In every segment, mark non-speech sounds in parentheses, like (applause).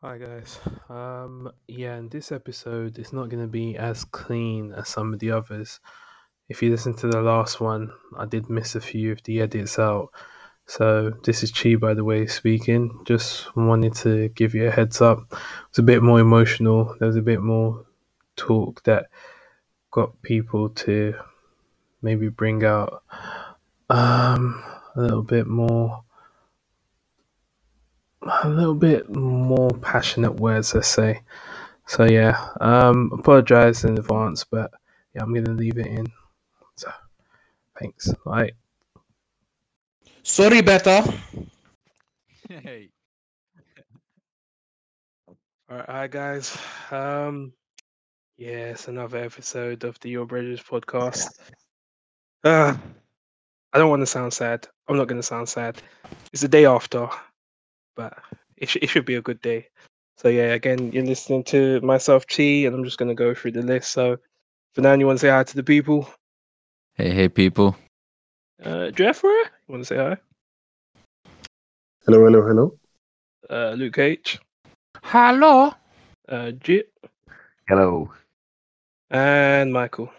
Hi guys. Um yeah, in this episode it's not going to be as clean as some of the others. If you listen to the last one, I did miss a few of the edits out. So this is Chi by the way speaking. Just wanted to give you a heads up. It's a bit more emotional. There was a bit more talk that got people to maybe bring out um a little bit more a little bit more passionate words, let's say. So yeah, um, apologize in advance, but yeah, I'm gonna leave it in. So thanks. Bye. Sorry, Beta. Hey. (laughs) All right, hi guys. Um, yeah, it's another episode of the Your Bridges podcast. Uh, I don't want to sound sad. I'm not going to sound sad. It's the day after, but it, sh- it should be a good day. So yeah, again, you're listening to myself, Chi, and I'm just going to go through the list. So, for now, you want to say hi to the people? Hey, hey, people. Uh, Jeffrey, you want to say hi? Hello, hello, hello. Uh, Luke H, Hello. uh, Jit, Hello. and Michael.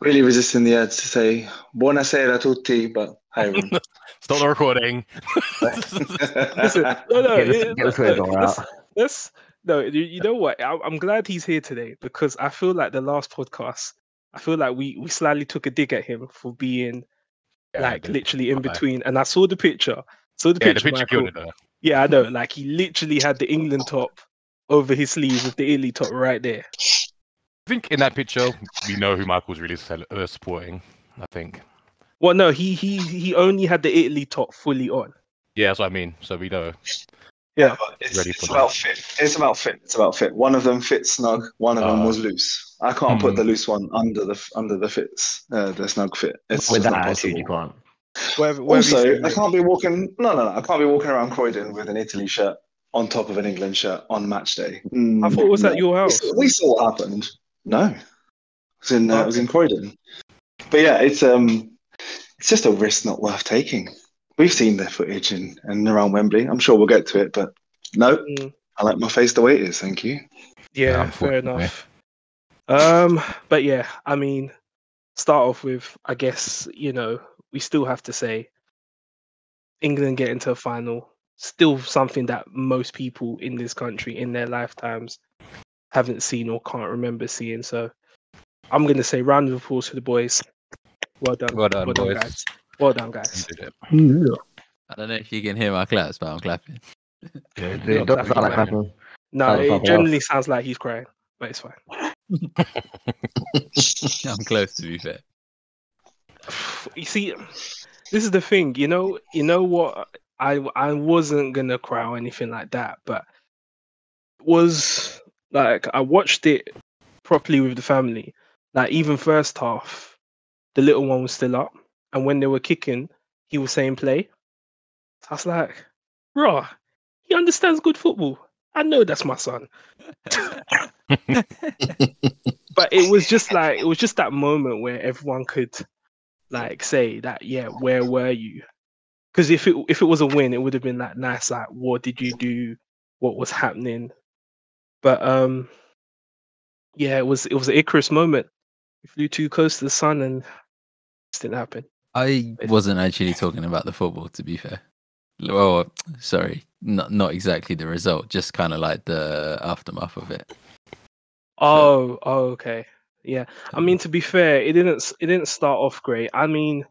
Really resisting the urge to say buonasera tutti, but hi everyone. (laughs) Stop the recording. (laughs) Listen, no, no, Get the- it- get the no, no, jar let's- out. let's- no, you, you know what? I, I'm glad he's here today because I feel like the last podcast, I feel like we we slightly took a dig at him for being Yeah, like literally in between. And I saw the picture. Saw the yeah, the picture. picture Michael. killed it. Yeah, I know. Like he literally had the England top over his sleeve with the Italy top right there. I think in that picture we know who Michael's really cel- uh, supporting. I think. Well, no, he he he only had the Italy top fully on. Yeah, that's what I mean. So we know. Yeah. But it's, it's about fit. It's about fit. It's about fit. One of them fits snug. One of them Uh, was loose. I can't put hmm. the loose one under the under the fits. Uh, the snug fit. It's With that not attitude, possible. you can't. Whatever, whatever Also, I can't be walking. No, no, no. I can't be walking around Croydon with an Italy shirt on top of an England shirt on match day. Mm, I thought it was at your We house. saw, we saw what happened. No, it was in uh, it was in Croydon. But yeah, it's um, it's just a risk not worth taking. We've seen the footage in and around Wembley. I'm sure we'll get to it, but no, Mm. I like my face the way it is. Thank you. Yeah, fair unfortunately. enough. Um, but yeah, I mean, start off with, I guess, you know, we still have to say England get into a final, still something that most people in this country in their lifetimes haven't seen or can't remember seeing. So I'm going to say round of applause for the boys. Well done. Well done, boys. guys. Well done, guys. did. I don't know if you can hear my claps, but I'm clapping. Yeah, Yeah, it (laughs) does that's sound like clapping. No, it like a generally sounds like he's crying, but it's fine. (laughs) I'm close, to be fair. (sighs) you see this is the thing you know you know what i i wasn't gonna cry or anything like that but was like i watched it properly with the family. Like even first half the little one was still up and when they were kicking he was saying play. I was like bro he understands good football. I know that's my son. (laughs) But it was just like it was just that moment where everyone could like say that yeah where were you? Because if it if it was a win it would have been like nice like what did you do? What was happening but um yeah it was it was an icarus moment we flew too close to the sun and it didn't happen I wasn't actually talking about the football, to be fair. Well, sorry, not not exactly the result, just kind of like the aftermath of it. oh oh okay yeah i mean to be fair it didn't it didn't start off great i mean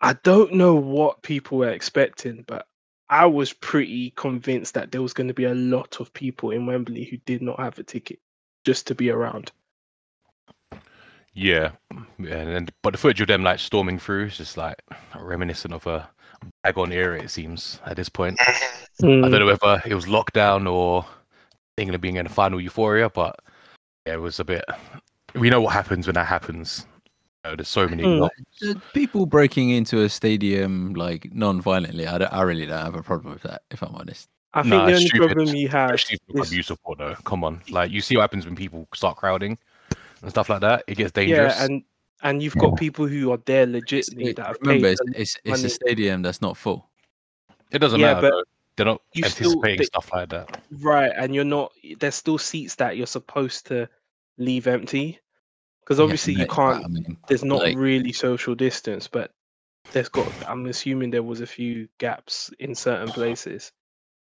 i don't know what people were expecting but i was pretty convinced that there was going to be a lot of people in wembley who did not have a ticket just to be around Yeah, yeah, and then, but the footage of them like storming through is just like reminiscent of a bygone era. It seems at this point. I Mm. don't know whether it was lockdown or England being in the final euphoria, but yeah, it was a bit. We know what happens when that happens. You know, there's so many. Hmm. People breaking into a stadium like non-violently, I, don't- I really don't have a problem with that, if I'm honest. i think Nah, the only stupid. problem you have Especially for is- abuse support, though. Come on, like you see what happens when people start crowding and stuff like that. It gets dangerous. yeah dangerous. and and you've got people who are there legitimately it- that have remember, paid it's, a- it's, it's a stadium that's not full. it doesn't yeah, matter. but- though. they're not You still- anticipating they- stuff like that. Right, and you're not. There's still seats that you're supposed to leave empty, because Yeah, obviously you can't. I mean, There's not like- really social distance, but there's got. I'm assuming there was a few gaps in certain places,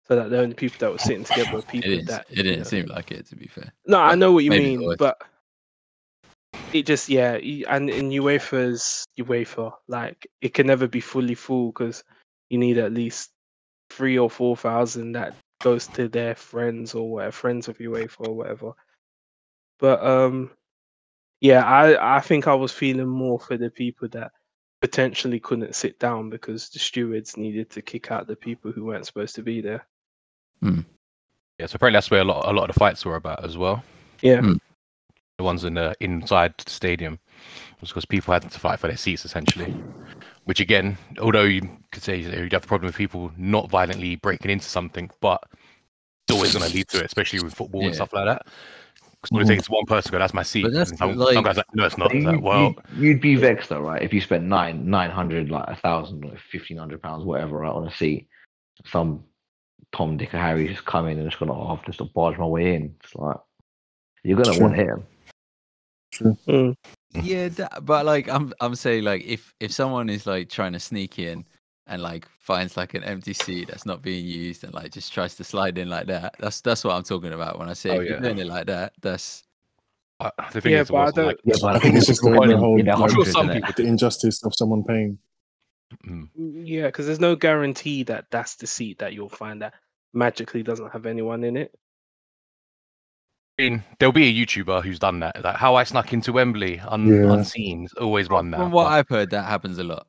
so that the only people that were sitting (laughs) together were people didn't, that. it didn't know- seem like it to be fair. No, I know what you mean, but it just yeah, and in UEFA's UEFA, like it can never be fully full because you need at least three or four thousand that goes to their friends or whatever, friends of UEFA or whatever. But um, yeah, I I think I was feeling more for the people that potentially couldn't sit down because the stewards needed to kick out the people who weren't supposed to be there. Yeah, so apparently that's where a lot, a lot of the fights were about as well. Yeah. Hmm. The ones in the inside the stadium was because people had to fight for their seats essentially. Which again, although you could say you'd have a problem with people not violently breaking into something, but it's always going to lead to it, especially with football and stuff like that. Because it takes one person go, "That's my seat," But that's and some, some guys like, "No, it's not." It's You, like, well, you'd, you'd be vexed though, right? If you spent nine nine hundred, like a thousand, or fifteen hundred pounds, whatever, right, on a seat, some Tom, Dick, or Harry just come in and just gonna, oh, just to barge my way in. It's like you're gonna True. want him. Mm. Yeah, that, but like I'm I'm saying like if if someone is like trying to sneak in and like finds like an empty seat that's not being used and like just tries to slide in like that, that's that's what I'm talking about when I say Oh, yeah. doing it like that, that's uh, the thing Yeah, is, but I wasn't don't- like, Yeah, but I I think think it's it's just just the, (laughs) the whole in like, sure some people- the injustice of someone paying. mm, Yeah, because there's no guarantee that that's the seat that you'll find that magically doesn't have anyone in it. I mean, there'll be a YouTuber who's done that. Like how I snuck into Wembley un- Yeah. unseen. Always one that. from what but- I've heard that happens a lot.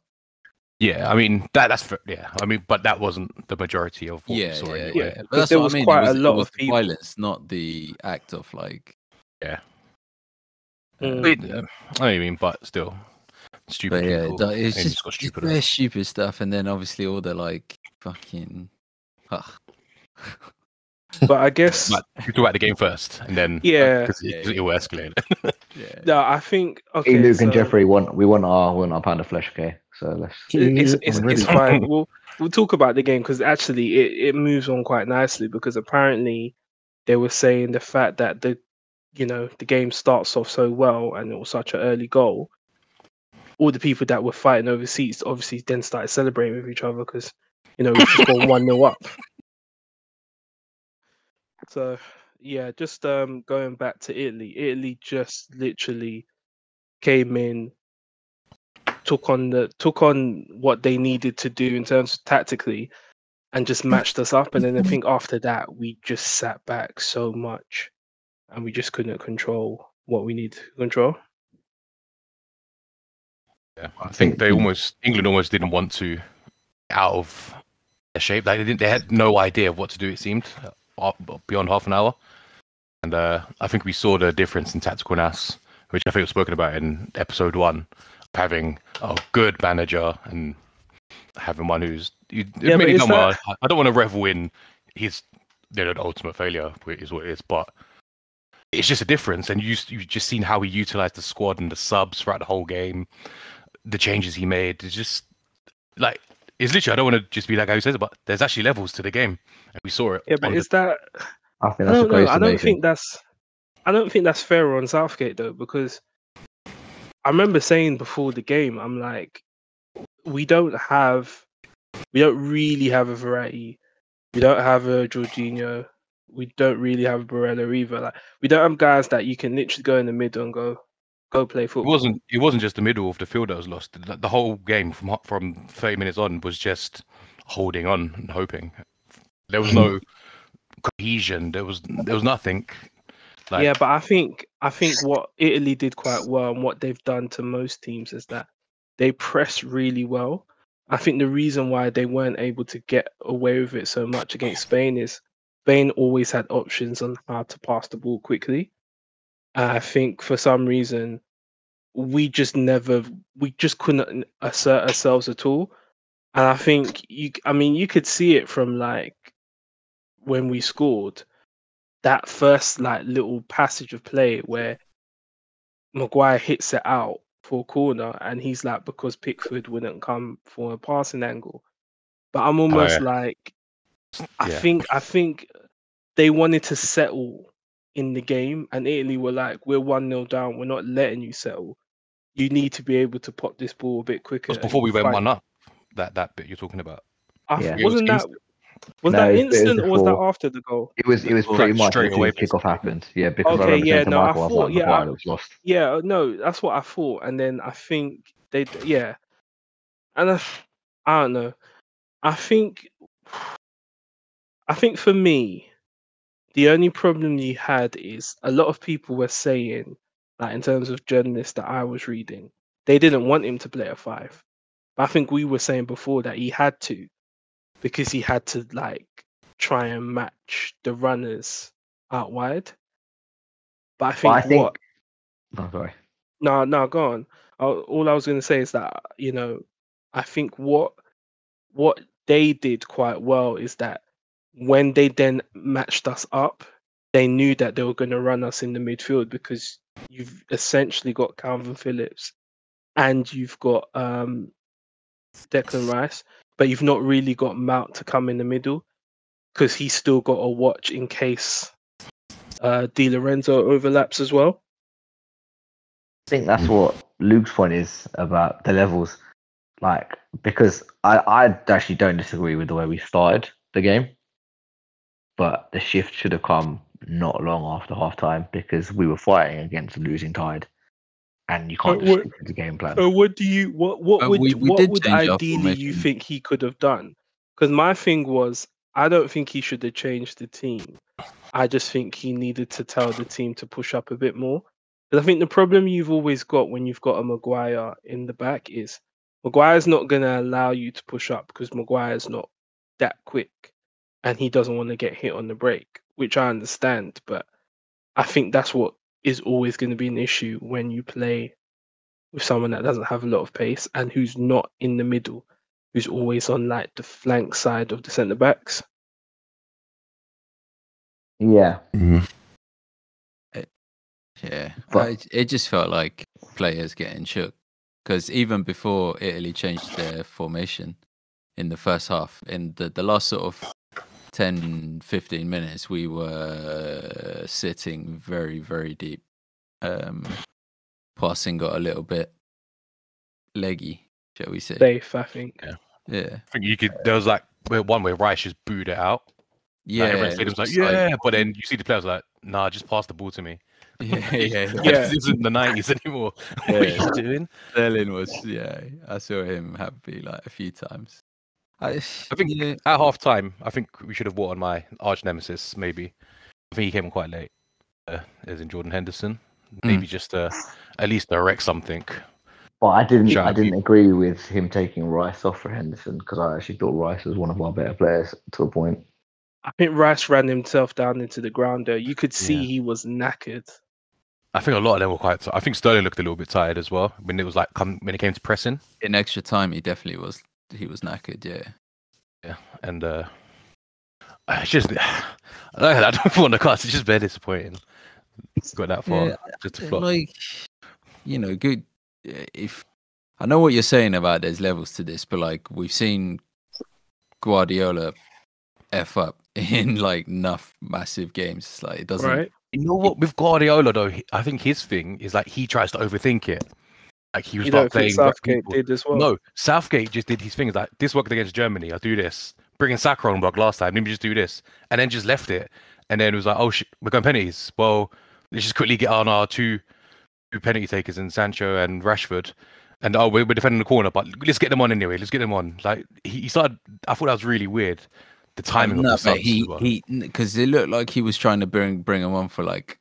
Yeah, I mean that that's for, yeah. I mean, but that wasn't the majority of what Yeah, we saw yeah, anyway. yeah. But 'cause that's there what was I mean. quite it a was, it lot of people. violence, not the act of like. Mm. I mean, uh, I you mean, but still, stupid. But yeah, people, that- it's and just got it's stupid stuff, and then obviously all the like fucking. Ugh. (laughs) But I guess But we talk about the game first, and then Yeah. because it, Yeah, 'cause it will escalate. (laughs) yeah. no, I think okay. Hey, Luke and Jeffrey want we want our we want our pound of flesh, okay? So let's. It's, it's, I'm it's fine. We'll we'll talk about the game because actually it, it moves on quite nicely because apparently they were saying the fact that the you know the game starts off so well and it was such an early goal. All the people that were fighting over seats obviously then started celebrating with each other because you know we've just gone one 0 up. (laughs) So yeah, just um going back to Italy. Italy just literally came in, took on the took on what they needed to do in terms of tactically, and just matched us up. And then I (laughs) think after that we just sat back so much, and we just couldn't control what we need to control. Yeah, I think they almost England almost didn't want to out of their shape. Like they didn't. They had no idea of what to do. It seemed uh, beyond half an hour, and uh, I think we saw the difference in tactical nous, which I think was spoken about in episode one, having a good manager and having one who's you, Yeah, but admittedly is not that- I- I don't want to revel in his you know the ultimate failure which is what it is, but. It's just a difference, and you you've just seen how he utilized the squad and the subs throughout the whole game the changes he made. It's just like it's literally. I don't want to just be like how he says it, but there's actually levels to the game, and we saw it. Yeah, but on the- is that I think that's a don't know. I don't think that's I don't think that's fair on Southgate though, because I remember saying before the game, I'm like, we don't have, we don't really have a variety. We don't have a Jorginho. We don't really have a Barella either. Like, we don't have guys that you can literally go in the middle and go, go play football. It wasn't. It wasn't just the middle of the field that was lost. The, the whole game from from 30 minutes on was just holding on and hoping. There was no (clears throat) cohesion. There was there was nothing. Like, yeah, but I think I think what Italy did quite well and what they've done to most teams is that they press really well. I think the reason why they weren't able to get away with it so much against Spain is Spain always had options on how to pass the ball quickly. I think for some reason we just never we just couldn't assert ourselves at all. And I think you I mean you could see it from like when we scored that first like little passage of play where Maguire hits it out for a corner and he's like because Pickford wouldn't come for a passing angle. But I'm oh, almost yeah. like I Yeah. think I think they wanted to settle in the game, and Italy were like, "We're one 0 down. We're not letting you settle. You need to be able to pop this ball a bit quicker." It was before we went fight." one up. That that bit you're talking about. I Yeah. f- It was wasn't that instant. Was No, that it was- instant or was that after the goal? It was it was Like, pretty much straight as soon away, as kickoff happened. Yeah, because Okay, remember yeah, saying to no, I Michael, I was thought- like, yeah, "Maguire I- looks lost." Yeah, no, that's what I thought, and then I think they, yeah, and I, I don't know. I think, I think for me, the only problem you had is a lot of people were saying, like in terms of journalists that I was reading, they didn't want him to play a five. But I think we were saying before that he had to, because he had to like try and match the runners out wide. But I But think, I think. what Oh, sorry. no, no, go on. All I was going to say is that you know, I think what what they did quite well is that when they then matched us up, they knew that they were going to run us in the midfield because you've essentially got Kalvin Phillips and you've got um, Declan Rice, but you've not really got Mount to come in the middle because he's still got a watch in case uh, Di Lorenzo overlaps as well. I think that's what Luke's point is about the levels. Like, because I, I actually don't disagree with the way we started the game, but the shift should have come not long after half time because we were fighting against a losing tide, and you can't But just what- the game plan. So what do you what what Uh, would we- we what did would ideally you think he could have done? Because my thing was I don't think he should have changed the team. I just think he needed to tell the team to push up a bit more. Because I think the problem you've always got when you've got a Maguire in the back is Maguire's not going to allow you to push up because Maguire's not that quick and he doesn't want to get hit on the break, which I understand. But I think that's what is always going to be an issue when you play with someone that doesn't have a lot of pace and who's not in the middle, who's always on like the flank side of the centre backs. Yeah, mm-hmm. eh, Yeah, But- I, it just felt like players getting shook because even before Italy changed their formation in the first half, in the, the last sort of 10, 15 minutes, we were sitting very, very deep. Um, passing got a little bit leggy, shall we say? Safe, I think. Yeah, I think you could. There was like one where Rice just booed it out. yeah. Like, everyone it was like, just like- yeah, but then you see the players like, nah, just pass the ball to me. (laughs) yeah, yeah, (laughs) yeah. Yeah. this isn't the nineties anymore. (laughs) what are you doing? Sterling was, yeah, I saw him happy like a few times. Uh, I, I think yeah, at half time, I think we should have brought on my arch nemesis. Maybe I think he came on quite late. Uh, as in Jordan Henderson, hmm. maybe just to at least direct something. but I didn't. Shout I didn't agree with him taking Rice off for Henderson because I actually thought Rice was one of our better players to a point. I think Rice ran himself down into the ground there. You could see Yeah. he was knackered. I think a lot of them were quite. I think Sterling looked a little bit tired as well when it was like come when it came to pressing. in extra time, he definitely was. He was knackered. Yeah. Yeah, and uh it's just (sighs) I don't, I don't (laughs) want to cast. It's just very disappointing. It's got that far Yeah, just to Uh, flop. Like, you know, good. uh, If I know what you're saying about there's levels to this, but like we've seen Guardiola f up (laughs) in like enough massive games. It's like it doesn't. Right? you know what? With Guardiola though, I think his thing is like he tries to overthink it. Like he was You start don't playing. Southgate people. did as well? No, Southgate just did his things like this worked against Germany. I'll do this. Bringing Saka on block last time. Let me just do this, and then just left it. And then it was like, oh shit, we're going penalties. Well, let's just quickly get on our two, two penalty takers in Sancho and Rashford. And oh, we're, we're defending the corner, but let's get them on anyway. Let's get them on. Like he, he started. I thought that was really weird. The timing no, of the but subs he well. he because it looked like he was trying to bring bring him on for like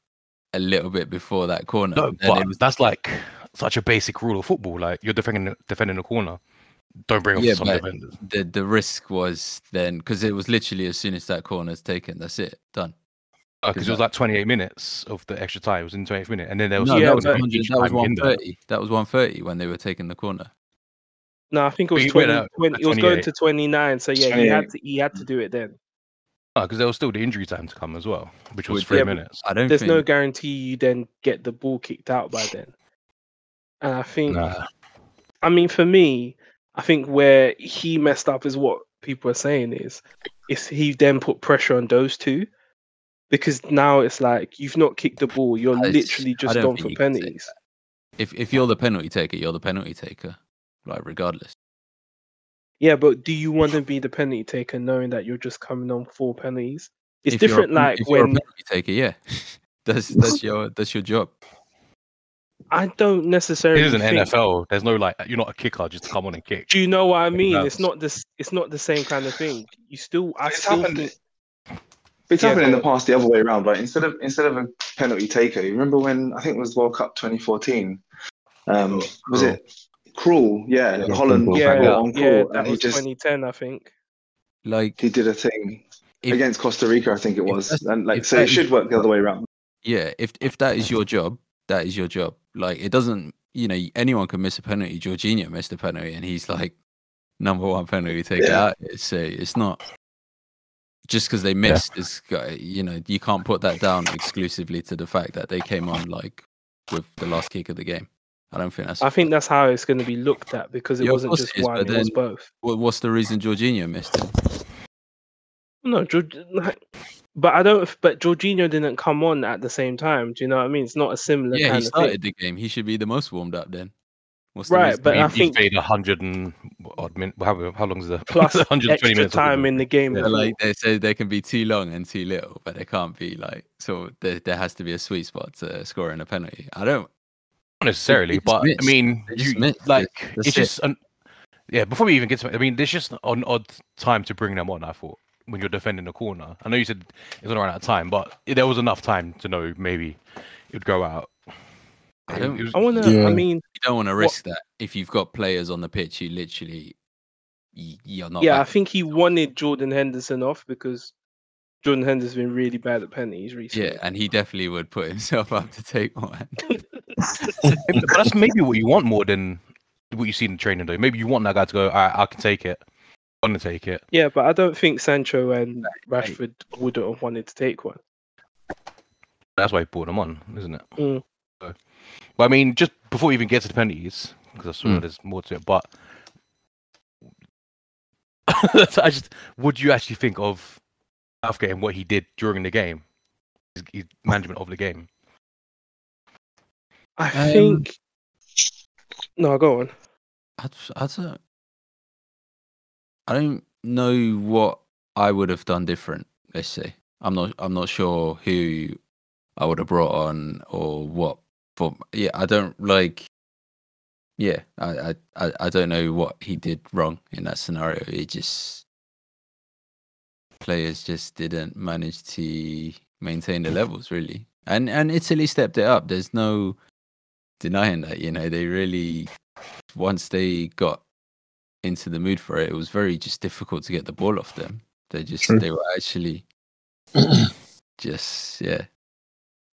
a little bit before that corner. No, but was that's like such a basic rule of football. Like you're defending defending the corner, don't bring off Yeah, some defenders. the the risk was then because it was literally as soon as that corner's taken, that's it, done. Uh, because it was like 28 minutes of the extra time. It was in 28th minute, and then there was No, Yeah, that was, but- 100 each that was time in there. 130. That was 130 when they were taking the corner. No, I think it was he 20, out 20 it was going to 29. So yeah, he had to he had to do it then. Uh, because there was still the injury time to come as well, which was Would- three yeah, minutes. I don't There's think no guarantee you then get the ball kicked out by then. And I think Nah. I mean, for me, I think where he messed up is what people are saying is it's he then put pressure on those two because now it's like you've not kicked the ball, you're I s- literally I just gone for you can say penalties. If if you're the penalty taker, you're the penalty taker. Like regardless. Yeah, but do you want to be the penalty taker knowing that you're just coming on for penalties? It's If you're a different, like if you're a when penalty taker, yeah. (laughs) that's that's your that's your job. I don't necessarily. This is an think- NFL. There's no like you're not a kicker just to come on and kick. Do you know what I mean? It's not this. It's not the same kind of thing. You still, I It's still happened. think. It's Yeah, happened in the past the other way around. Like instead of instead of a penalty taker, you remember when I think it was World Cup 2014? Um, was Krul. it Krul? Yeah, Yeah, Holland Krul. Yeah, got on yeah, that and he was just 2010, I think. Like he did a thing if, against Costa Rica, I think it was, and like so it it is- should work the other way around. yeah, if if that is your job, that is your job. Like it doesn't you know, anyone can miss a penalty. Jorginho missed a penalty and he's like number one penalty taker Yeah. out. here. So it's not just because they missed is uh, you know, you can't put that down exclusively to the fact that they came on like with the last kick of the game. I don't think that's I think that's how it's going to be looked at because it Yeah, wasn't just it is, one; but it was both. What's the reason Jorginho missed it? No, Georg- like, but I don't. But Jorginho didn't come on at the same time. Do you know what I mean? It's not a similar Yeah, he of started thing. the game. He should be the most warmed up then. What's Right, reason? but he, I he think- played 100 and odd minutes. How, how long is the (laughs) Plus 120 extra minutes? time in the game. Yeah, like they say they can be too long and too little, but they can't be like so there there has to be a sweet spot to scoring a penalty. I don't Not necessarily, just but I mean, you, missed. like That's it's it. just an, yeah. Before we even get to I mean, there's just an odd time to bring them on. I thought when you're defending the corner. I know you said it's gonna run out of time, but there was enough time to know maybe it would go out. I don't- was- I want to. Yeah. I mean, you don't want to What- risk that if you've got players on the pitch who literally you're not yeah, I think he wanted Jordan Henderson off because Jordan Henderson's been really bad at penalties recently. yeah, and he definitely would put himself (laughs) up to take one. (laughs) but that's maybe what you want more than what you see in the training, though. Maybe you want that guy to go, All right, I can take it. I want to take it. Yeah, but I don't think Sancho and Rashford wouldn't have wanted to take one. That's why he brought them on, isn't it? Mm. So, but I mean, just before we even get to the penalties, because I saw Mm. there's more to it, but (laughs) I just, would you actually think of Southgate and what he did during the game, his, his management of the game? I Um, think. No, go on. I, d- I don't. I don't know what I would have done different. Let's say I'm not. I'm not sure who I would have brought on or what. But yeah, I don't like. Yeah, I, I, I, don't know what he did wrong in that scenario. It just players just didn't manage to maintain the levels really, and and Italy stepped it up. There's no denying that. You know, they really once they got into the mood for it, it was very just difficult to get the ball off them. They just True. they were actually (clears throat) just yeah.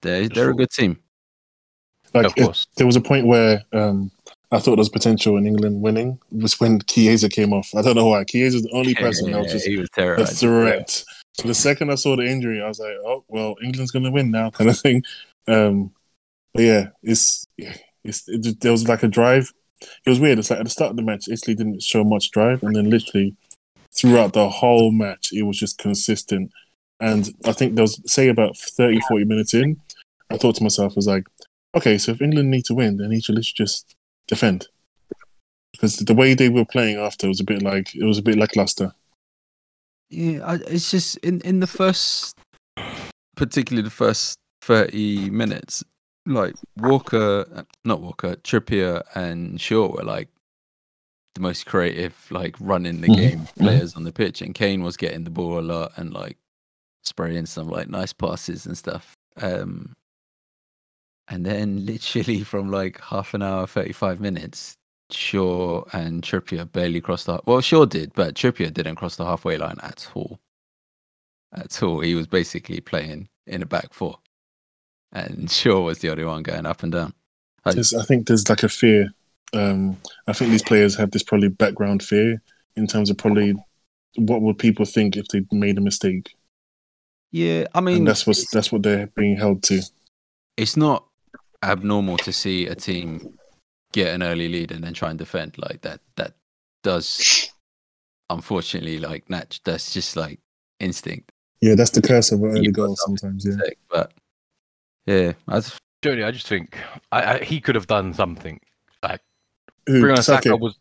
they're they're a good team. Like of it- course. there was a point where um, I thought there was potential in England winning. Was when Chiesa came off. I don't know why. Chiesa is the only (laughs) person that was Yeah, just he was a terrorizing. threat. So the second I saw the injury, I was like, "Oh well, England's gonna win now," (laughs) kind of thing. Um, but yeah, it's it's it, there was like a drive. It was weird. It's like at the start of the match, Italy didn't show much drive, and then literally throughout the whole match, it was just consistent. And I think there was say about 30, 40 minutes in, I thought to myself, I was like, okay, so if England need to win, they need to literally just defend. Because the way they were playing after was a bit like it was a bit lackluster. Yeah, it's just in in the first, particularly the first thirty minutes, like Walker, not Walker, Trippier and Shaw were like the most creative, like running the Mhm, game mhm. players on the pitch, and Kane was getting the ball a lot and like spraying some like nice passes and stuff. Um, and then (laughs) literally from like half an hour, thirty five minutes, Shaw and Trippier barely crossed the well, Shaw did, but Trippier didn't cross the halfway line at all. At all. He was basically playing in a back four. And Shaw was the only one going up and down. I- There's, I think there's like a fear. Um, I think these players have this probably background fear in terms of probably what would people think if they made a mistake, Yeah, I mean and that's what that's what they're being held to. it's not abnormal to see a team get an early lead and then try and defend like that. That does unfortunately like nat- that's just like instinct. Yeah, that's the curse of early You've goal got something sometimes. Yeah. But yeah, I just, Jody, I just think I, I, he could have done something. Who, Brian Saka? Saka was,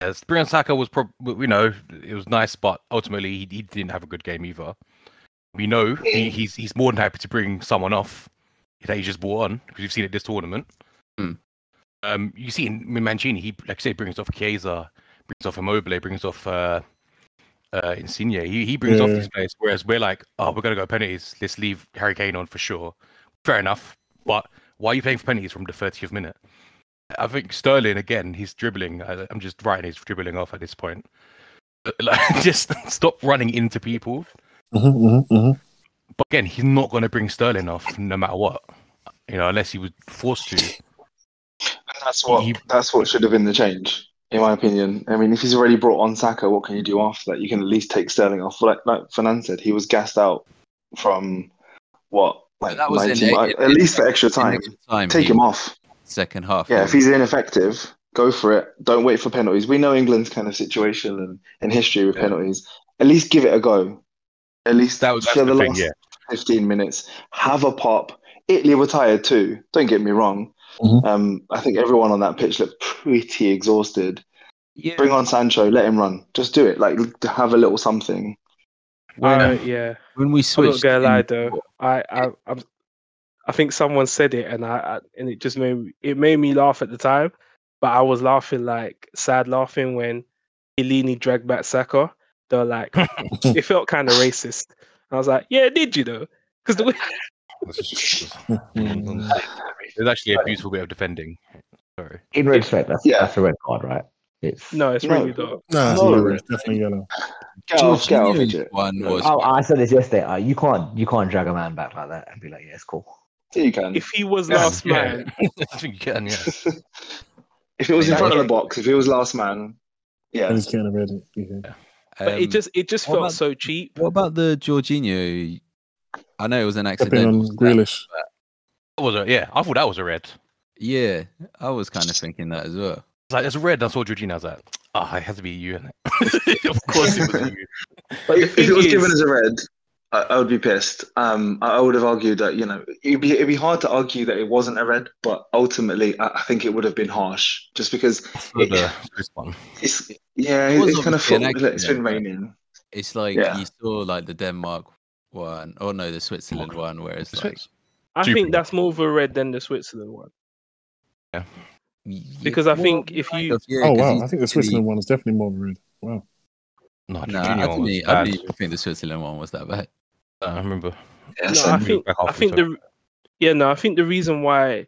yes, Brian Saka was, prob- you know, it was nice, but ultimately he, he didn't have a good game either. We know he, he's he's more than happy to bring someone off that he just brought on because you've seen it this tournament. Hmm. Um, you see in Mancini, he like I say brings off Chiesa, brings off Immobile, brings off uh, uh, Insigne. He he brings off Yeah. these players, whereas we're like, oh, we're gonna go penalties. Let's leave Harry Kane on for sure. Fair enough, but why are you paying for penalties from the 30th minute? I think Sterling again. He's dribbling. I, I'm just writing his dribbling off at this point. Uh, (laughs) Like, (laughs) just stop running into people. Mhm, mhm, mhm. But again, he's not going to bring Sterling off no matter what. You know, unless he was forced to. And that's what He- that's what should have been the change, in my opinion. I mean, if he's already brought on Saka, what can you do after that? You can at least take Sterling off. Like like Fernand said, he was gassed out from what like that was in 19 the- like, in- at least for extra time. extra time Take he- him off. second half. Yeah, if he's ineffective, go for it. Don't wait for penalties. We know England's kind of situation and, and history with Yeah. penalties. At least give it a go. At least That was that's for the the thing. last Yeah, 15 minutes. Have a pop. Italy were tired too. Don't get me wrong. Mhm. Um, I think everyone on that pitch looked pretty exhausted. Yeah, Bring on Sancho, let him run. Just do it. Like have a little something. When, uh, I, yeah. when we I'm switched. not gonna lie though. I, I, I'm, I think someone said it, and I, I, and it just made me, it made me laugh at the time. But I was laughing like sad laughing when Elini dragged back Saka. They were like, (laughs) it felt kind of racist. I was like, yeah, did you though? Because the way This is-. There's actually a beautiful bit of defending. Sorry. In retrospect, that's Yeah. that's a red card, right? It's no, it's No. really dark. Nah, it's No. yellow, it's definitely yellow. Get off, get off, one No. was. Oh, I said this yesterday. Uh, you can't you can't drag a man back like that and be like, yeah, it's cool. Yeah, you can. If he was Yeah, last yeah. man, (laughs) I think you can. Yeah. (laughs) if it was in front of the box, if he was last man, yeah. He's getting a red. Yeah. but it um, just, it just felt about- so cheap. What about the Jorginho? I know it was an accident. on Grealish. That was a, yeah, I thought that was a red. Yeah, I was kind of thinking that as well. It's like it's red. and I saw Jorginho. I was like, ah, it has to be you. innit?" (laughs) of course, it was you. (laughs) But if, if it was is- given as a red, I, I would be pissed. Um, I, I would have argued that you know it'd be it'd be hard to argue that it wasn't a red, but ultimately I, I think it would have been harsh just because For the this one. it's yeah It was it's kind of obviously an football, it's been raining. It's like Yeah. you saw like the Denmark one, or no, the Switzerland one, where it's like I Stupid. think that's more of a red than the Switzerland one. y- Because I think if you- of, yeah, oh 'cause wow, I think the really- Switzerland one is definitely more of a red. Wow. No, Nah, I one didn't, was I bad. didn't even think the Switzerland one was that bad. Uh, I remember. Yeah, No, I think I think through. the yeah no I think the reason why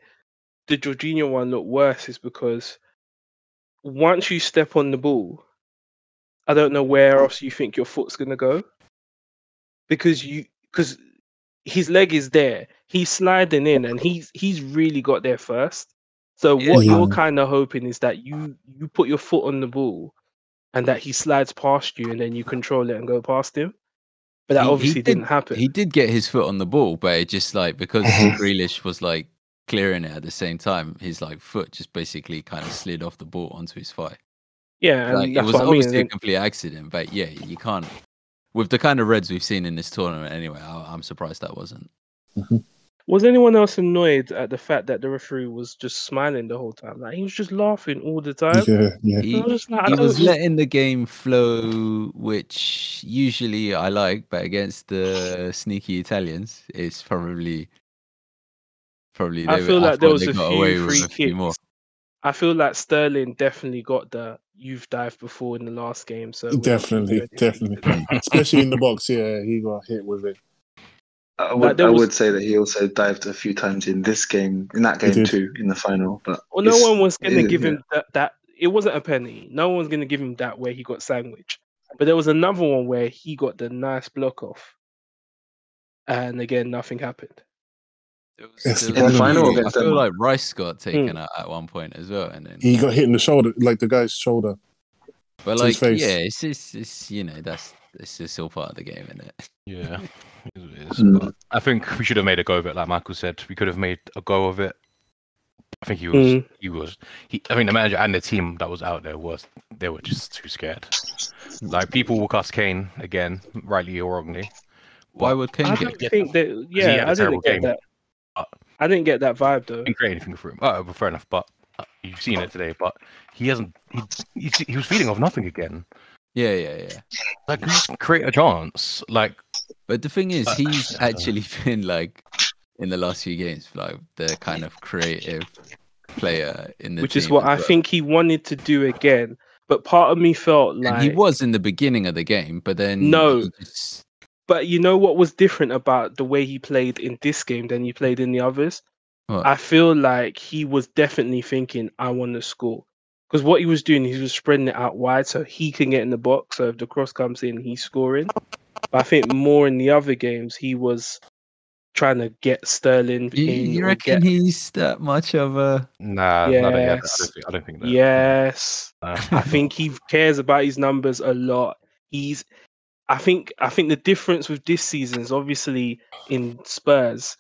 the Jorginho one looked worse is because once you step on the ball, I don't know where else you think your foot's gonna go because you because his leg is there, he's sliding in, and he's he's really got there first. So Yeah. what you're kind of hoping is that you you put your foot on the ball, and that he slides past you, and then you control it and go past him. But that He- he obviously did- didn't happen. He did get his foot on the ball, but it just like because. (laughs) Grealish was like clearing it at the same time, his like foot just basically kind of slid off the ball onto his thigh. yeah, and Like it was what I mean. obviously a complete accident, but yeah, you can't. With the kind of reds we've seen in this tournament, anyway, I, I'm surprised that wasn't. Mm-hmm. Was anyone else annoyed at the fact that the referee was just smiling the whole time? Like he was just laughing all the time. Yeah, yeah. I He, was like, I he was letting the game flow, which usually I like, but against the sneaky Italians, it's probably probably. I they- feel like there was a few away with free a few more. I feel like Sterling definitely got the you've dived before in the last game. So we're not gonna Definitely, definitely. (laughs) Especially in the box, yeah, he got hit with it. I would, there I was- would say that he also dived a few times in this game, in that game too, in the final. But Well, no one was gonna it- give yeah. him that, that. It wasn't a penny. No one was gonna give him that where he got sandwiched. But there was another one where he got the nice block off, and again nothing happened. There was- Yes, there the was final few- against I feel Denmark. like Rice got hmm. taken out at one point as well, and then He got hit in the shoulder, like the guy's shoulder. but like yeah, it's just it's you know that's it's is still part of the game, isn't it? Yeah. (laughs) it is what it is, Mm. but I think we should have made a go of it, like Michael said. We could have made a go of it. I think he was. Mm. He was. He. I mean, the manager and the team that was out there was. They were just too scared. Like people will cast Kane again, rightly or wrongly. Why would Kane I get? don't get think that. had Yeah, a I didn't get game. that. Uh, I didn't get that vibe though. Didn't create anything for him. Oh, fair enough. But uh, you've seen it today. But he hasn't. He, he, he was feeding off nothing again. Yeah, yeah, yeah. Like just create a chance. Like But the thing is, he's actually (laughs) been like in the last few games, like the kind of creative player in the which is what as I well. think he wanted to do again. But part of me felt And like he was in the beginning of the game, but then No. just- But you know what was different about the way he played in this game than he played in the others? What? I feel like he was definitely thinking, I want to score. Because what he was doing, he was spreading it out wide so he can get in the box. So if the cross comes in, he's scoring. But I think more in the other games, he was trying to get Sterling you, you reckon get- he's that much of a? nah, nah, nah, yeah, I Yes. don't think. I don't think that. Yes. Nah. I think he cares about his numbers a lot. He's I think I think the difference with this season is obviously in Spurs,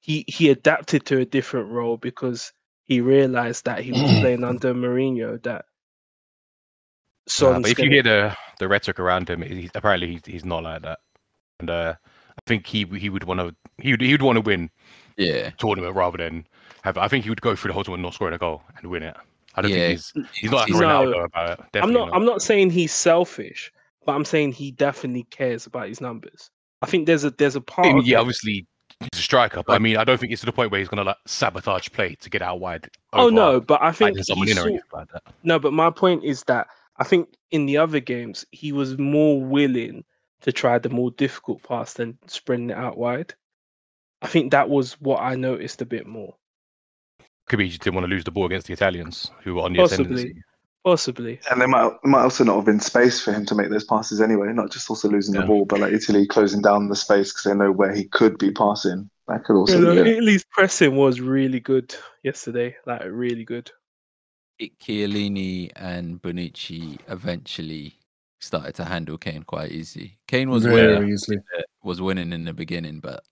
he he adapted to a different role because he realized that he was playing (clears throat) under Mourinho that Nah, Son's but if you gonna- hear the the rhetoric around him, he, apparently he's, he's not like that. And uh, I think he he would want to he would he would want to win Yeah, tournament rather than have. I think he would go through the whole tournament not scoring a goal and win it. I don't Yeah. think he's he's not like he's- Ronaldo No, about it. I'm Definitely not I'm not saying he's selfish, but I'm saying he definitely cares about his numbers. I think there's a there's a part I of yeah, it- obviously he's a striker, but I mean, I don't think it's to the point where he's gonna like sabotage play to get out wide. Oh no, but I think someone he in saw- like that. No, but my point is that I think in the other games he was more willing to try the more difficult pass than spreading it out wide. I think that was what I noticed a bit more. Could be he just didn't want to lose the ball against the Italians who were on the Possibly. ascendancy. Possibly. And there might, might also not have been space for him to make those passes anyway, not just also losing Yeah. the ball, but like Italy closing down the space because they know where he could be passing. That could also You know, be it. Italy's pressing was really good yesterday. Like really good. Chiellini and Bonucci eventually started to handle Kane quite easy. Kane was very winning, easily. was winning in the beginning, but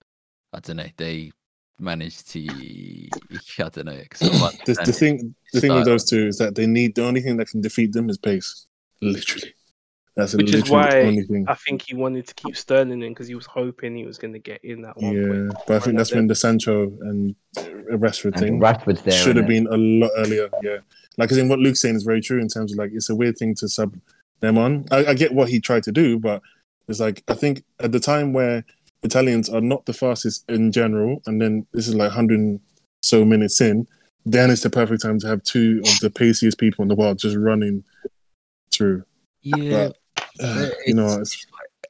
I don't know. They managed to, I don't know. (coughs) The, the thing, the thing with those two is that they need the only thing that can defeat them is pace. Literally, that's Which is why. I think he wanted to keep Sterling in because he was hoping he was going to get in that one Yeah, point. but I think that's when the Sancho and Rashford And thing Rashford's there. should have innit? been a lot earlier. Yeah, like I think what Luke's saying is very true in terms of like it's a weird thing to sub them on. I, I get what he tried to do, but it's like I think at the time where Italians are not the fastest in general, and then this is like hundred and so minutes in, then it's the perfect time to have two of the paciest people in the world just running through. Yeah, Uh, you know, it's,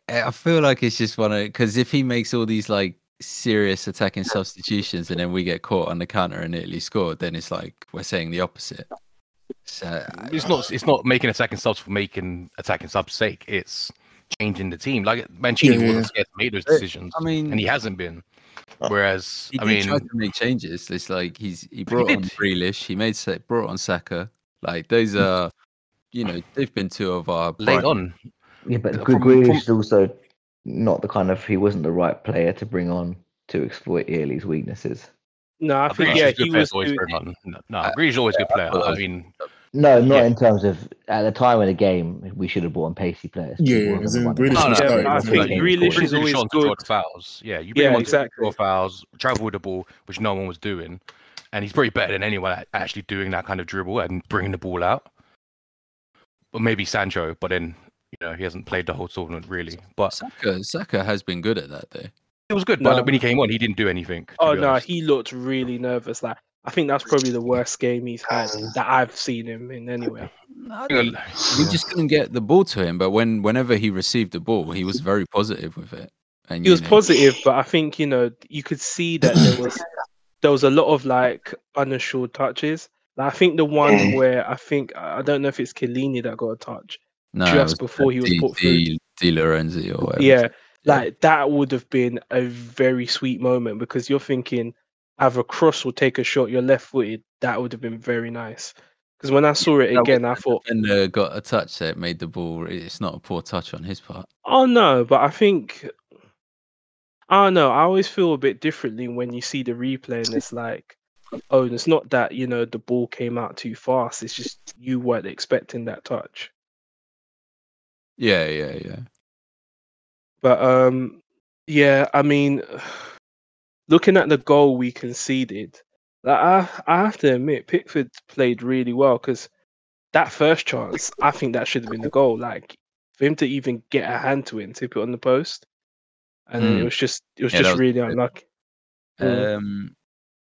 I feel like it's just one of because if he makes all these like serious attacking substitutions and then we get caught on the counter and Italy scored, then it's like we're saying the opposite. So I- It's not. It's not making attacking subs for making attacking subs' sake. It's changing the team. Like Mancini Yeah, yeah, wasn't scared to make those decisions, I mean, and he hasn't been. Oh, Whereas, he I did mean, try to make changes. It's like he's he brought on. Grealish, he made brought on Saka. Like those hmm. are, you know, they've been two of our late on, Yeah, but From- Gre- Grealish is also not the kind of he wasn't the right player to bring on to exploit Italy's weaknesses. No, I I think think yeah, he's a he was Always doing. No, no Grealish is always a good player. I- I mean, No, not Yeah. in terms of at the time of the game we should have bought on pacey players. Yeah, yeah, were as in Grealish it. No, was no. Yeah, I from think Grealish is always on good. fouls. Yeah, you bring Yeah, him on exactly. to fouls, travel with the ball, which no one was doing, and he's probably better than anyone at actually doing that kind of dribble and bringing the ball out. But maybe Sancho, but then you know he hasn't played the whole tournament really. But Saka, Saka has been good at that though. it was good. No. But when he came on, he didn't do anything. Oh no, honest. he looked really nervous. Like I think that's probably the worst game he's had that I've seen him in anyway. I You don't- know, we just couldn't get the ball to him. But when whenever he received the ball, he was very positive with it. And He was know, positive, but I think you know you could see that there was (laughs) there was a lot of like unassured touches. Like, I think the one Mm. where I think I don't know if it's Chiellini that got a touch. no, just before he was Di- put through. Di, Di Lorenzi or whatever. Yeah, like that would have been a very sweet moment because you're thinking either cross will take a shot, you're left footed. That would have been very nice. Because when I saw it again, I thought, and got a touch that made the ball. It's not a poor touch on his part. oh no, but I think I don't know. I always feel a bit differently when you see the replay and it's like, oh, and it's not that you know the ball came out too fast. It's just you weren't expecting that touch. Yeah, yeah, yeah. But um, yeah, I mean, looking at the goal we conceded, like I, I have to admit, Pickford played really well because that first chance, I think that should have been the goal. Like for him to even get a hand to it and tip it on the post, and then it Mm. was just, it was Yeah, just was really good. unlucky. Mm. Um,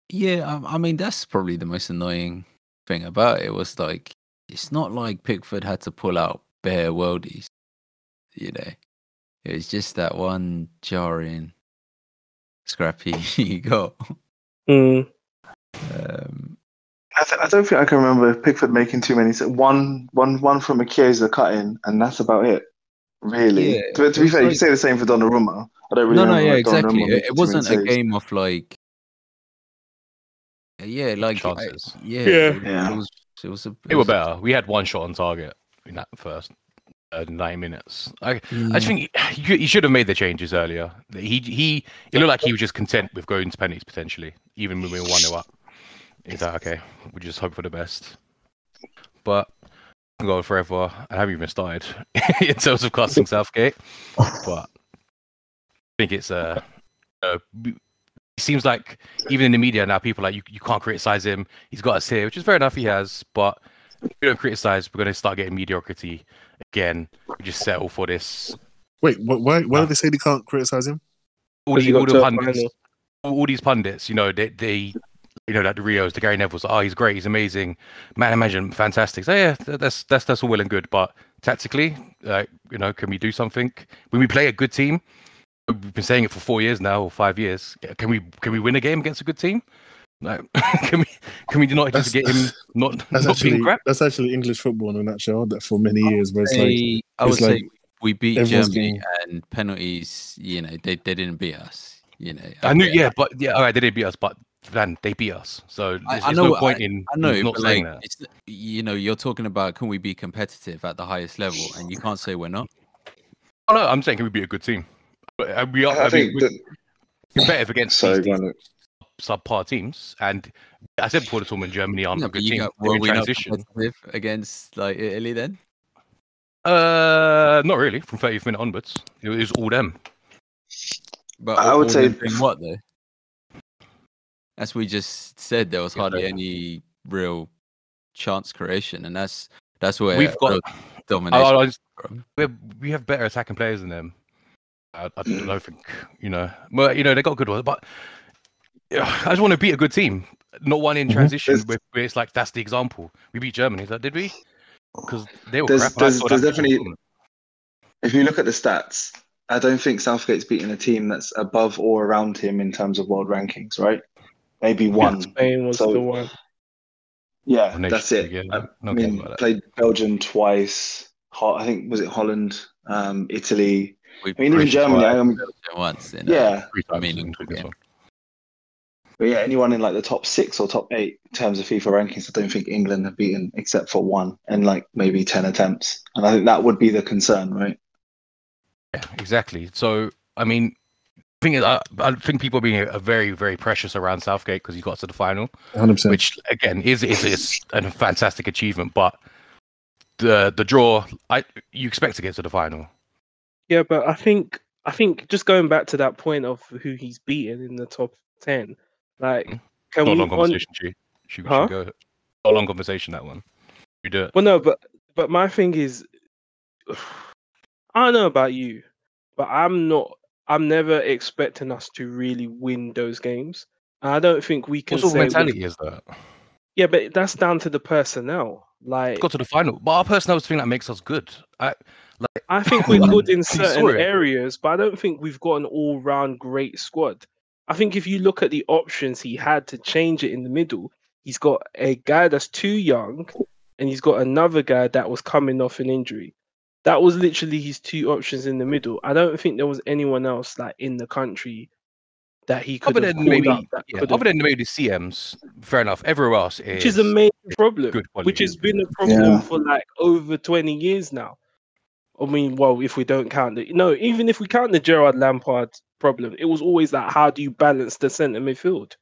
yeah, I, I mean that's probably the most annoying thing about it was like it's not like Pickford had to pull out bare worldies, you know. It was just that one jarring, scrappy (laughs) goal. Mm. Um, I, th- I don't think I can remember Pickford making too many. So one, one, one from a Chiesa cut in, and that's about it. Really. Yeah, to, to be fair, you like- can say the same for Donnarumma. I don't really no, no, yeah, Donnarumma exactly. It, it wasn't a saves. game of like, yeah, like I- Chances. yeah, Yeah. It, Yeah. it was. It was a. They were better. We had one shot on target in that first uh, nine minutes. I, I Mm. just think he, he should have made the changes earlier. He he it looked like he was just content with going to penalties potentially, even when we were one 0 up. He's like, okay, we just hope for the best. But I can go forever. I haven't even started (laughs) in terms of casting Southgate, but I think it's uh, uh it seems like even in the media now, people are like you you can't criticize him. He's got us here, which is fair enough. He has, but we don't criticize, we're going to start getting mediocrity again. We just settle for this. Wait, wh- why? Why Ah. do they say they can't criticize him? All, 'Cause the, all to the pundits, all, all these pundits, you know, they, they you know, like the Rios, the Gary Neville's, oh, he's great, he's amazing, man, imagine, fantastic. So yeah, that's that's that's all well and good, but tactically, like, you know, can we do something when we play a good team? We've been saying it for four years now or five years. Can we can we win a game against a good team? Like, (laughs) can we can we not just That's- get him (laughs) not That's not actually being crap? that's actually English football in a nutshell. That for many years, where it's like I would it's like say we beat Germany getting- and penalties. You know, they, they didn't beat us. You know, I knew, yeah, but yeah, all right, they did beat us, but then they beat us. So I- there's, I there's know, no point in I know, not saying like, that. it's you know, you're talking about can we be competitive at the highest level, and you can't say we're not. Oh, no, I'm saying can we be a good team? But, uh, we are. I, I, mean, think we're that, competitive against sorry, these, these Granit. Subpar teams, and I said before the tournament, Germany aren't No, a good team. got, They're were in we not transition. competitive against like Italy then? Uh, not really. From 30th minute onwards, it was all them. But I would say- what though? As we just said, there was Yeah, hardly but- any real chance creation, and that's that's where We've got- real I, domination. I, I just- we we have better attacking players than them. I, I don't think you know. Well, you know they got good ones, but yeah, I just want to beat a good team, not one in Mhm. transition There's- where, where it's like that's the example. We beat Germany. Is that did we? Because they were There's- crap. there's- there's that before the definitely- tournament. If you look at the stats, I don't think Southgate's beaten a team that's above or around him in terms of world rankings, right? Maybe one. Spain was So- the one. Yeah, Or that's it. League, yeah. I, I mean, played Belgium twice. I think was it Holland, um, Italy. We I mean, even Germany. twice I mean, once. In yeah, Three I times mean, in this yeah. one. But yeah, anyone in like the top six or top eight in terms of FIFA rankings, I don't think England have beaten except for one and like maybe ten attempts. And I think that would be the concern, right? Yeah, exactly. So, I mean, I think I, I think people are being a, very, very precious around Southgate because he got to the final, 100. percent which again is is, is a fantastic achievement. But the the draw, I you expect to get to the final. Yeah, but I think I think just going back to that point of who he's beaten in the top ten, like Mm. can Not a we long conversation. Should, we Huh? should go. Not a long conversation that one. You do it. Well, no, but but my thing is, I don't know about you, but I'm not. I'm never expecting us to really win those games. I don't think we can What sort of say. we- mentality is that? Yeah, but that's down to the personnel. Like Got to the final, but our personnel is the thing that makes us good. I, like, I think (laughs) we're good in certain areas, but I don't think we've got an all-round great squad. I think if you look at the options he had to change it in the middle, he's got a guy that's too young, and he's got another guy that was coming off an injury. That was literally his two options in the middle. I don't think there was anyone else like in the country that he could other have than maybe, up that yeah, other have, than maybe the CMs, fair enough. Everywhere else is which is a major problem. which has been a problem Yeah. for like over 20 years now. I mean, well, if we don't count the no, even if we count the Gerrard Lampard problem, it was always like, how do you balance the centre midfield?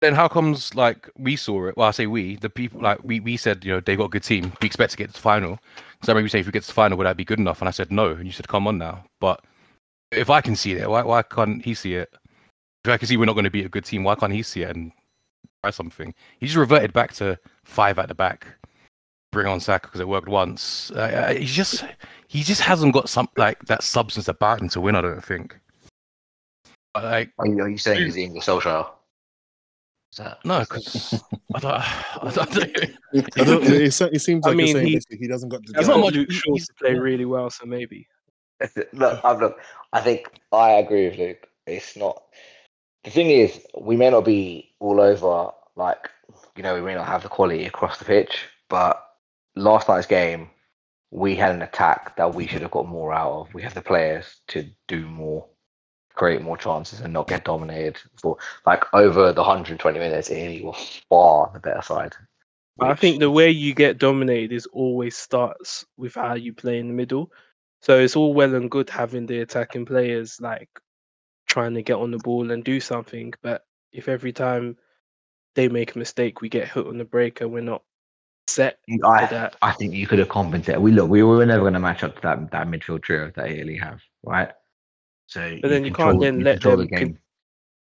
then how comes like we saw it? Well, I say we, the people like we, we said, you know, they got a good team. We expect to get to the final. So I remember you saying if we get to the final, would that be good enough? And I said no. And you said, come on now. But if I can see it, why why can't he see it? If I can see we're not going to be a good team, why can't he see it and try something? He just reverted back to five at the back, bring on Saka because it worked once. Uh, he just he just hasn't got some like that substance about him to win. I don't think. But, Like Are you, are you saying he's the English Solskjaer? That no, because I don't. (laughs) I don't, I don't, it, se- it seems I like mean, saying he- he doesn't got the He's not not much- Luke to play really well, so maybe. look, I've look, I think I agree with Luke. It's not. The thing is, we may not be all over. Like, you know, we may not have the quality across the pitch, but last night's game, we had an attack that we should have got more out of. We have the players to do more, create more chances, and not get dominated. For like over the 120 minutes, Italy were far the better side. But I think the way you get dominated is always starts with how you play in the middle. So it's all well and good having the attacking players like trying to get on the ball and do something, but if every time they make a mistake, we get hit on the break and we're not set mm, for I, that. I think you could have compensated. We look, we were never going to match up to that that midfield trio that Italy have, right? So, But then you can't then let them the con-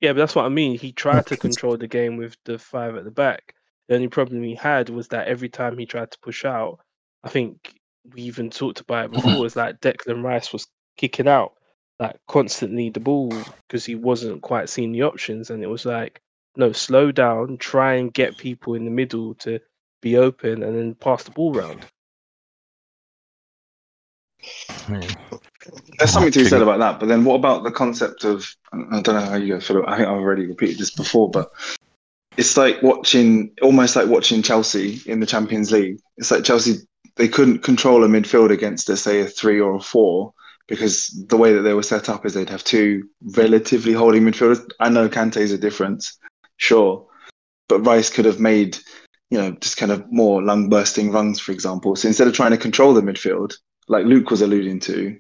Yeah, but that's what I mean. He tried to (laughs) control the game with the five at the back. The only problem he had was that every time he tried to push out, I think we even talked about it before, is like Declan Rice was kicking out like constantly the ball because he wasn't quite seeing the options. And it was like, no, slow down, try and get people in the middle to be open and then pass the ball round. There's something to be said about that, but then what about the concept of? I don't know how you guys feel. I think I've already repeated this before, but it's like watching, almost like watching Chelsea in the Champions League. It's like Chelsea they couldn't control a midfield against, let's say, a three or a four because the way that they were set up is they'd have two relatively holding midfielders. I know Kante's a difference, sure, but Rice could have made, you know, just kind of more lung bursting runs, for example. So instead of trying to control the midfield, like Luke was alluding to,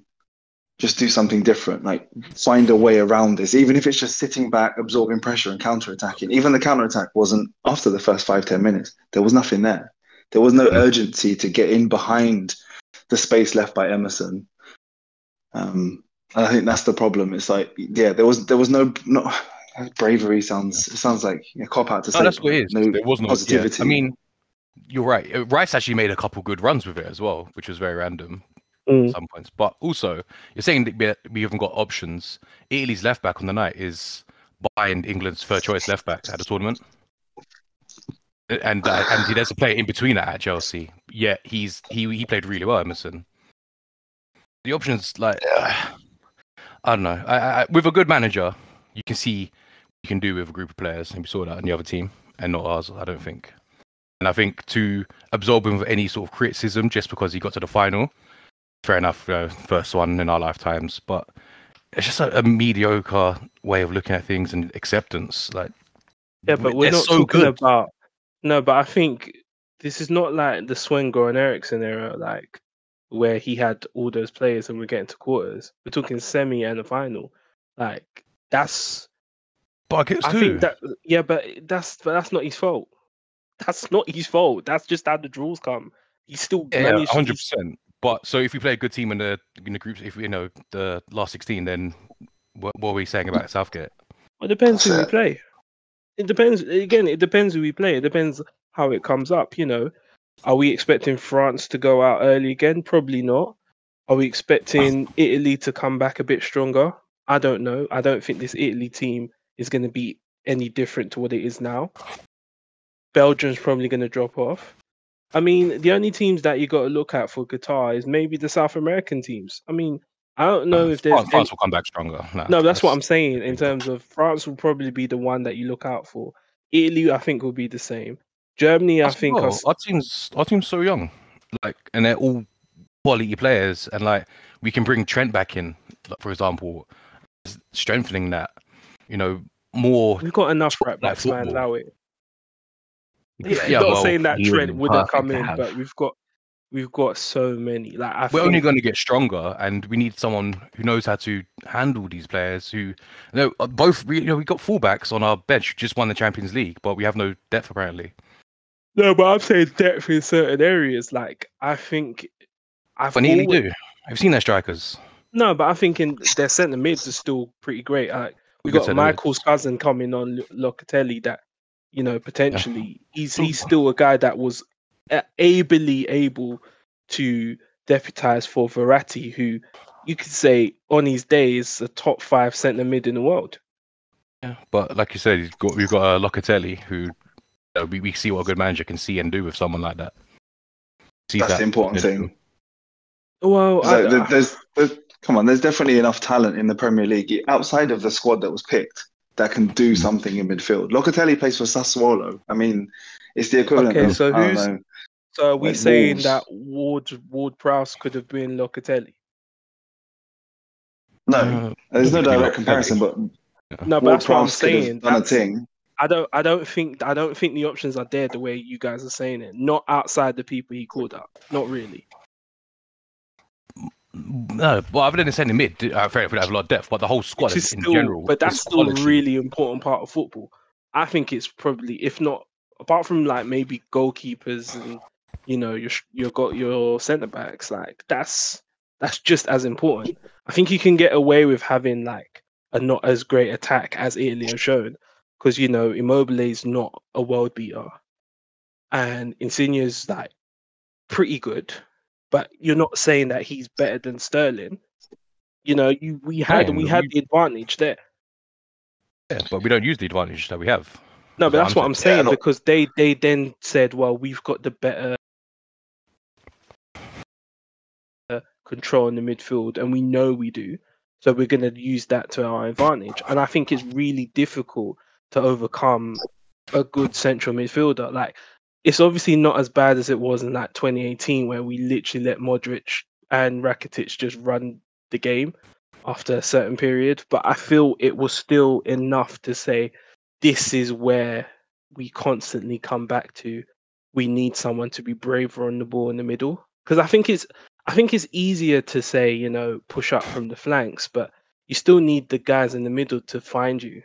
just do something different. Like find a way around this, even if it's just sitting back, absorbing pressure and counter attacking. Even the counter attack wasn't after the first five ten minutes. There was nothing there. There was no urgency to get in behind the space left by Emerson. Um, and I think that's the problem. It's like, yeah, there was there was no no bravery. Sounds it sounds like a cop out to say. No, that's what it is. No there was no positivity. Yeah. I mean, you're right. Rice actually made a couple good runs with it as well, which was very random Mm. at some points. But also, you're saying that we- we haven't got options. Italy's left back on the night is behind England's third choice left back at the tournament. And uh, and he does a player in between that at Chelsea. Yeah, he's he he played really well, Emerson. The options like (sighs) I don't know. I, I, with a good manager, you can see what you can do with a group of players, and we saw that in the other team, and not ours. I don't think. And I think to absorb him with any sort of criticism just because he got to the final, fair enough. You know, first one in our lifetimes, but it's just a, a mediocre way of looking at things and acceptance. Like, Yeah, but we're not so talking good. about. No, but I think this is not like the Sven-Göran Eriksson era, like where he had all those players and we're getting to quarters. We're talking semi and a final. Like that's. But against I think that yeah, but that's but that's not his fault. That's not his fault. That's just how the draws come. He still Yeah, managed. hundred percent. But so if we play a good team in the in the groups, if we you know the last sixteen, then what, what are we saying about Southgate? Well, it depends who we play. It depends. Again, it depends who we play. It depends how it comes up. You know, are we expecting France to go out early again? Probably not. Are we expecting Italy to come back a bit stronger? I don't know. I don't think this Italy team is going to be any different to what it is now. Belgium's probably going to drop off. I mean, the only teams that you got to look at for Qatar is maybe the South American teams. I mean, I don't know uh, if there's France, any- France will come back stronger. Nah, no, that's what I'm saying in terms of France will probably be the one that you look out for. Italy, I think, will be the same. Germany, I As think, are our team's our team's so young, like, and they're all quality players, and like we can bring Trent back in, like, for example, strengthening that. You know, more. we've got enough right backs, man. Allow it. Yeah, Yeah, not well, saying that Trent would have perfect come in, but we've got we've got so many. Like I We're only going to get stronger, and we need someone who knows how to handle these players. Who, you know, uh, both we, you know, we got fullbacks on our bench who just won the Champions League, but we have no depth apparently. No, but I'm saying depth in certain areas. Like I think I've But always- do. I've seen their strikers. No, but I think in their centre mids are still pretty great. Like we Good got Michael's cousin coming on Locatelli. That you know potentially he's he's still a guy that was ably able to deputize for Verratti, who you could say on his day is a top five centre mid in the world. Yeah, but like you said, he's got, we've got uh, Locatelli, who uh, we, we see what a good manager can see and do with someone like that. Sees That's that the important potential. thing. Well, I, Like, there's, there's, come on, there's definitely enough talent in the Premier League outside of the squad that was picked that can do Hmm. something in midfield. Locatelli plays for Sassuolo. I mean, it's the equivalent Okay, of so who's- know. so are we like saying Wolves. that Ward Ward Prowse could have been Locatelli? No, Uh, there's no direct comparison, but No, but Ward that's what I'm Prowse could have saying. Done a thing. I don't I don't think I don't think the options are there the way you guys are saying it. Not outside the people he called up. Not really. No, well, other than the centre mid, uh, fair enough, we have a lot of depth, but the whole squad is in still, general. but that's still quality. a really important part of football. I think it's probably, if not, apart from like maybe goalkeepers and you know your sh- you got your centre backs, like that's that's just as important. I think you can get away with having like a not as great attack as Italy have shown, because you know Immobile is not a world beater, and Insigne's like pretty good, but you're not saying that he's better than Sterling. You know, you we had Yeah, we had we- the advantage there. Yeah, but we don't use the advantage that we have. No, but That's what I'm saying Yeah, because they they then said, well, we've got the better uh, control in the midfield, and we know we do, so we're going to use that to our advantage. And I think it's really difficult to overcome a good central midfielder. Like it's obviously not as bad as it was in that 2018 where we literally let Modric and Rakitic just run the game after a certain period, but I feel it was still enough to say this is where we constantly come back to. We need someone to be braver on the ball in the middle. Because i think it's i think it's easier to say you know push up from the flanks but you still need the guys in the middle to find you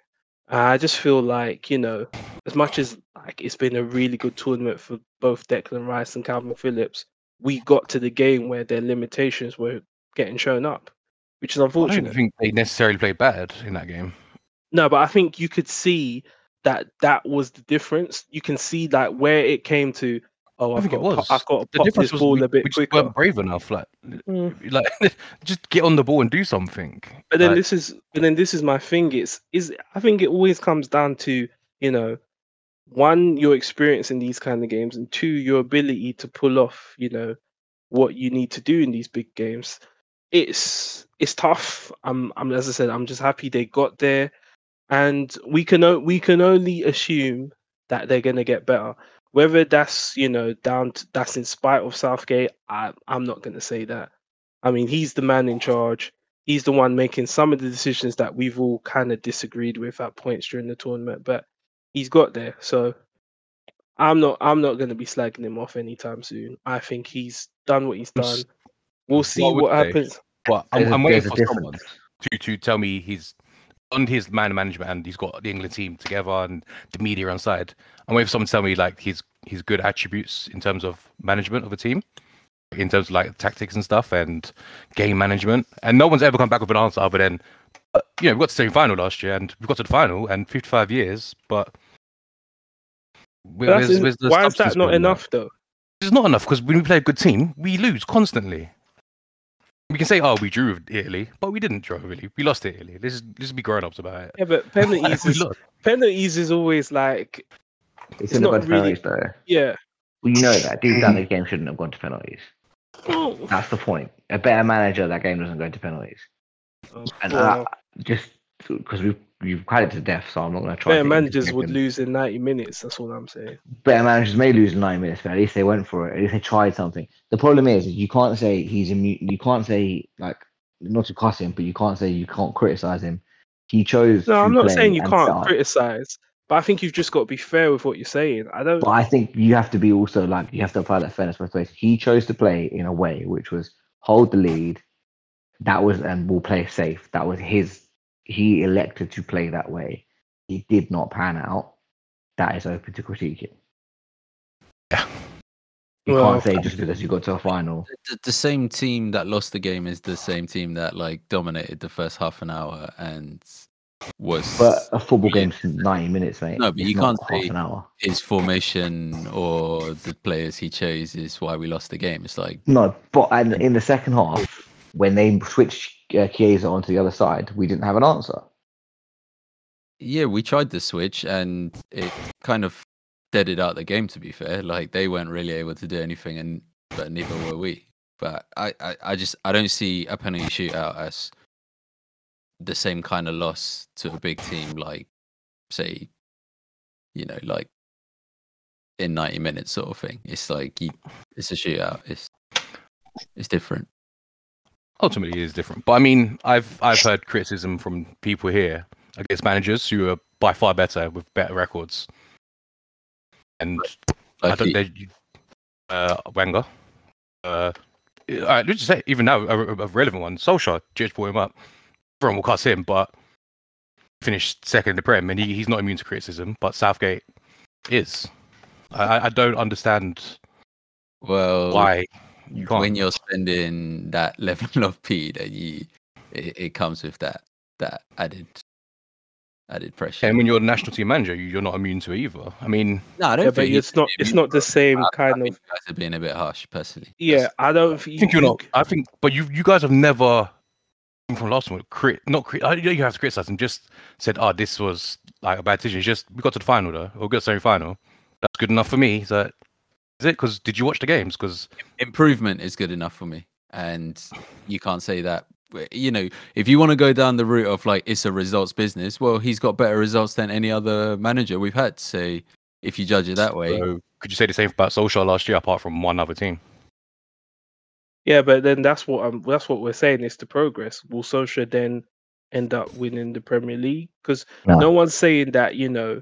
i just feel like you know as much as like it's been a really good tournament for both Declan Rice and Kalvin Phillips we got to the game where their limitations were getting shown up which is unfortunate. I don't think they necessarily played bad in that game. no, but I think you could see that that was the difference. You can see like where it came to. Oh, I I've think got, it was. I've got to The pop difference this was ball we, a bit we just quicker. weren't brave enough. Like, Mm. (laughs) like (laughs) just get on the ball and do something. But then Like, this is, but then this is my thing. It's is I think it always comes down to you know, one your experience in these kind of games, and two your ability to pull off you know what you need to do in these big games. It's it's tough. I'm I'm as I said, I'm just happy they got there, and we can o- we can only assume that they're gonna get better. Whether that's you know down to, that's in spite of Southgate, I I'm not gonna say that. I mean, he's the man in charge. He's the one making some of the decisions that we've all kind of disagreed with at points during the tournament, but he's got there. So I'm not I'm not going to be slagging him off anytime soon. I think he's done what he's done. We'll see I would what happens. but There's I'm, a- I'm waiting for difference. someone to, to tell me he's on his man management and he's got the England team together and the media on side. I'm waiting for someone to tell me like his his good attributes in terms of management of a team, in terms of like tactics and stuff and game management. And no one's ever come back with an answer other than, uh, you know, we got to the semi final last year and we got to the final and 55 years, but. Where's- where's the why is that not enough though? It's not enough because when we play a good team, we lose constantly. We can say, "Oh, we drew Italy," but we didn't draw really. We lost to Italy. Let's just, let's be grown ups about it. Yeah, but penalties (laughs) is penalties is always like It's, It's in the not good really- penalties though. yeah. Well, you know that deep down the game shouldn't have gone to penalties. Oh, That's the point. A better manager, that game doesn't go to penalties. And well, uh, just because we've you've had it to death, so I'm not going to try. better managers would lose in 90 minutes. That's all I'm saying. Better managers may lose in nine minutes, but at least they went for it. At least they tried something. The problem is, you can't say he's immune. You can't say like not to cuss him, but you can't say you can't criticize him. He chose. No, I'm not saying you can't up. criticize, but But I think you've just got to be fair with what you're saying. I don't. But I think you have to be also like you have to apply that fairness both ways. He chose to play in a way which was hold the lead. That was and we'll play safe. That was his. He elected to play that way. He did not pan out. That is open to critiquing. Yeah. You Well, can't say just because you got to a final. The, the same team that lost the game is the same team that like dominated the first half an hour and was But a football Yeah. game's ninety minutes, mate. No, but It's you can't half say- an hour. his formation or the players he chose is why we lost the game. It's like No, but and in the second half, when they switched uh, Chiesa onto the other side, we didn't have an answer. yeah, we tried the switch and it kind of deaded out the game. To be fair, like they weren't really able to do anything, and but neither were we. But I, I, I just I don't see a penalty shootout as the same kind of loss to a big team like say, you know, like in ninety minutes sort of thing. It's like you, it's a shootout. It's it's different. Ultimately it is different. But I mean, I've I've heard criticism from people here against managers who are by far better with better records, and I don't. he- They, uh, Wenger. Uh, all right, let's just say even now a, a relevant one. Solskjaer just brought him up. Everyone will cuss him, but finished second in the Prem, and he, he's not immune to criticism. But Southgate is. I, I- I don't understand well, why you can't. when you're spending that (laughs) level of P, that you it, it comes with that that added added pressure. and when you're the national team manager, you- you're not immune to it either. I mean, no, I don't Yeah, think you it's not. It's not the same I- I kind think of. you guys are being a bit harsh, personally. Yeah, That's- I don't. I think you're not. I think, but you you guys have never even from last one crit not crit. I, you have to criticize them. Just said, oh, this was like a bad decision. It's just we got to the final though, or we got to semi final. That's good enough for me. Is that is it? Because did you watch the games? Because improvement is good enough for me, and you can't say that. You know, if you want to go down the route of like it's a results business, well, he's got better results than any other manager we've had. So if you judge it that way, so could you say the same about Solskjaer last year, apart from one other team? Yeah, but then that's what um that's what we're saying is the progress. Will Solskjaer then end up winning the Premier League? Because No. no one's saying that you know,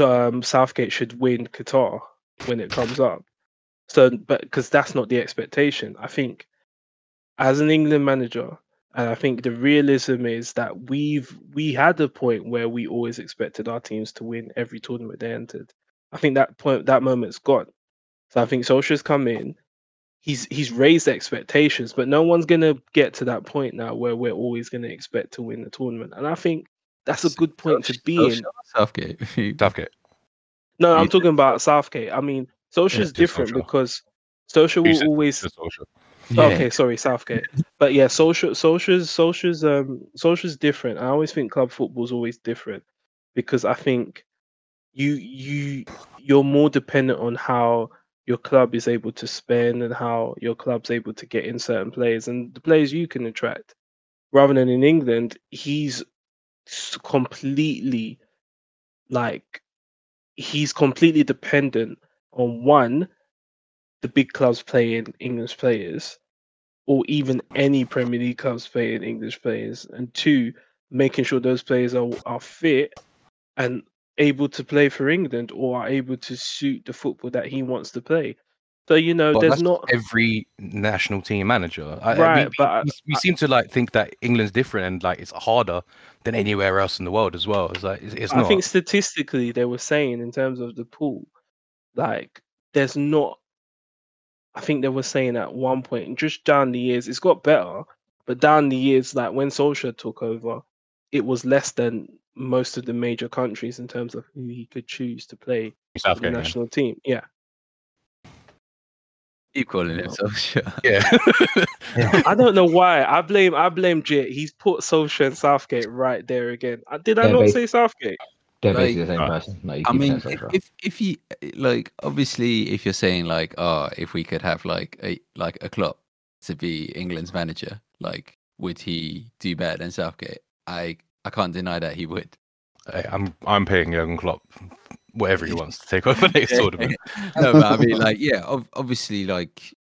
um, Southgate should win Qatar when it comes up. So, but because that's not the expectation. I think as an England manager, and I think the realism is that we've we had a point where we always expected our teams to win every tournament they entered. I think that point that moment's gone. So I think Solskjaer's come in he's he's raised expectations, but no one's gonna get to that point now where we're always gonna expect to win the tournament. And I think that's a good point to be in. Solskjaer Southgate. (laughs) Southgate. No, I'm talking about Southgate. I mean, Solskjaer's just different Solskjaer. because social will always. Just Solskjaer. Okay, sorry, Southgate. But yeah, social, Solskjaer's, Solskjaer's, um, Solskjaer's different. I always think club football's always different because I think you you you're more dependent on how your club is able to spend and how your club's able to get in certain players and the players you can attract. Rather than in England, he's completely like he's completely dependent on one the big clubs playing English players, or even any Premier League clubs playing English players, and two, making sure those players are are fit and able to play for England or are able to suit the football that he wants to play. So you know, there's not every national team manager. I, I- Right, we, but I- we, we seem to like think that England's different and like it's harder than anywhere else in the world as well. It's like it's, it's I not. think statistically they were saying in terms of the pool, like there's not. I think they were saying at one point, just down the years, it's got better, but down the years, like when Solskjaer took over, it was less than most of the major countries in terms of who he could choose to play the yeah. national team. Yeah, Keep calling him Solskjaer. Yeah. I don't know why. I blame I blame Jit. He's put Solskjaer and Southgate right there again. Uh, Did I Yeah, not basi- say Southgate? They're Like- basically the same person. No, you I mean, if, if if you like, obviously, if you're saying like, oh, if we could have like a like a Klopp to be England's manager, like, would he do better than Southgate? I I can't deny that he would. Hey, I'm I'm paying Jurgen Klopp whatever he (laughs) wants to take over next tournament. (laughs) no, but I mean, like, (laughs) yeah, ob- obviously, like,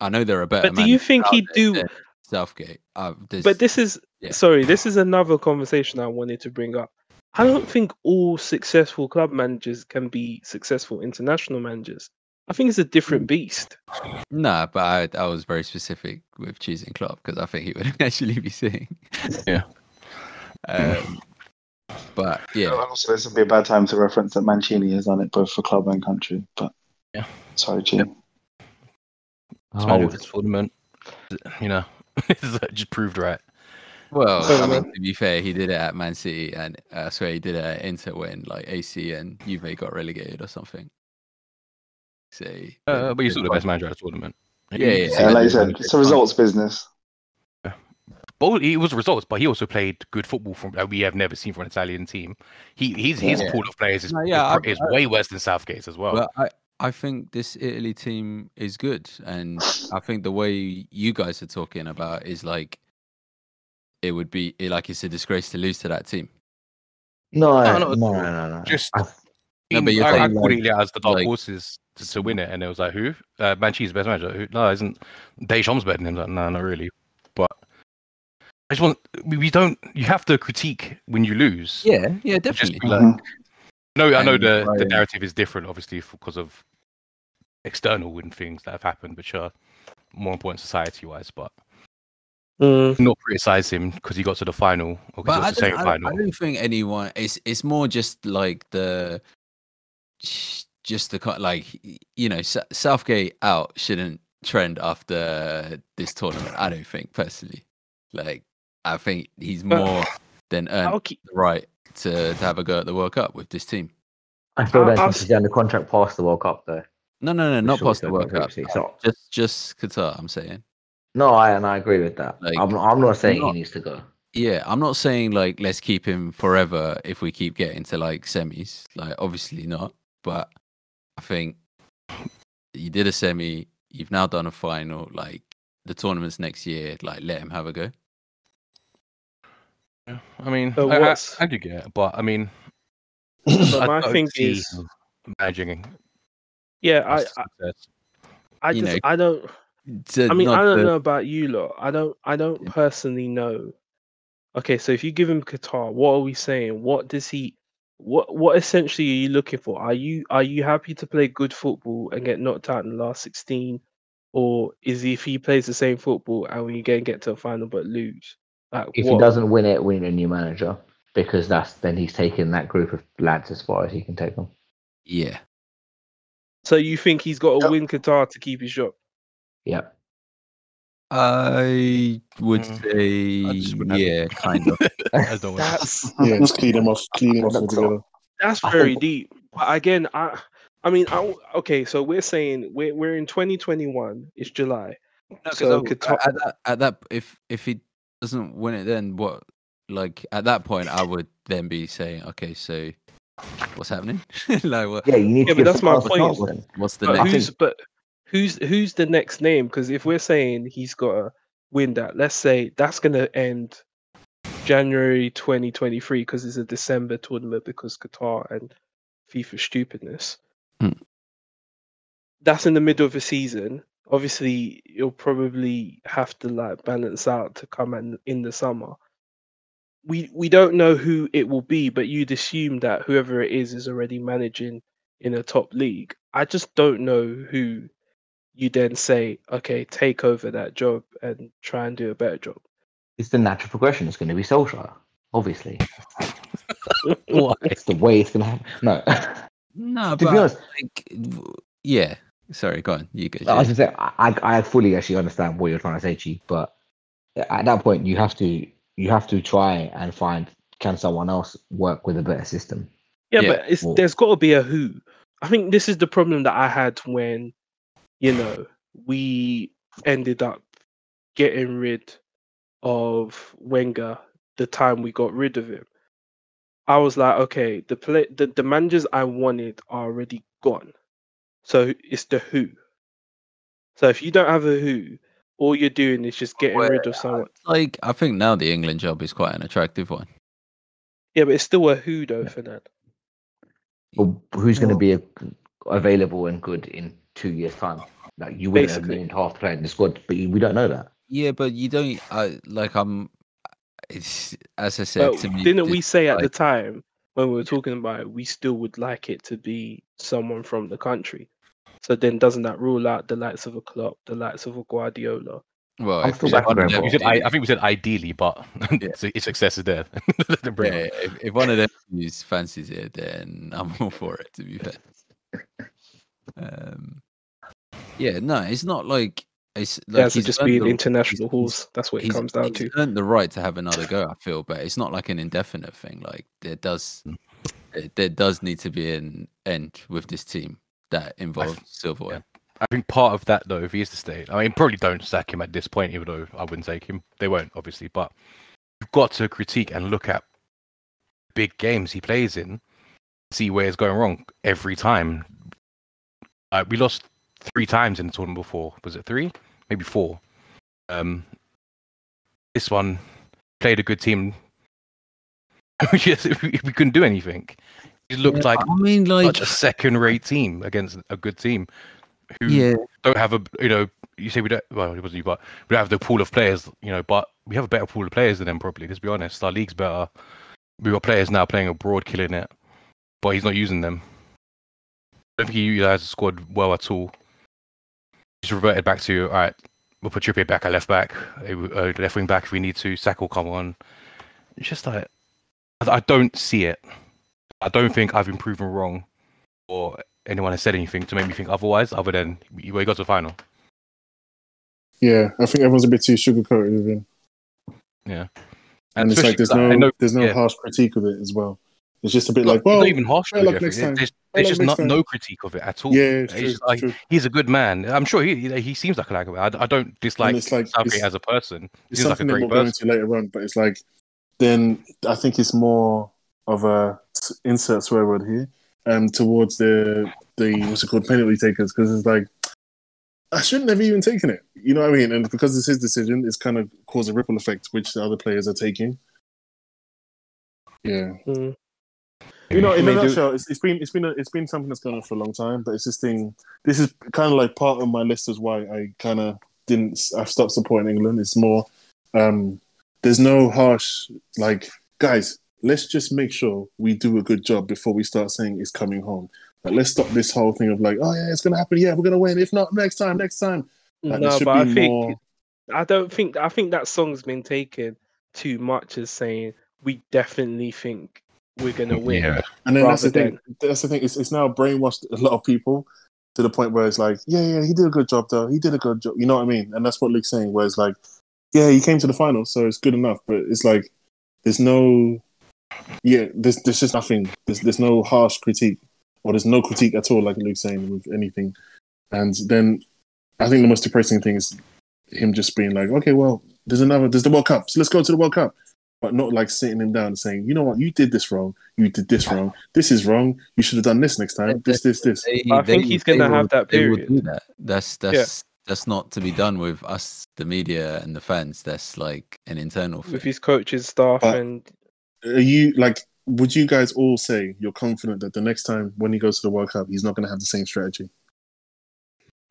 I know there are better. But do you think he'd do- Southgate? Uh, But this is yeah. sorry, this is another conversation I wanted to bring up. I don't think all successful club managers can be successful international managers. I think it's a different beast. Nah, but I, I was very specific with choosing Klopp because I think he would actually be seeing. Yeah. Um, but yeah, Also, this would be a bad time to reference that Mancini has done it both for club and country. But Yeah. sorry, Jim. It's Oh, manager of this tournament. You know, (laughs) it's just proved right. well, Fair I mean, to be fair, he did it at Man City, and uh, I swear he did it at Inter when like AC and Juve got relegated or something. So, Uh, but he's still the best manager of the tournament. Yeah, yeah, He's- Yeah, like you said, it's a results business. But he was results, but he also played good football from that we have never seen from an Italian team. He his his Yeah. pool of players is, No, yeah, is, I- is way worse than Southgate's as well. But I, I think this Italy team is good, and I think the way you guys are talking about is like it would be like it's a disgrace to lose to that team. No, No, no, no, no, no, no. Just- I- No, but I, you're I saying, called like- it as the dark like- horses to, to win it, and it was like who? Uh, Mancini's the best manager. Who? No, isn't Deschamps better than him? Like, no, not really. But I just want we, we don't. You have to critique when you lose. Yeah, yeah, definitely. be like, Mhm. no, I know the, the narrative is different, obviously, because of external and things that have happened, which are more important society-wise. But Mm. not criticize him because he got to the final or But because I it's the don't, same I, final. I don't think anyone. It's it's more just like the, just the kind like you know Southgate out shouldn't trend after this tournament. I don't think personally. Like I think he's uh, more than earned I'll keep, the right to, to have a go at the World Cup with this team. I still I'll- don't I'll think he's done the contract past the World Cup though. No, no, no, not Sure, past the so World Cup. So Just just Qatar. I'm saying. no, I and I agree with that. Like, I'm I'm not saying not- he needs to go. Yeah, I'm not saying like let's keep him forever if we keep getting to like semis. Like obviously not, but I think you did a semi, you've now done a final, like the tournament's next year, like let him have a go. Yeah, I mean, But I, I, I do get it, but I mean, (clears throat) but I my don't thing see is, him managing. yeah, I, I. I just, know, I don't. I mean, I don't to- know about you lot. I don't. I don't personally know. Okay, so if you give him Qatar, what are we saying? What does he? What What essentially are you looking for? Are you Are you happy to play good football and get knocked out in the last sixteen, or is he, if he plays the same football and we again get to a final but lose? Like If what? he doesn't win it, we need a new manager because that's then he's taken that group of lads as far as he can take them. Yeah. So you think he's got to Yep. win Qatar to keep his job? Yep. I would Mm, say I just wouldn't yeah, (laughs) kind of. I don't That's (laughs) Yeah, just clean them off, clean them off That's altogether. That's very deep. But again, I I mean, I, okay, so we're saying we're we're in 2021. It's July. No, 'cause So I- Qatar- at that, at that, if if he doesn't win it, then what? Like at that point, I would then be saying, okay, so what's happening? (laughs) like, what, Yeah, you need Yeah, to but that's my point. chance what's the But next? who's but who's who's the next name? Because if we're saying he's got to win that, let's say that's gonna end January 2023 because it's a December tournament because Qatar and FIFA stupidness. Hmm. That's in the middle of the season. Obviously, you'll probably have to like balance out to come in in the summer. We we don't know who it will be, but you'd assume that whoever it is is already managing in a top league. I just don't know who you then say, okay, take over that job and try and do a better job. It's the natural progression. It's going to be Solskjaer, obviously. (laughs) Why? It's the way it's going to happen. No, No, to but be honest, like, w- yeah. Sorry, go on. You go. I was Jay. gonna say I, I fully actually understand what you're trying to say, Chief, but at that point you have to you have to try and find can someone else work with a better system. Yeah, Yeah, but it's well- there's got to be a who. I think this is the problem that I had when, you know, we ended up getting rid of Wenger the time we got rid of him. I was like, okay, the play, the, the managers I wanted are already gone. So it's the who. So if you don't have a who, all you're doing is just getting rid of someone. Like, I think now the England job is quite an attractive one. Yeah, but it's still a who though, Yeah. Fernand. But who's going to be a, available and good in two years' time? Like you wouldn't have Basically. named half the players in the squad, but you, we don't know that. Yeah, but you don't. I like. I'm. It's as I said But to me. didn't we say at the time when we were talking about it, we still would like it to be someone from the country. So then, doesn't that rule out the likes of a Klopp, the likes of a Guardiola? Well, I'm still if back one on of that them We said, I, I think we said ideally, but (laughs) it's, it's success is there. (laughs) The yeah, if, if one of them who's fancies it, then I'm all for it. To be fair. Um, yeah, no, it's not like it's like has to he's just earned be an the- international he's- horse. That's what it comes down he's to. earned the right to have another go. I feel, but it's not like an indefinite thing. Like there does, Mm. there does need to be an end with this team that involves silverware. I think part of that, though, if he is to stay, I mean, probably don't sack him at this point, even though I wouldn't take him. They won't, obviously, but you've got to critique and look at big games he plays in, see where it's going wrong every time. Uh, we lost three times in the tournament before. Was it three? Maybe four. Um, this one played a good team. (laughs) we, we couldn't do anything. It looked like I mean, like, such a second-rate team against a good team who yeah, don't have a you know you say we don't well it wasn't you but we don't have the pool of players you know but we have a better pool of players than them probably let's be honest. Our league's better. We've got players now playing abroad killing it but he's not using them. I don't think he utilized the squad well at all. He's reverted back to all right we'll put Trippier back at left back uh, left wing back if we need to Saka will come on. It's just like I don't see it I don't think I've been proven wrong or anyone has said anything to make me think otherwise, other than where he got to the final. Yeah, I think everyone's a bit too sugarcoated with him, Yeah, and, it's like there's no know- there's no yeah. harsh critique of it as well. It's just a bit like, well, not even harsh. better though, luck Jeffrey. next time. There's, there's luck just not time. no critique of it at all. yeah, true, like he's a good man. I'm sure he he seems like a like. I, I don't dislike and it's like it's, as a person. He it's seems like a something that great we'll go person. into later on, but it's like then I think it's more of a insert swear word here um towards the the what's it called penalty takers because it's like I shouldn't have even taken it. You know what I mean? And because it's his decision, it's kind of caused a ripple effect which the other players are taking. Yeah. Mm. You know, in mean, a nutshell, it's, it's been it's been a, it's been something that's gone on for a long time. But it's this thing. This is kind of like part of my list as why I kind of didn't. I've stopped supporting England. It's more. Um, there's no harsh like guys. Let's just make sure we do a good job before we start saying it's coming home. Like, let's stop this whole thing of like, oh yeah, it's gonna happen. Yeah, we're gonna win. If not, next time, next time. Like, no, but I be think more- I don't think I think that song's been taken too much as saying we definitely think we're gonna win. Yeah, And then that's the rather thing. That's the thing. It's, it's now brainwashed a lot of people to the point where it's like, yeah, yeah, he did a good job though. He did a good job. You know what I mean? And that's what Luke's saying. Where it's like, yeah, he came to the final, so it's good enough. But it's like, there's no, yeah, there's there's just nothing. There's there's no harsh critique, or there's no critique at all, like Luke's saying with anything. And then I think the most depressing thing is him just being like, okay, well, there's another, there's the World Cup, so let's go to the World Cup. But not like sitting him down and saying, you know what, you did this wrong, you did this wrong, this is wrong, you should have done this next time, this, this, this. They- I think they- he's gonna have that they will period. do that. That's that's that's not to be done with us, the media and the fans. That's like an internal thing. with his coaches, staff, But- and Are you like, would you guys all say you're confident that the next time when he goes to the World Cup, he's not going to have the same strategy?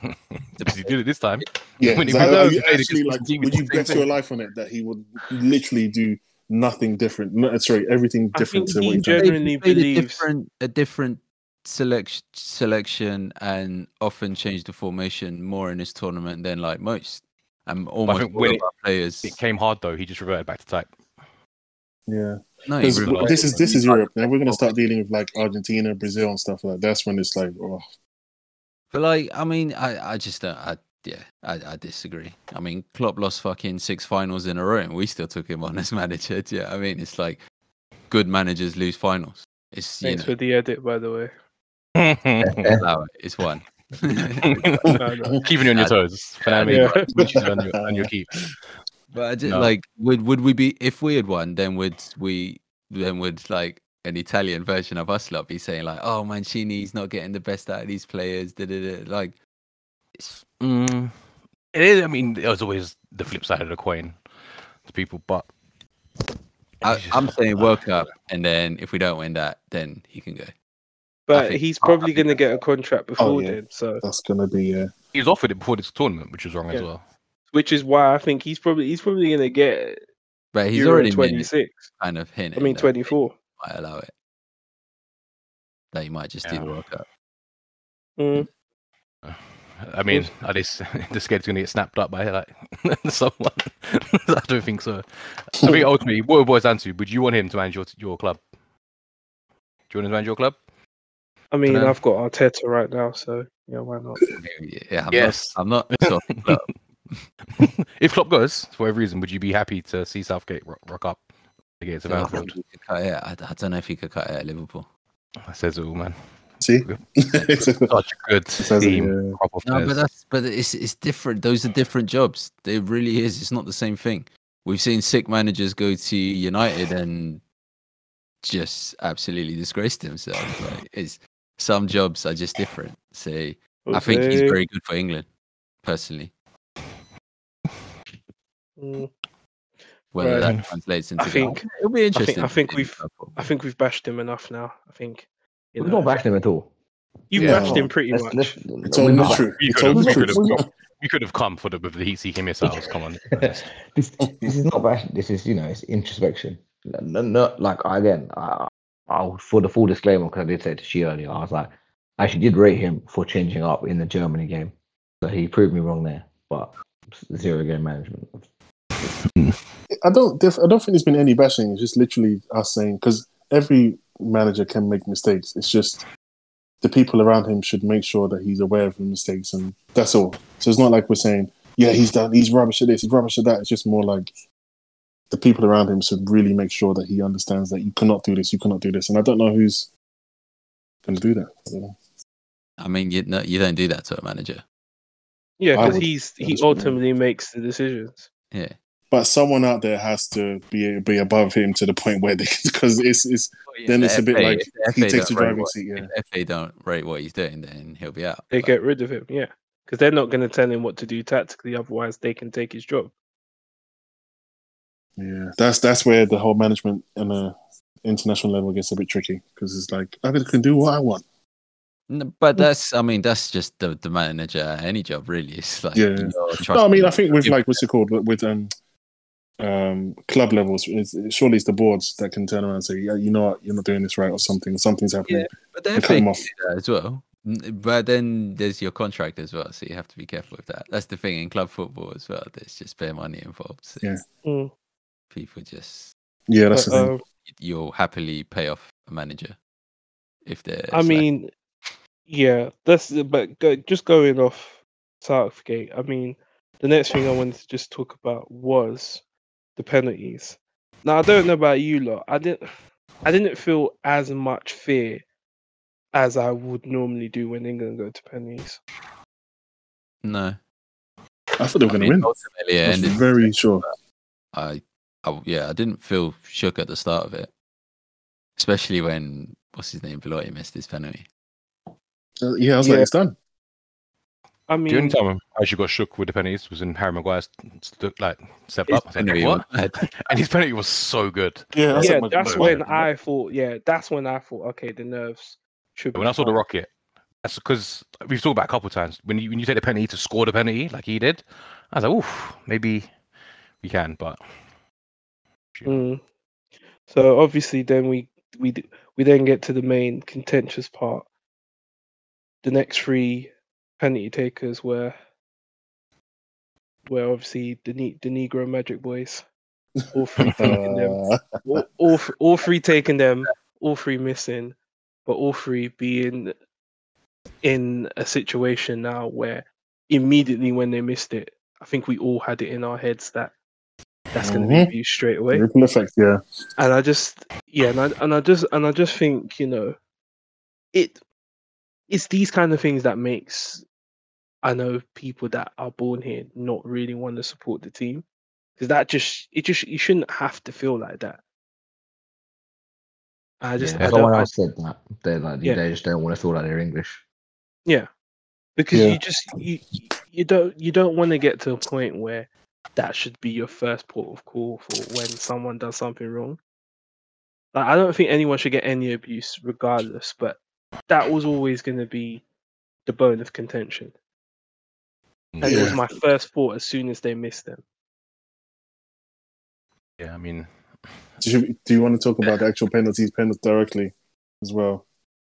(laughs) he did it this time. (laughs) Yeah, (laughs) When he- is that- I know- are you played actually like, would you bet your life on it that he would literally do nothing different? No, sorry, everything I different think to what he he's done. gen- genuinely Played a believes- different a different selection selection and often change the formation more in this tournament than like most. And almost think all when of it- our players. It came hard though. He just reverted back to type. Yeah, no, he because this is this is Europe. Now we're going to start dealing with like Argentina, Brazil, and stuff like that. That's when it's like, oh, But like, I mean, I, I just don't. I, yeah, I, I disagree. I mean, Klopp lost fucking six finals in a row, and we still took him on as manager. (laughs) Yeah, I mean, it's like good managers lose finals. It's you thanks know, for the edit, by the way. (laughs) allow. It's one. (laughs) No, no. Keeping you on your toes. For now, I yeah. on your, on your keep. But I just, No. like, would would we be if we had won? Then would we? Then would like an Italian version of us lot be saying like, "Oh, Mancini's not getting the best out of these players." Da, da, da. Like, it's, Mm, it is. I mean, it was always the flip side of the coin to people, but I, it's I'm just- saying World Cup, and then if we don't win that, then he can go. But think- he's I- I probably going to get a contract before yeah. then, so that's going to be uh, he was offered it before this tournament, which is wrong as well. Which is why I think he's probably he's probably going to get But he's Euro already made twenty it six. kind of hint. I mean twenty four. Might allow it. that he might just do Yeah. the World Cup. Mm. I mean, are they s- (laughs) the skate's gonna get snapped up by like (laughs) someone? (laughs) I don't think so. I mean, ultimately, what it boils down to: Would you want him to manage your your club? Do you want him to manage your club? I mean, Dunno. I've got Arteta right now, so yeah, why not? Yeah, I'm Yes. not. I'm not. sure, but (laughs) if Klopp goes for whatever reason, would you be happy to see Southgate rock, rock up against I don't Anfield? think he could cut it. I, I don't know if he could cut it at Liverpool. That says it all, man. See, Such a good (laughs) says it, team. yeah. No, but that's but it's it's different. Those are different jobs. It really is. It's not the same thing. We've seen sick managers go to United and just absolutely disgrace themselves. Like it's some jobs are just different. So I think he's very good for England, personally. Mm, Whether Right. that translates into I the- think- it'll be interesting. I think to see we've- Liverpool. I think we've bashed him enough now. I think you We've know, not bashed him at all. you've Yeah. bashed him pretty Let's- much. let's- It's we've all not- the truth. You could have, you could have, (laughs) We've come, you could have come for the with the heat seeking missiles. Come on. (laughs) this, this is not bad. This is, you know, it's introspection. No, no, no, like again, I, I, for the full disclaimer, because I did say to she earlier, I was like, I actually did rate him for changing up in the Germany game. So he proved me wrong there, but zero game management. I don't. I don't think there's been any bashing. It's just literally us saying because every manager can make mistakes. It's just the people around him should make sure that he's aware of the mistakes, and that's all. So it's not like we're saying, "Yeah, he's done. He's rubbish at this. He's rubbish at that." It's just more like the people around him should really make sure that he understands that you cannot do this. You cannot do this. And I don't know who's going to do that. I. I mean, you no, you don't do that to a manager. Yeah, because he's he ultimately makes the decisions. Yeah. But someone out there has to be be above him to the point where they because it's it's Then The it's a bit like he takes the driving what- seat. Yeah. If FA don't rate what he's doing, then he'll be out. They But- get rid of him. Yeah, because they're not going to tell him what to do tactically. Otherwise, they can take his job. Yeah, that's that's where the whole management on a international level gets a bit tricky because it's like I can do what I want. N- But that's, I mean, that's just the, the manager any job, really. It's like, Yeah. you're No, I mean I think with like what's it called with, with um um club levels, it's, surely it's the boards that can turn around and say, yeah, you know what, you're not doing this right or something. Something's happening. but the and FA cut him off. that as well. But then there's your contract as well, so you have to be careful with that. That's the thing in club football as well. There's just bare money involved. So Yeah. Mm. People just, Yeah, that's But, the thing. um, you'll happily pay off a manager if they're. I slack. mean, yeah, that's but go, just going off Southgate. I mean, the next thing I wanted to just talk about was the penalties. Now I don't know about you lot. I didn't. I didn't feel as much fear as I would normally do when England go to penalties. no. I thought they were I going to mean, win. ultimately, it I was ended very sure. I, I, yeah, I didn't feel shook at the start of it, especially when what's his name, Belotti missed his penalty. Uh, yeah, I was Yeah. like, it's done. I The only mean, time I actually got shook with the penalties was in Harry Maguire's st- like step up. I like, what? (laughs) And his penalty was so good. Yeah, I was yeah, that's when my- I thought. Yeah, that's when I thought. Okay, the nerves should. be When I saw the rocket, that's because we've talked about a couple of times. When you when you take the penalty to score the penalty like he did, I was like, oof, maybe we can, but Mm. So obviously, then we we we then get to the main contentious part. The next three penalty takers were were obviously the ne- the Negro Magic Boys. All (laughs) three taking them. All, all, all three taking them. All three missing, but all three being in a situation now where immediately when they missed it, I think we all had it in our heads that that's going to Mhm. be abused straight away ripple effect. Yeah, and I just yeah, and I, and I just and I just think you know, it it's these kind of things that makes I know people that are born here not really want to support the team because that just it just you shouldn't have to feel like that. I just Yeah, I someone don't I- else said that. They like Yeah. they just don't want to feel like they're English. yeah because Yeah. you just you you don't you don't want to get to a point where that should be your first port of call for when someone does something wrong. Like, I don't think anyone should get any abuse regardless, but that was always going to be the bone of contention. And it was my first thought as soon as they missed them. yeah, I mean, do you, do you want to talk about the actual penalties, penalties directly as well?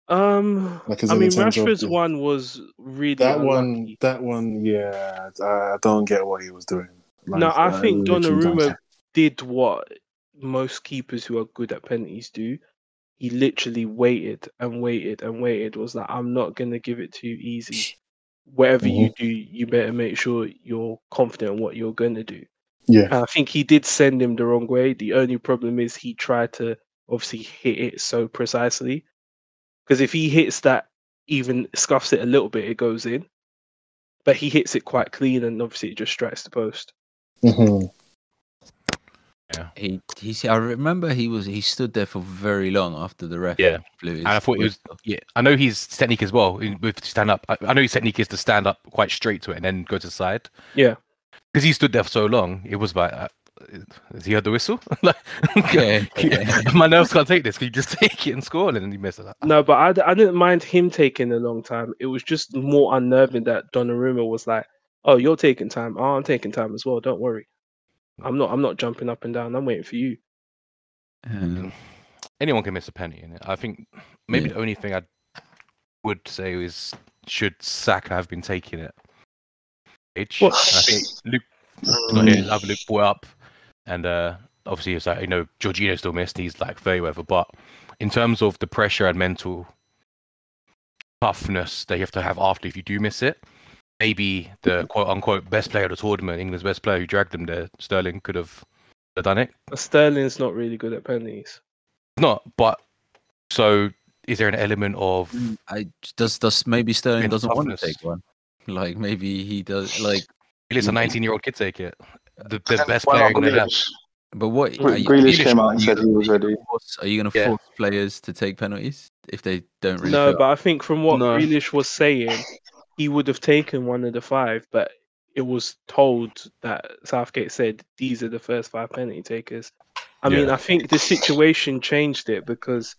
Um, Like, as I in mean, in terms of Rashford's one was really That one, that one, yeah, I don't get what he was doing. Like, No, I uh, think literally Donnarumma did what most keepers who are good at penalties do. He literally waited and waited and waited. Was like, I'm not gonna give it to you easy. Whatever you mm-hmm. do, you better make sure you're confident in what you're gonna do. Yeah, And I think he did send him the wrong way. The only problem is he tried to obviously hit it so precisely. Because if he hits that, even scuffs it a little bit, it goes in. But he hits it quite clean, and obviously it just strikes the post. Mm-hmm. Hmm He he. s- I remember he was he stood there for very long after the ref. Yeah. blew his And I thought it was whistle. yeah. I know his technique as well in- with stand up. I, I know his technique is to stand up quite straight to it and then go to the side. Yeah. because he stood there for so long. It was like, uh, has he heard the whistle? (laughs) like, (laughs) Yeah, yeah. my nerves can't take this. Can you just (laughs) take it and score? And then he missed it. Like, No, but I didn't mind him taking a long time. It was just more unnerving that Donnarumma was like, "Oh, you're taking time. Oh, I'm taking time as well. Don't worry. I'm not. I'm not jumping up and down. I'm waiting for you." Um, anyone can miss a penny in it. I think maybe Yeah. the only thing I would say is should Saka have been taking it? Age. I think Luke not here. Other Luke brought up, and uh, obviously it's like you know Jorginho still missed. He's like very whatever, but in terms of the pressure and mental toughness that you have to have after if you do miss it, maybe the quote unquote best player of the tournament, England's best player who dragged them there, Sterling, could have done it. But Sterling's not really good at penalties. Not, but so is there an element of I does does maybe Sterling doesn't want to take one. Like maybe he does. Like, It's a Mm. 19 year old kid take it. The, the best player not England have. Grealish? but what Gre- are you, Grealish Grealish- came out and said he was ready. force, are you going to Yeah. force players to take penalties if they don't really? no, feel- but I think from what No. Grealish was saying, he would have taken one of the five, but it was told that Southgate said these are the first five penalty takers. I mean, I think the situation changed it because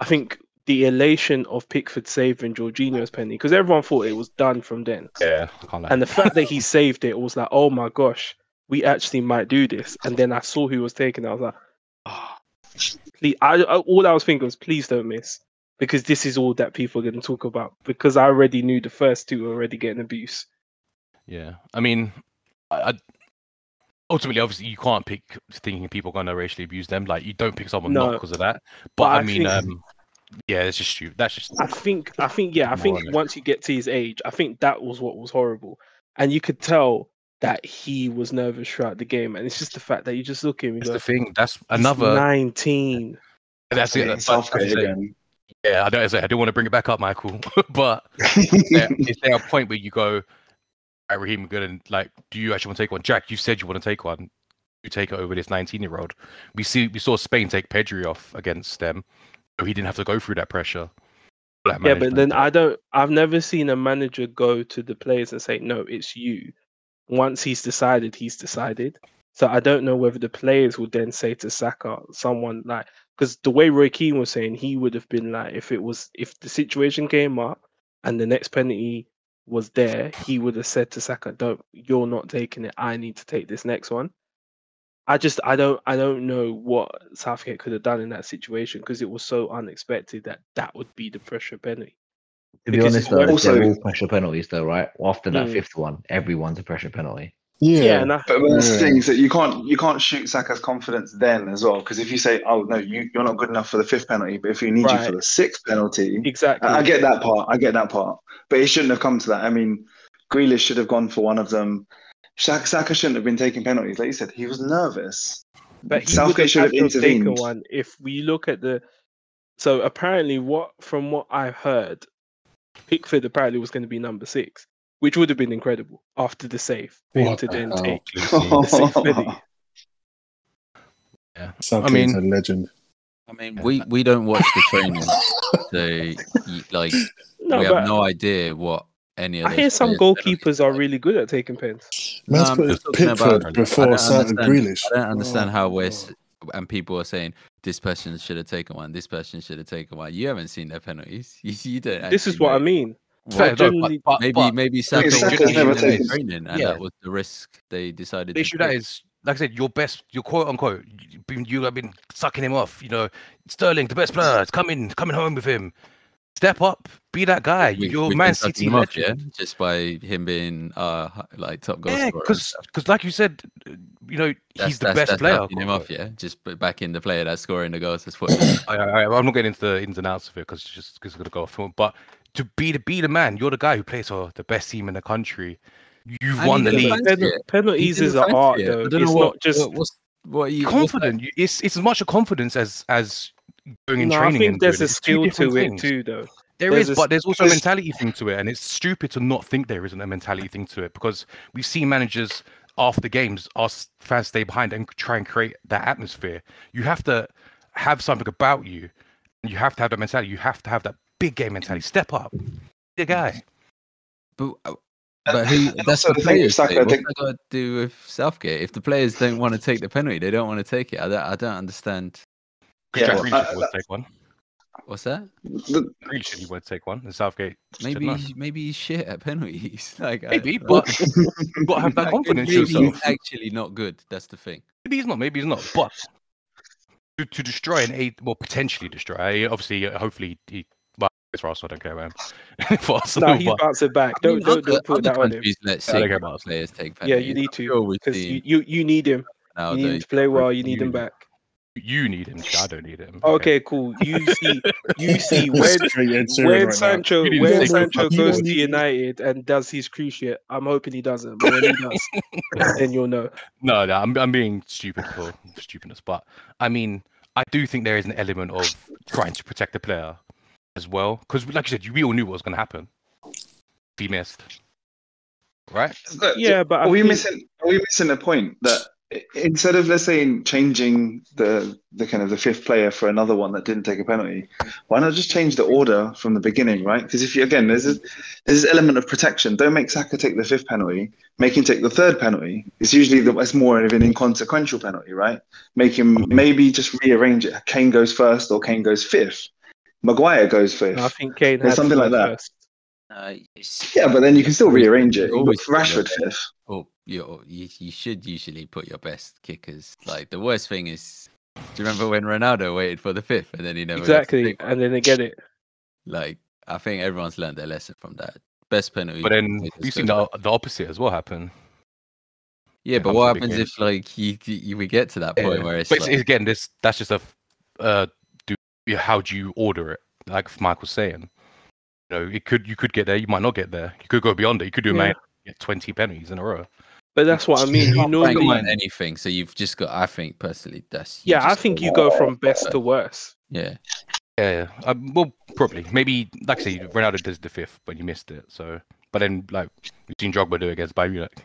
I think the elation of Pickford saving Jorginho's penalty, because everyone thought it was done from then. Yeah. And the fact that he saved it was like, oh my gosh, we actually might do this. And then I saw who was taking it. I was like, oh, please. I, I, all I was thinking was, please don't miss. Because this is all that people are going to talk about. Because I already knew the first two were already getting abuse. Yeah, I mean, I, I ultimately, obviously, you can't pick thinking people are going to racially abuse them. Like, you don't pick someone not because of that. But, But I, I mean, think- um, yeah, it's just stupid. That's just I think, I think, yeah, I think once you get to his age, I think that was what was horrible. And you could tell that he was nervous throughout the game. And it's just the fact that you just look at him and that's go, the thing. That's another. 19. That's it. Yeah, That's, that's Southgate the thing. again. Yeah, I don't. I don't want to bring it back up, Michael. (laughs) but is there, (laughs) is there a point where you go, "Right, Raheem, good, and like, do you actually want to take one? Jack, you said you want to take one. You take it over this 19 year old. We see, we saw Spain take Pedri off against them, so he didn't have to go through that pressure. That Yeah, but then I don't. I've never seen a manager go to the players and say, "No, it's you." Once he's decided, he's decided. So I don't know whether the players would then say to Saka, someone like, because the way Roy Keane was saying, he would have been like, if it was, if the situation came up and the next penalty was there, he would have said to Saka, "Don't, you're not taking it. I need to take this next one." I just, I don't, I don't know what Southgate could have done in that situation because it was so unexpected that that would be the pressure penalty. To be Because honest, though, also- all pressure penalties, though, right? After that Mm. fifth one, everyone's a pressure penalty. Yeah, Yeah, and But, but that's the Yeah. thing that you can't you can't shoot Saka's confidence then as well because if you say oh no you you're not good enough for the fifth penalty but if we need you for the sixth penalty exactly. I I get that part I get that part. But it shouldn't have come to that. I mean Grealish should have gone for one of them. Saka, Saka shouldn't have been taking penalties. Like you said he was nervous. But he Southgate should have have had taken intervened. one if we look at the. So apparently, what from what I heard, Pickford apparently was going to be number six, which would have been incredible after the save for What to the then hell? take Lucy. (laughs) the sixth penalty. yeah. Southgate's mean- a legend. I mean, we we don't watch the training, so y- like (laughs) No, we have no idea what any of. I hear some goalkeepers are really good at taking pens. Man's No, put Pickford about- before don't Grealish. I don't understand oh. how we're Oh. and people are saying this person should have taken one, this person should have taken one. You haven't seen their penalties. (laughs) You, you don't. This is actually what I mean. Fair, no, generally- but, but, Maybe but maybe Saka Saka's was never taken- training, and Yeah. that was the risk they decided. the to issue that take. is, like I said, your best, your quote unquote, you've been, you have been sucking him off. You know, Sterling, the best player, it's coming, coming home with him. Step up, be that guy. We- You're we've Man City him off, yeah, legend. just by him being uh like top goal Yeah, scorer. and because like you said, you know That's- he's the that's- best that's player. sucking him off, yeah. Just back in the player that's scoring the goals. That's (coughs) what. I, I, I'm not getting into the ins and outs of it because it's just because it's gonna go off. film, But to be the be the man, you're the guy who plays for the best team in the country. You've And won the league. Pen- penalties He is didn't an art, it. though. I don't It's know what, not just. what, what's what you Confident. You- It's it's as much a confidence as as going in No, I training. think there's doing a it. Skill different to it things. too, though. There There's is, a but there's also a mentality thing to it, and it's stupid to not think there isn't a mentality thing to it because we've seen managers after games ask fans stay behind and try and create that atmosphere. You have to have something about you, and you have to have that mentality. You have to have that big game mentality. Step up, be a guy. But, uh, but who, that's also the the thing with players. Thing. I What's think- that got to do with Southgate? If the players don't want to take the penalty, they don't want to take it. I don't. I don't understand. Because Yeah, Jack well, Grealish I- would take one. What's that? The- Grealish said he would take one, and Southgate. said Maybe no. he's- maybe he's shit at penalties. (laughs) like I- maybe, like- but (laughs) you've got to have that confidence maybe yourself. he's actually not good. That's the thing. Maybe he's not. Maybe he's not. But to, to destroy an eight, well, potentially destroy. Obviously, uh, hopefully, he. Well, it's for Arsenal. I don't care about him. for Arsenal, No, he's but bouncing back. I mean, Don't don't, other, don't put that on him. countries let I don't care about players take Yeah, you need to sure because you, you you need him. now You need him to play well. You you need him back. you need him. I don't need him. Okay, cool. You see, (laughs) you see when Straight Ed Sheeran when right. Sancho You didn't when Sancho goes to United and does his cruciate, I'm hoping he doesn't. But when he does, (laughs) then you'll know. No, no, I'm I'm being stupid for stupidness, but I mean, I do think there is an element of trying to protect the player as well, because like you said, you we all knew what was going to happen. If he missed, right? Look, Yeah, but I are we think- missing? Are we missing a point that instead of let's say changing the the kind of the fifth player for another one that didn't take a penalty, why not just change the order from the beginning, right? Because if you again, there's a, there's this element of protection. Don't make Saka take the fifth penalty. Make him take the third penalty. It's usually the, it's more of an inconsequential penalty, right? Make him maybe just rearrange it. Kane goes first or Kane goes fifth. Maguire goes fifth. I think Kane Or something like that. first. Uh, yeah, but then you can still rearrange it. You You always got do that. Rashford fifth. Oh, you, you you should usually put your best kickers. Like the worst thing is, do you remember when Ronaldo waited for the fifth and then he never Exactly, take and then they get it. Like I think everyone's learned their lesson from that. Best penalty. But then takers we've seen the, the opposite as well happen. Yeah, but what happens if like you, you we get to that point Yeah. where it's But it's, like, again, this that's just a uh, do yeah, how do you order it? Like Mike was saying, you know, it could you could get there, you might not get there. You could go beyond it. You could do a Yeah. man get twenty penalties in a row. But that's what I mean. You can't normally, rank anything, so you've just got. I think personally, that's yeah, I think you go from best to worst. yeah. Yeah, yeah. Um, well, probably. Maybe, like I say, Ronaldo does the fifth, but you missed it. So, but then, like, we've seen Drogba do it against Bayern Munich.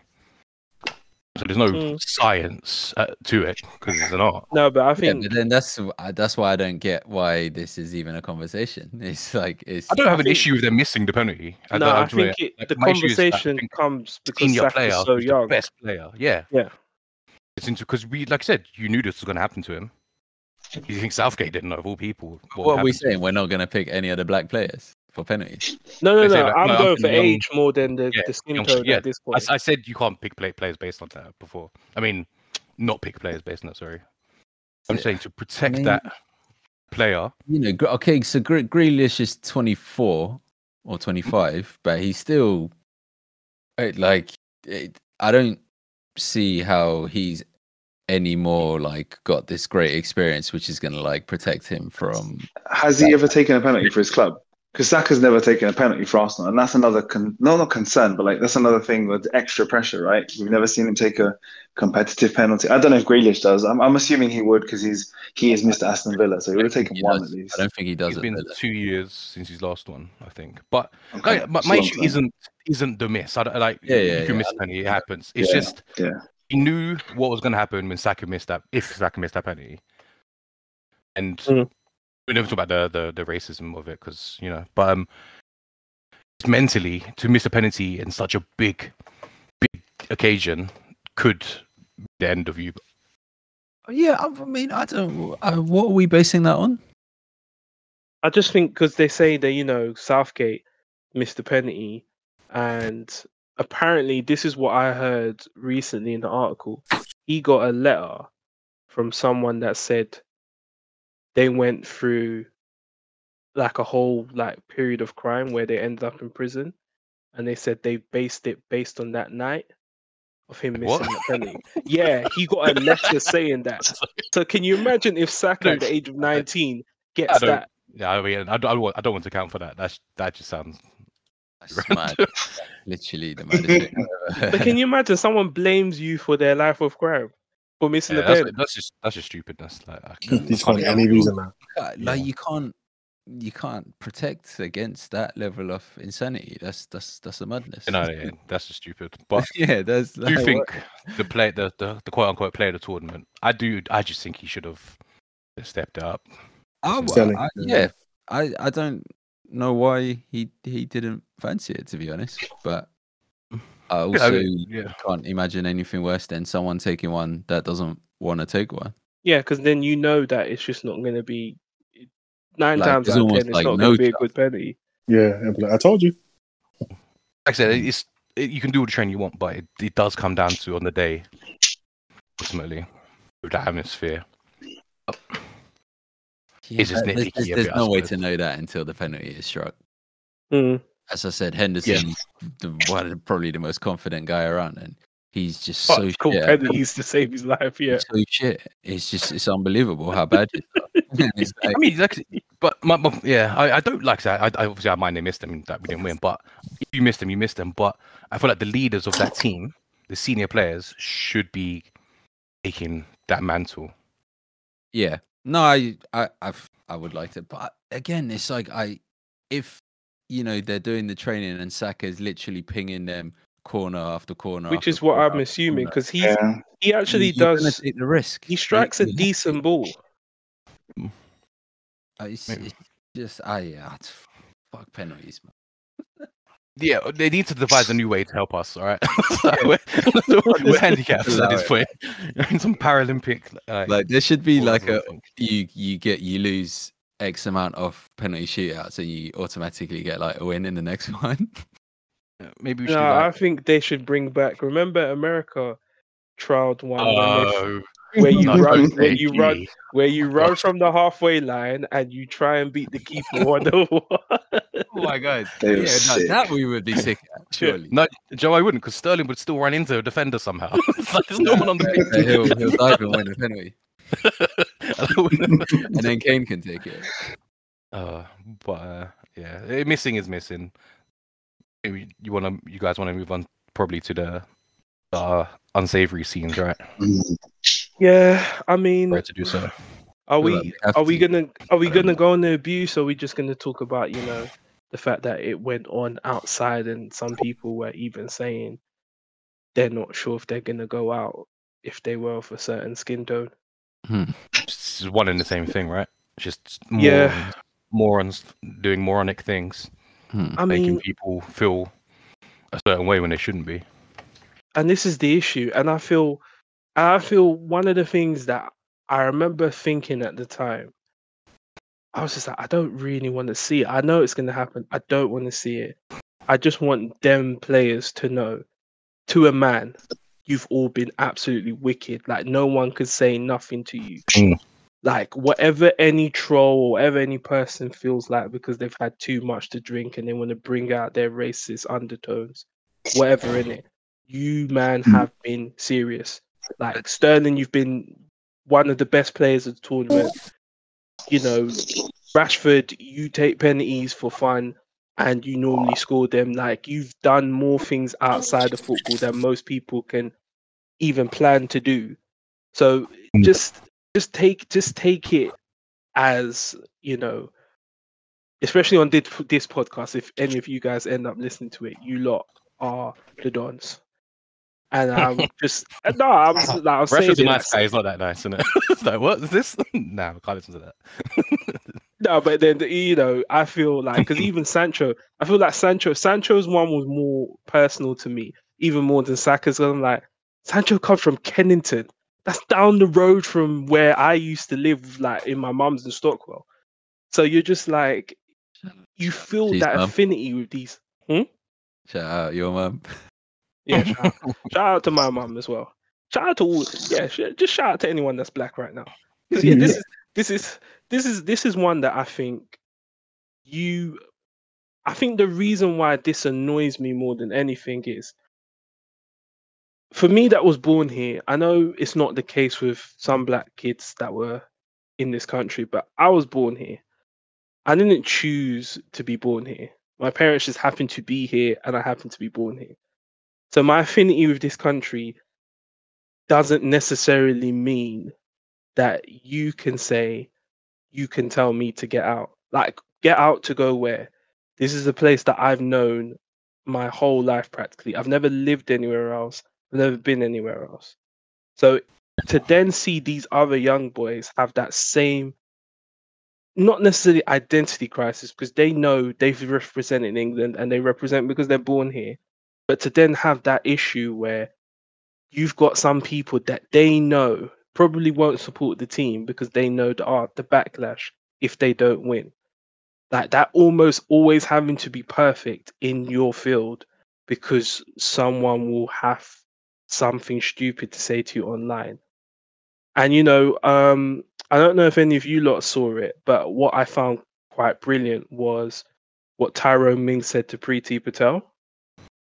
So there's no Mm. science uh, to it because it's an art. No, but I Yeah, think but then that's uh, that's why I don't get why this is even a conversation. (laughs) It's like it's. I don't have an think- issue with them missing the penalty. I no, don't- I think it, like, the my issue is that I conversation think comes because senior Saka's player, so young. the best player. Yeah, Yeah. It's into because we, like I said, you knew this was going to happen to him. You think Southgate didn't know of all people? what are we saying? We're not going to pick any other black players for penalties. No, no, no. like, I'm no, going I'm for thinking young- age more than the, Yeah, the skin young- tone yeah, at this I, point. s- I said you can't pick play, players based on that before. I mean, not pick players based on that. Sorry, I'm Yeah. saying to protect mean- that player. You know, okay, so Gre- Grealish is 24 or 25, (laughs) but he's still uh, like it, I don't see how he's any more like got this great experience, which is going to like protect him from. Has he ever taken a penalty for his club? Because Saka's never taken a penalty for Arsenal, and that's another con- no, not concern, but like that's another thing with extra pressure, right? We've never seen him take a competitive penalty. I don't know if Grealish does. I'm, I'm assuming he would because he's he is Mr. Aston Villa, so he would have taken one does- at least. I don't think he does It's been Villa. two years since his last one, I think. But Okay, like, my, my issue time. isn't isn't the miss. I don't, like Yeah, yeah, you can yeah, miss a penalty, it happens. It's Yeah, just yeah. he knew what was going to happen when Saka missed that. If Saka missed that penalty, and Mhm. We never talk about the the, the racism of it because you know, but um, mentally to miss a penalty in such a big big occasion could be the end of you. Yeah, I I mean, I don't. Uh, what are we basing that on? I just think because they say that you know Southgate missed the penalty, and apparently this is what I heard recently in the article. He got a letter from someone that said they went through like a whole like period of crime where they ended up in prison, and they said they based it based on that night of him What? missing the penalty. (laughs) yeah, he got a letter saying that. (laughs) So can you imagine if Saka at the age of nineteen gets don't- that? Yeah, I mean, I don't, I don't want- I don't want to count for that. That's that just sounds. That's (laughs) mad. Literally the maddest thing But can you imagine someone blames you for their life of crime for missing Yeah, the that's, penalty? that's just that's just stupidness. Like, I You can't- just find any reason now. can't- like you can't you can't protect against that level of insanity. That's that's that's a madness. you know, yeah, (laughs) that's just stupid. But (laughs) yeah, that's. I do like, think what- the play, the, the the quote unquote player of the tournament. I do. I just think he should have stepped up. I, w- Sterling, I- yeah. yeah, I I don't know why he he didn't fancy it to be honest, but I Yeah, I also mean, yeah. can't imagine anything worse than someone taking one that doesn't want to take one. Yeah, because then you know that it's just not going to be nine Like, times out of ten. It's like, not no going to be a good penalty. Yeah, like, I told you. Like I said, it's it, you can do all the training you want, but it, it does come down to on the day, ultimately, with that atmosphere. It's just but there's, there's, a there's bit, no way to know that until the penalty is struck. Mm. As I said, Henderson, the one probably the most confident guy around, and he's just But so it's called shit. at penalties to save his life. Yeah. He's so shit. It's just it's unbelievable how bad it is. (laughs) (laughs) It's I mean, like, but my, my, yeah, I, I don't like that. I, I obviously I mind they missed them that we didn't win, but if you missed them, you missed them. But I feel like the leaders of that team, the senior players, should be taking that mantle. Yeah. No, I, I, I've, I would like to, but again, it's like I, if you know they're doing the training and Saka's literally pinging them corner after corner, Which after is what corner I'm assuming because he Yeah. he actually you- does. take the risk. He You- strikes a you have to. decent ball. Uh, It's, it's just, I, yeah, it's, fuck penalties, man. Yeah, they need to devise a new way to help us. All right, (laughs) (laughs) So we're, (laughs) we're handicapped at this it. point. Some Paralympic, like, Like there should be like a you you get you lose X amount of penalty shootouts and you automatically get like a win in the next (laughs) one. Maybe we should. No, do I think they should bring back. Remember, America trialed one when they- oh, where you no, (laughs) run, where take you run, where you Oh, (laughs) run gosh. from the halfway line and you try and beat the keeper one on one. Oh my god! They yeah, no, that we would be sick at, surely. No, Joe, I wouldn't, because Sterling would still run into a defender somehow. Like there's no one on the Yeah, he'll, he'll dive and win a penalty, (laughs) and then Kane can take it. uh, but uh, yeah, eh, missing is missing. Maybe you want to, you guys want to move on probably to the uh, unsavory scenes, right? yeah, I mean, Right to do so. are we we are we gonna are we gonna go on the abuse or are we just gonna talk about you know the fact that it went on outside and some people were even saying they're not sure if they're gonna go out if they were of a certain skin tone. It's just one and the same thing, right? Just more Yeah. morons doing moronic things, Hmm. I making mean, people feel a certain way when they shouldn't be. and this is the issue and i feel i feel one of the things that i remember thinking at the time i was just like i don't really want to see it i know it's going to happen i don't want to see it i just want them players to know to a man you've all been absolutely wicked like no one could say nothing to you Mm. like whatever any troll or whatever any person feels like because they've had too much to drink and they want to bring out their racist undertones whatever in it you man have been serious. Like Sterling, you've been one of the best players of the tournament. You know, Rashford, you take penalties for fun and you normally score them. Like you've done more things outside of football than most people can even plan to do. So mm. just just take just take it as, you know, especially on this, this podcast, if any of you guys end up listening to it, you lot are the dons. And I'm (laughs) just uh, no, I'm s- like, I'm saying Rashford's a nice like- guy. He's not that nice, isn't (laughs) it? like, what is this? (laughs) nah, I can't listen to that. No, but then you know, I feel like because even Sancho, I feel like Sancho, Sancho's one was more personal to me, even more than Saka's. I'm like, Sancho comes from Kennington. That's down the road from where I used to live, like in my mum's in Stockwell. So you're just like, you feel Jeez, that mum. affinity with these. Hmm? Shout out your mum. Yeah, (laughs) shout, out- shout out to my mum as well. Shout out to all, yeah, just shout out to anyone that's black right now. yeah, this is this is this is this is one that I think you I think the reason why this annoys me more than anything is for me that was born here. I know it's not the case with some black kids that were in this country, but I was born here. I didn't choose to be born here. My parents just happened to be here and I happened to be born here. So my affinity with this country doesn't necessarily mean that you can say you can tell me to get out. Like get out to go where? This is a place that I've known my whole life practically. I've never lived anywhere else. I've never been anywhere else. So to then see these other young boys have that same not necessarily identity crisis because they know they've represented England and they represent because they're born here. But to then have that issue where you've got some people that they know probably won't support the team because they know the art, the backlash if they don't win. Like that almost always having to be perfect in your field because someone will have something stupid to say to you online. And you know, um, I don't know if any of you lot saw it, but what I found quite brilliant was what Tyrone Mings said to Priti Patel.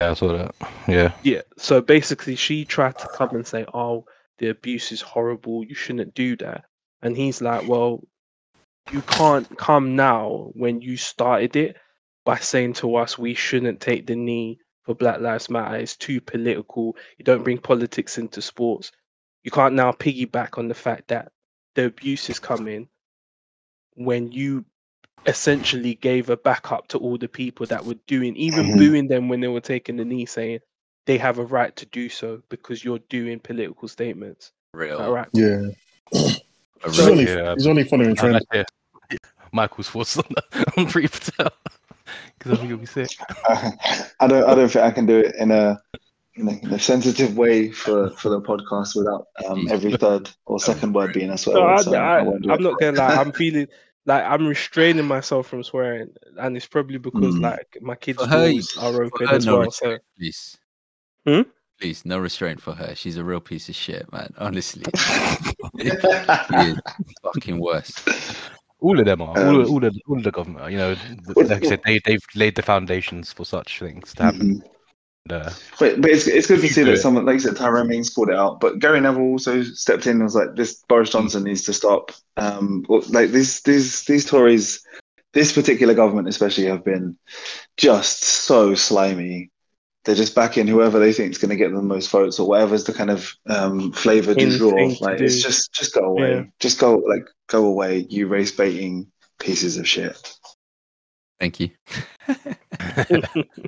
Yeah, I saw that. Yeah. Yeah. So basically, she tried to come and say, "Oh, the abuse is horrible. You shouldn't do that." And he's like, "Well, you can't come now when you started it by saying to us we shouldn't take the knee for Black Lives Matter. It's too political. You don't bring politics into sports. You can't now piggyback on the fact that the abuse is coming when you essentially gave a backup to all the people that were doing, even Mhm. booing them when they were taking the knee, saying they have a right to do so because you're doing political statements. Real. All right. Yeah. a He's real- only, Yeah. he's only following I'd trend. like to hear (laughs) Michael's thoughts on, on Priti Patel (laughs) because I think it'll be sick. (laughs) I don't. I don't think I can do it in a in a, in a sensitive way for, for the podcast without um, every third or second word being a swear No, word. I, So I, I won't do I'm it. not gonna lie. I'm feeling like I'm restraining myself from swearing, and it's probably because Mm. like my kids' For doors are for open as no well. restraint, So please. Hmm? Please, no restraint for her. She's a real piece of shit, man. Honestly, (laughs) she is fucking worse. All of them are. all, Um, of, all, of, all of the government are. You know, like I said, they, they've laid the foundations for such things to happen. Mhm. And, uh, But, but it's, it's good to see that it. someone, like you said, Tyrone Mings called it out. But Gary Neville also stepped in and was like, "This Boris Johnson needs to stop." Um, like these these these Tories, this particular government especially, have been just so slimy. They're just backing whoever they think is going to get the most votes or whatever's the kind of um, flavor du In jour. thing to Like it's just just go away, Yeah. just go like go away, you race baiting pieces of shit. Thank you. (laughs)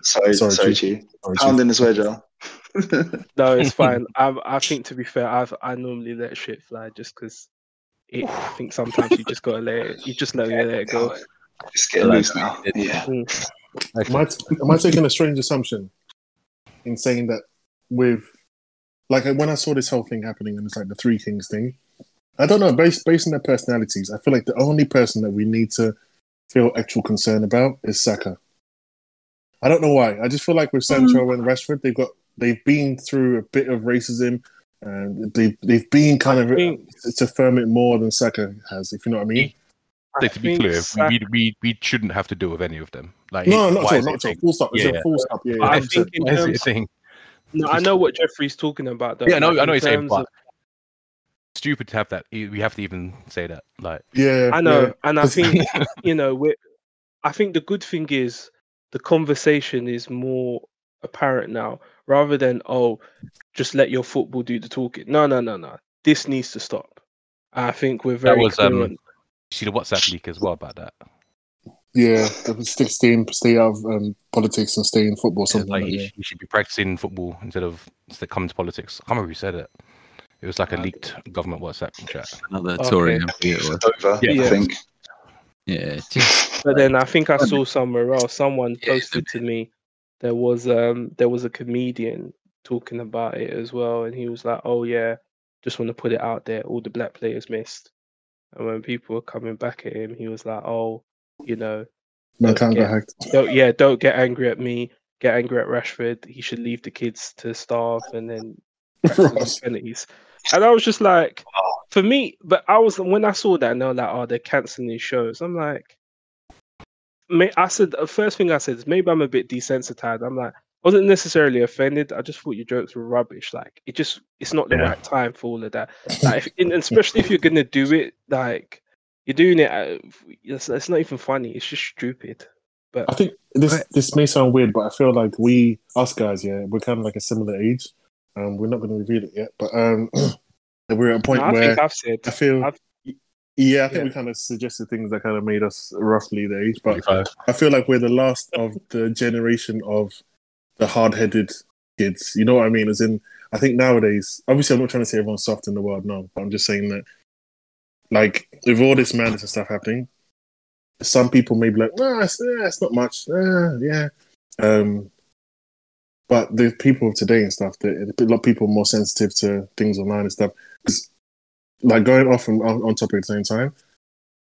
Sorry, Sorry, sorry, Chief. Chief. Sorry, Pound Chief. in the swear jar. no, it's fine. I I think to be fair, I've I normally let shit fly just because. I think sometimes you just gotta let it. You just let, let it go. It's getting Like, loose now. Yeah. Am I, am I taking a strange assumption in saying that with like when I saw this whole thing happening and it's like the Three Kings thing, I don't know. Based based on their personalities, I feel like the only person that we need to feel actual concern about is Saka. I don't know why. I just feel like with mm. Sancho and Rashford, they've got they've been through a bit of racism, and they've they've been kind I of think- to firm it more than Saka has. If you know what I mean. I to be clear, Saka- we, we we shouldn't have to deal with any of them. Like, No, not at all. Not at all. thing? Full stop. Yeah, a yeah. full stop. Yeah, yeah. I think in Why is it terms, thing? no, I know what Jeffrey's talking about. Though. Yeah, no, like, I in know you're saying, but of- stupid to have that. We have to even say that. Like, Yeah, I know, yeah. and I Cause- think (laughs) you know, we I think the good thing is the conversation is more apparent now, rather than oh, just let your football do the talking. No, no, no, no. This needs to stop. I think we're very was, clear um, on. you see the WhatsApp leak as well about that. Yeah, stick, stay, in, stay out of um, politics and stay in football. It's Something like like he, that. sh- should be practicing football instead of instead of coming to politics. I can't remember who said it. It was like a Uh, leaked government WhatsApp chat. Another Okay. Tory MP. it was. Over, Yeah. I think. Yeah, just But then I think I saw somewhere else. Someone Yeah, posted to me there was um there was a comedian talking about it as well, and he was like, "Oh yeah, just want to put it out there. All the black players missed." And when people were coming back at him, he was like, "Oh, you know, yeah. get hacked. don't yeah, don't get angry at me. Get angry at Rashford. He should leave the kids to starve and then (laughs) penalties." And I was just like, for me, but I was when I saw that, and they were like, "Oh, they're canceling these shows." I'm like, may, I said the first thing I said is maybe I'm a bit desensitized. I'm like, wasn't necessarily offended. I just thought your jokes were rubbish. Like it just, it's not the Yeah. right time for all of that. (laughs) Like, if, and especially if you're gonna do it, like you're doing it, uh, it's, it's not even funny. It's just stupid. But I think this Right. this may sound weird, but I feel like we us guys, yeah, we're kind of like a similar age. Um, we're not going to reveal it yet, but um, (clears throat) we're at a point no, I where think I've said, I feel. I've- yeah, I think Yeah. we kind of suggested things that kind of made us roughly the age, but 45. I feel like we're the last of the generation of the hard-headed kids. You know what I mean? As in, I think nowadays, obviously, I'm not trying to say everyone's soft in the world, no, but I'm just saying that, like, with all this madness and stuff happening, some people may be like, "Nah, it's, yeah, it's not much, uh, yeah." Um, but the people of today and stuff, a lot of people are more sensitive to things online and stuff. like going off on, on topic at the same time,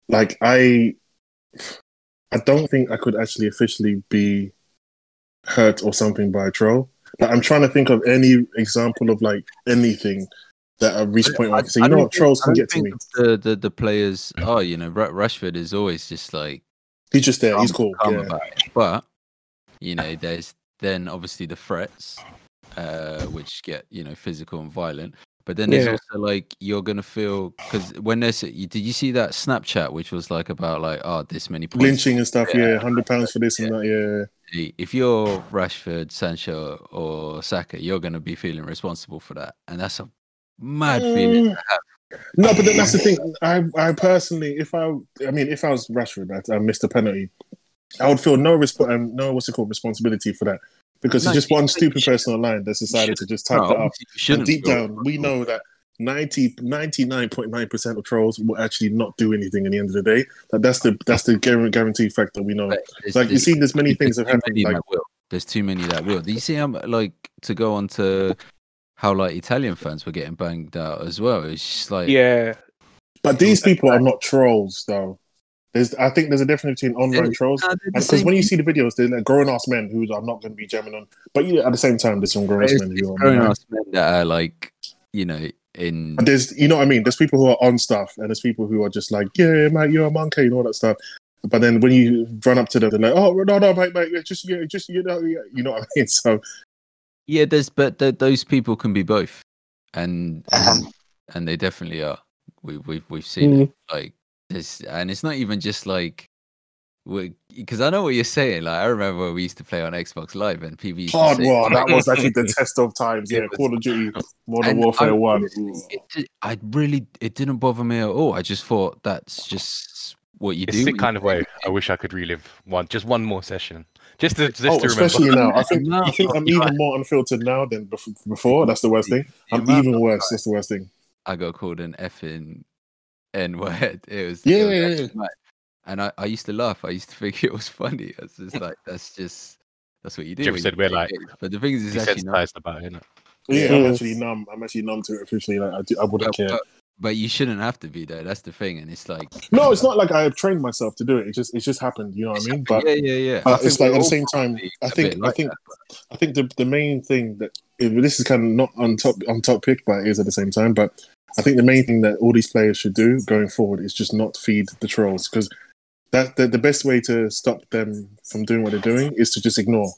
like I I don't think I could actually officially be hurt or something by a troll. Like, I'm trying to think of any example of like anything that a point where I can say, you know what, trolls can get to me. The, the the players, oh, you know, Ra- Rashford is always just like He's just there. He's cool. Yeah. But you know, there's then obviously the threats, uh, which get you know physical and violent. But then there's Yeah. also like you're gonna feel because when there's did you see that Snapchat which was like about like oh this many points Lynching and stuff. Yeah. Yeah, hundred pounds for this and that. Yeah. if you're Rashford, Sancho, or Saka, you're going to be feeling responsible for that, and that's a mad feeling. Mm. No, but then that's the thing. I, I personally, if I, I mean, if I was Rashford, I, I missed a penalty, I would feel no resp- um, no what's it called, responsibility for that, because No, it's just one stupid person online that's decided to just type No, that up. And deep down, we know that 90, 99.9% of trolls will actually not do anything in the end of the day. That that's the that's the guar- guaranteed fact that we know. but there's- Like you there's- see, there's many things that happen. Like. There's too many that will. Do you see how mu- like to go on to how like Italian fans were getting banged out as well? It's just like yeah, But these people are not trolls, though. There's, I think there's a difference between online Yeah, trolls Nah, they're the because same when you see the videos, they're like grown ass men who I'm not going to be jamming on. But yeah, at the same time, there's some grown ass men who are. grown ass men that are like, you know, in But there's, you know what I mean. There's people who are on stuff, and there's people who are just like, yeah, mate, you're a monkey and all that stuff. But then when you run up to them, they're like, oh no, no, mate, mate, just, yeah, just, you know, yeah, you know what I mean. (laughs) So yeah. There's but th- those people can be both, and Uh-huh. and, and they definitely are. We we've we've seen it. Mm-hmm. Like this, and it's not even just like. Because I know what you're saying. Like I remember when we used to play on Xbox Live, and people used to hard say, war. That was actually the (laughs) test of times. Yeah, was- Call of Duty, Modern And Warfare I- One. It, did- I really, it didn't bother me at all. I just thought that's just what you It's do. the kind of way the I wish I could relive one, just one more session, just to just Oh, to especially remember. now. I think (laughs) No, I think I'm you even more unfiltered now than before. That's the worst thing. The I'm even worse. That's the worst thing. I got called an effing N (laughs) word. It was Yeah, it was yeah, yeah. And I, I used to laugh. I used to (laughs) think it was funny. I was just (laughs) like, that's just that's what you do. Jeff said you we're like games. but the thing is, it's actually not. Desensitized about it. innit? Yeah, Yeah. I'm actually numb. I'm actually numb to it officially. Like I, do, I wouldn't But, care. but, but you shouldn't have to be though. That's the thing. And it's like No, it's not like I have trained myself to do it. It just it's just happened. You know what I mean? But yeah, yeah, yeah. uh, it's like at the same time, I think bit I think that, I think the the main thing that if this is kind of not on top on top pick, but it is at the same time. But I think the main thing that all these players should do going forward is just not feed the trolls because that the, the best way to stop them from doing what they're doing is to just ignore.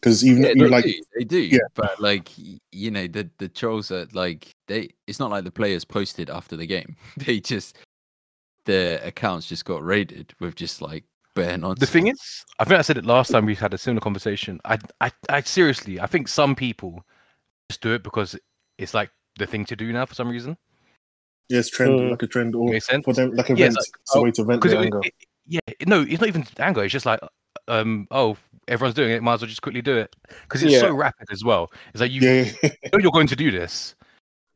Because even Yeah, you they like do, they do. Yeah. But like you know, the the trolls are like they. It's not like the players posted after the game. (laughs) They just their accounts just got raided with just like bare The thing is, I think I said it last time we had a similar conversation. I, I, I seriously, I think some people just do it because it's like the thing to do now for some reason. yes, trend Mm. like a trend or Makes sense. for them like a Yeah, vent. it's It's a oh, way to vent their it, anger. it- yeah, no, it's not even anger. It's just like, um, oh, everyone's doing it. Might as well just quickly do it because it's so rapid as well. It's like you yeah, yeah, (laughs) know you're going to do this.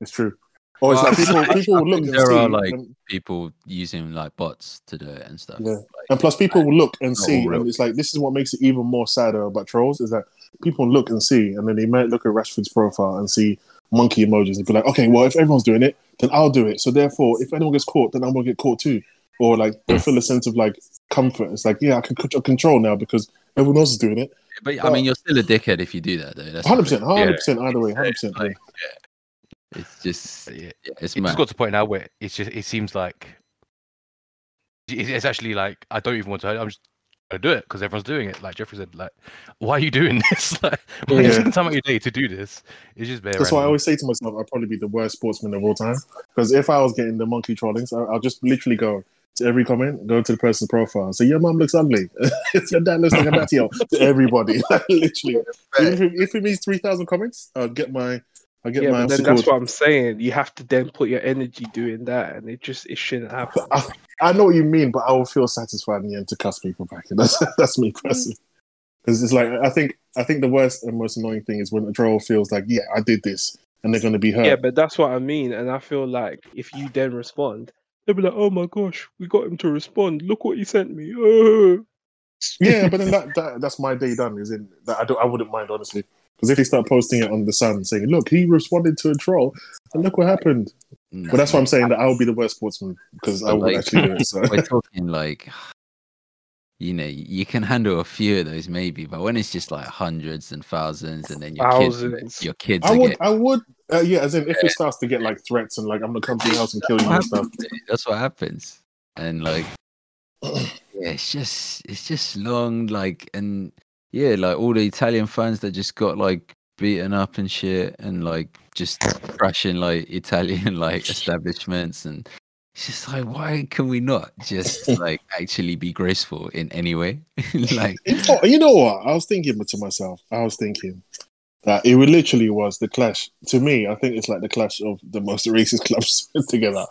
it's true. Or it's like people (laughs) people will look think and there see, are, like, and, People using like bots to do it and stuff. Yeah. Like, and plus people will look and see, and it's like this is what makes it even more sadder about trolls is that people look and see, and then they might look at Rashford's profile and see monkey emojis and be like, okay, well if everyone's doing it, then I'll do it. So therefore, if anyone gets caught, then I'm gonna get caught too. Or like they feel a sense of like comfort. It's like yeah, I can control now because everyone else is doing it. but I mean, you're still a dickhead if you do that, though. That's 100%, hundred percent, either way, hundred percent. Like, yeah. It's just, Yeah, yeah, it's it mad. just got to point now where it's just it seems like it's actually like I don't even want to. I'm just to do it because everyone's doing it. Like Jeffrey said, like, why are you doing (laughs) this? (laughs) like, why are Yeah. you taking time out your day to do this? It's just very. That's why I always say to myself, I'll probably be the worst sportsman of all time. Because if I was getting the monkey trollings, I- I'll just literally go to every comment, go to the person's profile, say, Your mum looks ugly. (laughs) Your dad looks like a batty to everybody. literally. Even if it, if it means 3,000 comments, I'll get my. I'll get yeah, my. but then that's what I'm saying. You have to then put your energy doing that, and it just it shouldn't happen. I, I know what you mean, but I will feel satisfied in the end to cuss people back. and (laughs) That's that's me mm. personally. Because it's like I think I think the worst and most annoying thing is when a troll feels like, yeah, I did this, and they're going to be hurt. Yeah, but that's what I mean, and I feel like if you then respond, they'll be like, "Oh my gosh, we got him to respond. Look what he sent me." Oh. (laughs) Yeah, but then that, that that's my day done. Is in that I don't I wouldn't mind honestly. Because if they start posting it on the Sun saying, "Look, he responded to a troll," and look what happened. But that's why I'm saying that I will be the worst sportsman because I But, would like, actually do it. So (laughs) we're talking like (sighs) you know you can handle a few of those maybe but when it's just like hundreds and thousands and then your Thousands. kids your kids I are would getting I would uh, yeah. As in, if it starts to get like threats and like I'm gonna come to your house and kill you and stuff. that's what happens and like (clears throat) yeah it's just it's just long like and yeah like all the italian fans that just got like beaten up and shit and like just crashing like italian (laughs) like establishments and it's just like why can we not just like (laughs) actually be graceful in any way (laughs) like You know, what? I was thinking to myself. I was thinking that it literally was the clash. To me, I think it's like the clash of the most racist clubs together.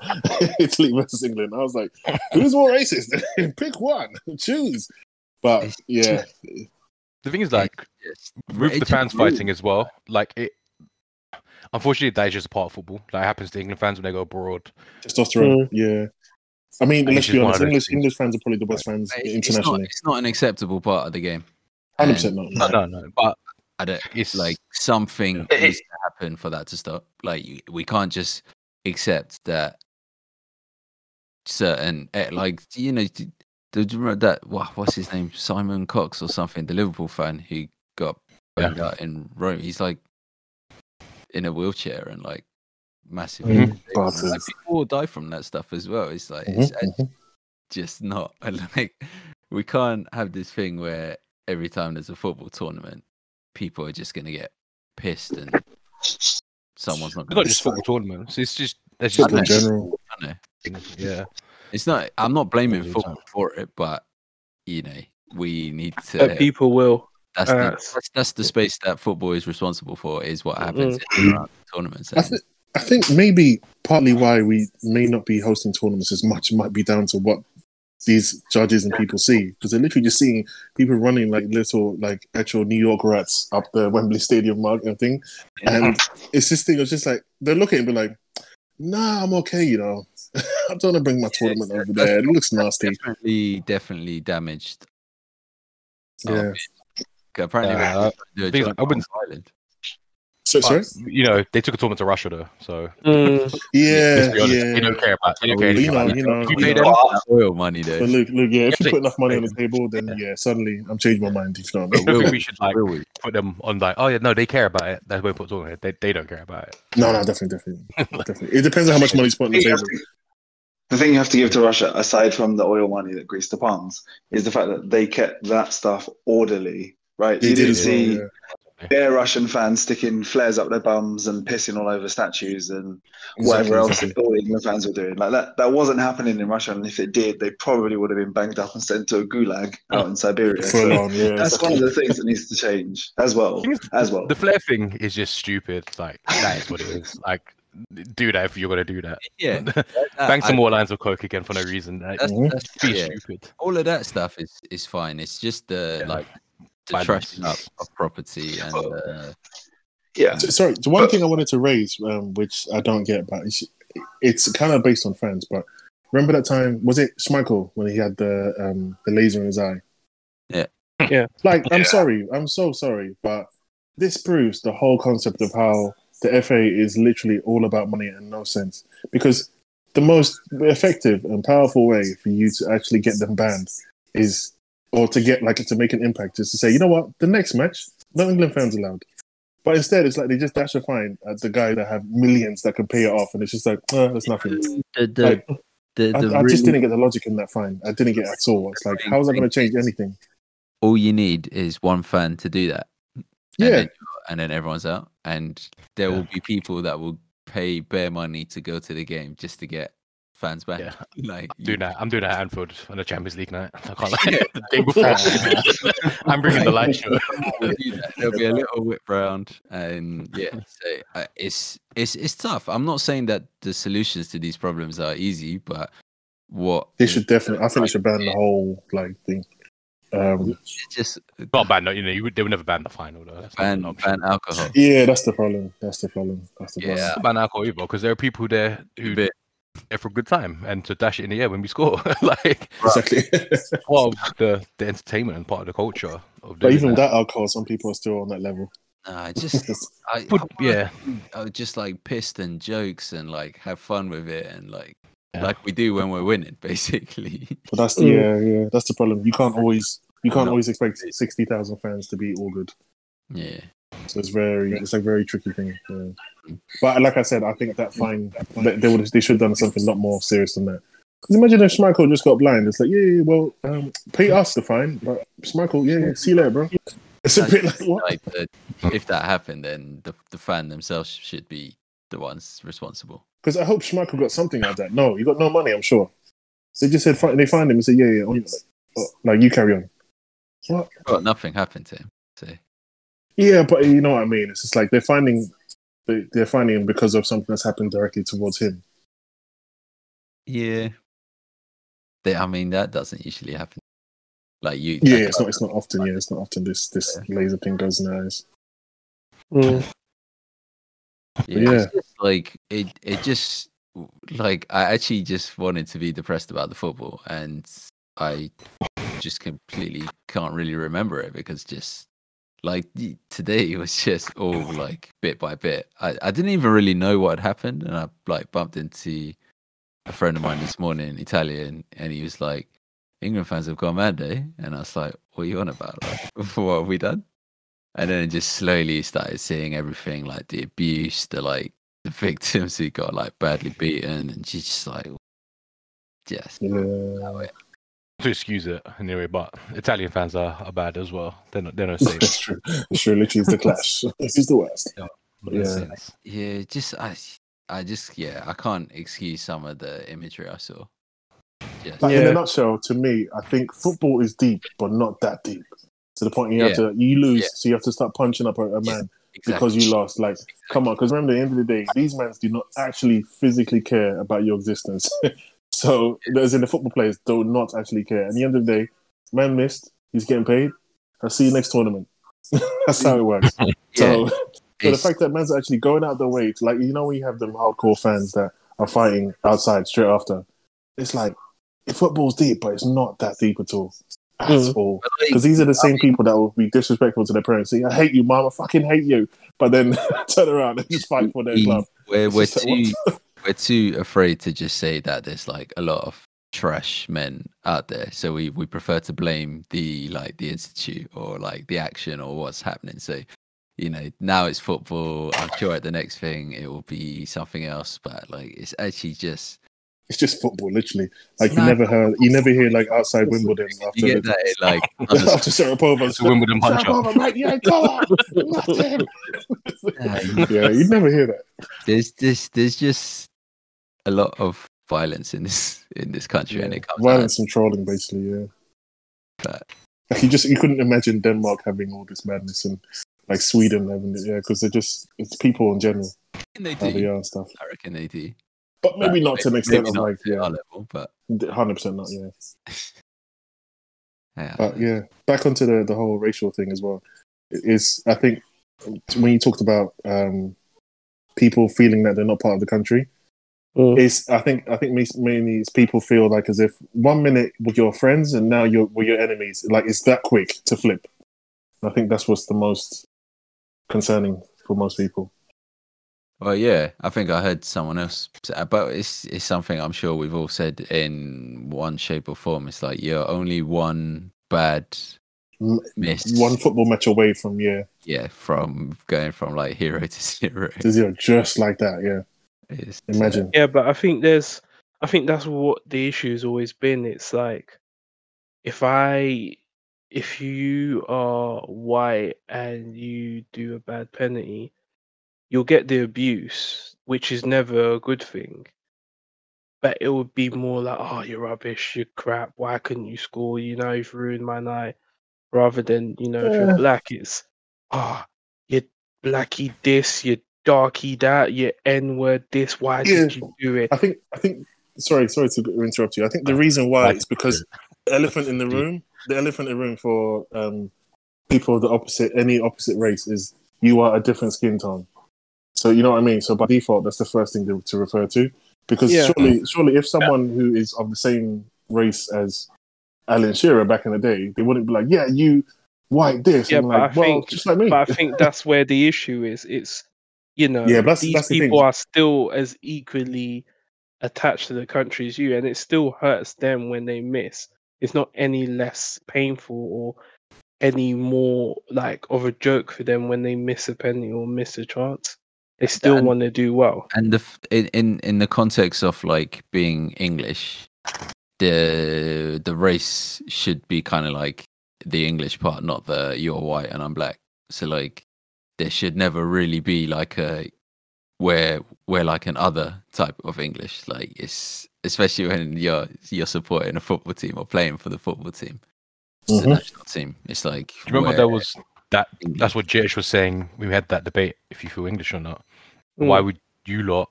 Italy versus England. I was like, who's more racist? Pick one. Choose. But yeah, The thing is, like, just- with the fans rules. fighting as well, like it. Unfortunately, that is just a part of football. Like it happens to England fans when they go abroad. testosterone. Yeah. I mean, And let's be honest. English, things. English fans are probably the best fans It's- it's not, internationally. it's not an acceptable part of the game. Hundred percent not. No, no, no. But I don't it's like something Yeah. needs to happen for that to stop. Like we can't just accept that certain eh, like you know d- do you remember that wha- what's his name Simon Cox or something the Liverpool fan who got Yeah. out in Rome. He's like in a wheelchair and like massive. Mhm. like, people will die from that stuff as well. It's like Mhm, it's mhm. just not (laughs) like we can't have this thing where every time there's a football tournament, people are just gonna get pissed and someone's not it's gonna not just football tournaments. It's just it's just Just in general. Yeah. It's not I'm not blaming football for it, but you know, we need to But people will. that's uh, the that's, that's the space that football is responsible for is what happens Mm-hmm. in and around tournaments. I, th- I think maybe partly why we may not be hosting tournaments as much might be down to what these judges and people see because they're literally just seeing people running like little like actual New York rats up the Wembley Stadium mark and thing, and it's this thing. It's just like they're looking and be like, "Nah, I'm okay," you know. I don't want to bring my tournament over there. It looks nasty. definitely definitely damaged. Yeah. image. Apparently, we're Uh, trying to do a things- joint I wouldn't- on Ireland. So sorry. You know, they took a tournament to Russia though, so Mm, Yeah, let's be honest, yeah. they don't care about. They don't care Oh, anything you know, about you that. know, If you you pay know. them, Oil money though. But look, look, yeah. If you put enough money on the table, then yeah, suddenly I'm changing my mind. If you know what I mean. Think we? we should like Will we? put them on like, oh yeah, no, they care about it. That's why we put tournament. They they don't care about it. No, no, definitely, definitely, definitely. It depends on how much money's put on the table. To- The thing you have to give to Russia, aside from the oil money that greased the palms, is the fact that they kept that stuff orderly, right? They you did didn't as well. see Yeah. bare Russian fans sticking flares up their bums and pissing all over statues and Exactly, whatever else exactly. all England fans were doing. Like that, that wasn't happening in Russia, and if it did, they probably would have been banged up and sent to a gulag out in Siberia. So on, yeah. that's one of the things that needs to change as well. As well. The flare thing is just stupid. Like that is what it is. Like do that if you're gonna do that. Yeah, (laughs) Bang I- some more lines of coke again for no reason. Like, That's, that's be yeah. stupid. All of that stuff is is fine. It's just the Yeah. like the trashing up of property and uh, yeah. So- Sorry, the one thing I wanted to raise, um, which I don't get, but it's, it's kind of based on fans. But remember that time? Was it Schmeichel when he had the um, the laser in his eye? Yeah. Yeah. Like, I'm sorry, I'm so sorry, but this proves the whole concept of how the FA is literally all about money and no sense. Because the most effective and powerful way for you to actually get them banned is, or to get like to make an impact, is to say, you know what, the next match, no England fans allowed. But instead, it's like they just dash a fine at the guy that have millions that can pay it off, and it's just like, oh, that's nothing. the the, Like, the, I, I just didn't get the logic in that fine. I didn't get it at all. It's like, how is that going to change anything? all you need is one fan to do that. Yeah. Then, and then everyone's out, and there Yeah. will be people that will pay bare money to go to the game just to get fans back. Yeah. (laughs) Like I'm doing that. I'm doing that at Anfield on the Champions League night. I can't (laughs) Yeah. lie. (laughs) the day before, I'm bringing the light show. will do that. There'll be a little whip round, and yeah, so uh, it's it's it's tough. I'm not saying that the solutions to these problems are easy, but what They should definitely. I think they should ban the whole like thing. Um, it's just Not ban. You know, you would, they would never ban the final though. That's not ban an option. ban alcohol. yeah, that's the problem. That's the problem. That's the problem. Yeah. Not ban alcohol either, because there are people there who Bit. there for a good time and to dash it in the air when we score. (laughs) like exactly. (laughs) part of the, the entertainment and part of the culture of but even that. that alcohol, some people are still on that level. Nah, I (laughs) just I, Would- I yeah. I would just like pissed and jokes and like have fun with it and like Yeah. like we do when we're winning, (laughs) basically. But that's the Mm. yeah, yeah. That's the problem. You can't always you can't No. always expect sixty thousand fans to be all good. yeah. So it's very it's a very tricky thing. yeah. But like I said, I think that fine they, they would they should have done something a lot more serious than that. Because imagine if Schmeichel just got blind. It's like yeah, yeah well, um, pay us the fine, but Schmeichel, yeah, yeah, see you later, bro. It's a bit like what? Like the, if that happened, then the the fan themselves should be the ones responsible. Because I hope Schmeichel got something like that. No, you got no money. I'm sure. They just said they find him and said yeah, yeah, oh, yeah. Oh, no, you carry on. What? But nothing happened to him. So Yeah, but you know what I mean. It's just like they're finding they- they're finding him because of something that's happened directly towards him. yeah. They, I mean that doesn't usually happen. Like you Yeah, it's not. It's not often. Yeah, it's not often. This this laser thing goes in the eyes. Mm. Yeah, Yeah. Like it. It just like I actually just wanted to be depressed about the football, and I just completely can't really remember it because just like today was just all like bit by bit. I I didn't even really know what had happened, and I like bumped into a friend of mine this morning, Italian, and he was like, "England fans have gone mad, eh?" And I was like, "What are you on about? Like, (laughs) what have we done?" And then just slowly started seeing everything like the abuse, the like the victims who got like badly beaten, and she's just like, just Yeah, to excuse it anyway, but Italian fans are, are bad as well. They're not they're not (laughs) safe. it's true. It's true. Literally, it's the (laughs) clash. (laughs) this is the worst. in Yeah. yeah, just I, I just yeah, I can't excuse some of the imagery I saw. Just, Like, In a nutshell, to me, I think football is deep, but not that deep. To the point you have to you lose, Yeah. so you have to start punching up a, a man exactly. because you lost. Like, come on, because remember, at the end of the day, these men do not actually physically care about your existence. (laughs) so, as in the football players, do not actually care. At the end of the day, man missed, he's getting paid. I'll see you next tournament. (laughs) That's how it works. (laughs) yeah, So, so the fact that man's actually going out the way, to, like you know, we have them hardcore fans that are fighting outside straight after. It's like football's deep, but it's not that deep at all. At Mm. all. Because these are the same people that will be disrespectful to their parents. Say, I hate you, mom. I fucking hate you. But then (laughs) turn around and just fight for their we- club. we're we're just like, too (laughs) we're too afraid to just say that there's like a lot of trash men out there so we we prefer to blame the like the institute or like the action or what's happening so you know now it's football i'm sure at the next thing it will be something else but like it's actually just It's just football, literally. Like you never heard, you never hear like outside Wimbledon you get that in, like (laughs) after Sharapova. It's Wimbledon punch up. Sharapova, mate, yeah, go on. (laughs) (laughs) Yeah, yeah, you'd never hear that. there's this there's just a lot of violence in this in this country and Yeah. it comes Violence and trolling, basically. Yeah. but Like you just you couldn't imagine Denmark having all this madness and like Sweden having it, yeah, because they're just it's people in general and they how they do are and stuff. i reckon they do But maybe But not to an extent of like yeah, level but hundred percent not yeah. (laughs) yeah But yeah, back onto the the whole racial thing as well. Is I think when you talked about um, people feeling that they're not part of the country, Mm. is I think I think me- mainly it's people feel like as if one minute with your friends and now you're with your enemies. Like it's that quick to flip. I think that's what's the most concerning for most people. Well, yeah, I think I heard someone else, say, but it's it's something I'm sure we've all said in one shape or form. It's like you're only one bad miss, One football match away from yeah, yeah, from going from like hero to zero. to zero, just like that. Yeah, It's, uh, imagine. Yeah, but I think there's, I think that's what the issue has always been. It's like, if I if you are white and you do a bad penalty, you'll get the abuse, which is never a good thing. But it would be more like, oh, you're rubbish, you're crap. Why couldn't you score? You know, you've ruined my night. Rather than, you know, if you're black, it's, ah, you're blacky this, you're darky that, you're N word this. Why did Yeah. you do it? I think I think sorry, sorry to interrupt you. I think the reason why is because the elephant in the room, the elephant in the room for um, people of the opposite any opposite race is you are a different skin tone. So you know what I mean. So by default, that's the first thing to, to refer to because Yeah. surely, surely, if someone who is of the same race as Alan Shearer back in the day, they wouldn't be like, "Yeah, you white this," Yeah, and but like, I "Well, think- just like me." but I think that's where the issue is. It's you know, Yeah, but that's- these that's the people thing. are still as equally attached to the country as you, and it still hurts them when they miss. It's not any less painful or any more like of a joke for them when they miss a penny or miss a chance. They still And- want to do well. and the in in in the context of like being English, the the race should be kind of like the English part, not the you're white and I'm black. So like, there should never really be like a where we're like an other type of English. Like it's especially when you're you're supporting a football team or playing for the football team, it's the Mhm. national team. It's like Do you remember where there was that? That's what Jitish was saying. We had that debate if you feel English or not. Why Mm. would you lot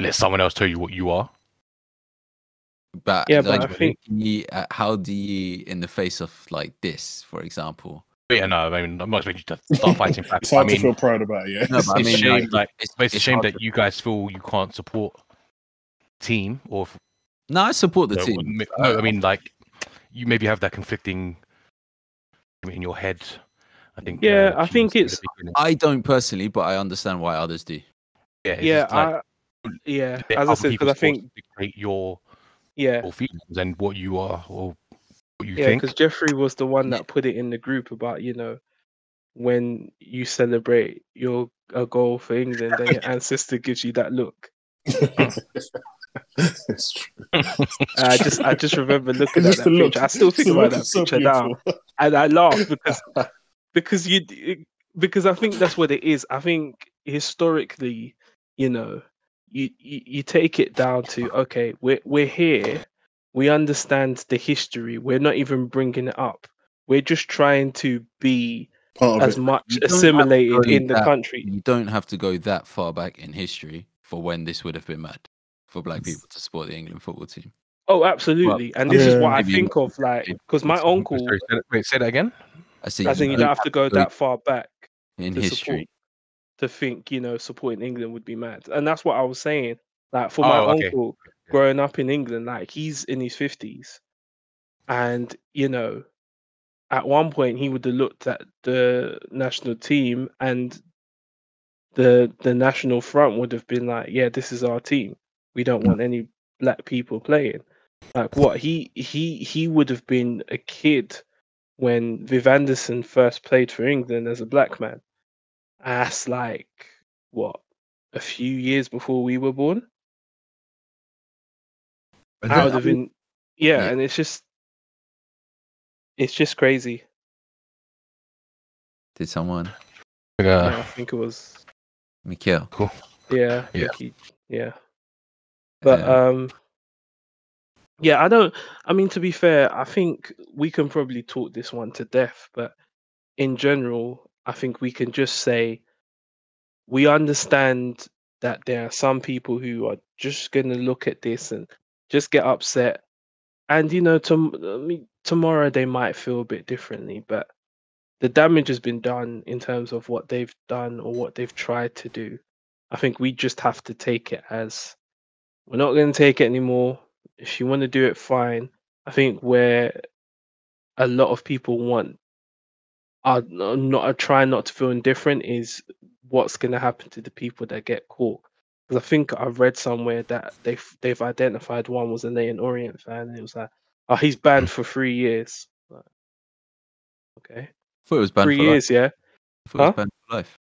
let someone else tell you what you are? But Yeah, but I think- you, uh, how do you, in the face of like this, for example? But yeah, no, I mean, I'm not expecting you to start fighting (laughs) back. it's but I hard to feel proud about it. Yeah, No, but I it's mean, a shame, like, like, it's, it's a it's shame that to- you guys feel you can't support team or if- No, I support the no, team. no, I mean like you maybe have that conflicting in your head. I think. Yeah, uh, I think was in the it's- I don't personally, but I understand why others do. Yeah, Yeah, like, I, yeah. As I said, because I think dictate your yeah, your feelings and what you are or what you Yeah, think. because Jeffrey was the one that put it in the group about you know when you celebrate your a goal for England, then your ancestor gives you that look. it's true. (laughs) And I just I just remember looking at that the look. picture. I still think The about that so picture now, and I laugh because (laughs) because you because I think that's what it is. I think historically, you know, you you, you take it down to okay, we're we're here, we understand the history. We're not even bringing it up. We're just trying to be as it. much You don't have to assimilated in the that- country. You don't have to go that far back in history for when this would have been mad for black people to support the England football team. Oh, absolutely. and this is what I Maybe think of, like, because my uncle, sorry, say that- wait, say that again. I see. I think you don't have to go go that far back in to support history. To think, you know, supporting England would be mad. And that's what I was saying. Like for my Oh, okay. uncle growing up in England, like he's in his fifties, and you know, at one point he would have looked at the national team and the the national front would have been like, yeah, this is our team. We don't mm. want any black people playing. Like what he he he would have been a kid when Viv Anderson first played for England as a black man. That's like what a few years before we were born. I would have been, yeah, Yeah. and it's just, it's just crazy. Did someone? Uh, yeah, I think it was, Mikhail. Cool. yeah, Yeah. think he- yeah. But um, yeah, I don't. I mean, to be fair, I think we can probably talk this one to death. But in general, I think we can just say we understand that there are some people who are just going to look at this and just get upset, and you know, I mean, tomorrow they might feel a bit differently, but the damage has been done in terms of what they've done or what they've tried to do. I think we just have to take it as we're not going to take it anymore. If you want to do it, fine. I think where a lot of people want are n- not are trying not to feel indifferent is what's going to happen to the people that get caught. Because I think I've read somewhere that they've they've identified one was a Leyton Orient fan, and it was like, oh, he's banned mm. for three years. Like, okay, thought it was banned three for years, yeah. I thought it was banned for life.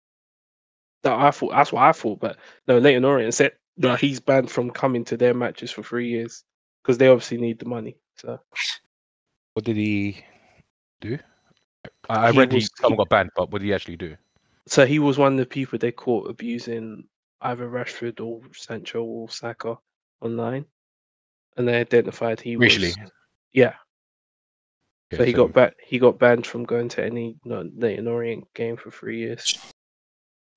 That I thought that's what I thought, but no, Leyton Orient said that he's banned from coming to their matches for three years because they obviously need the money. So what did he do? I, I He read he was- someone got banned, but what did he actually do? So he was one of the people they caught abusing either Rashford or Sancho or Saka online, and they identified he Really? was. Yeah, so Okay, he got ba- he got banned from going to any no, Leyton Orient game for three years.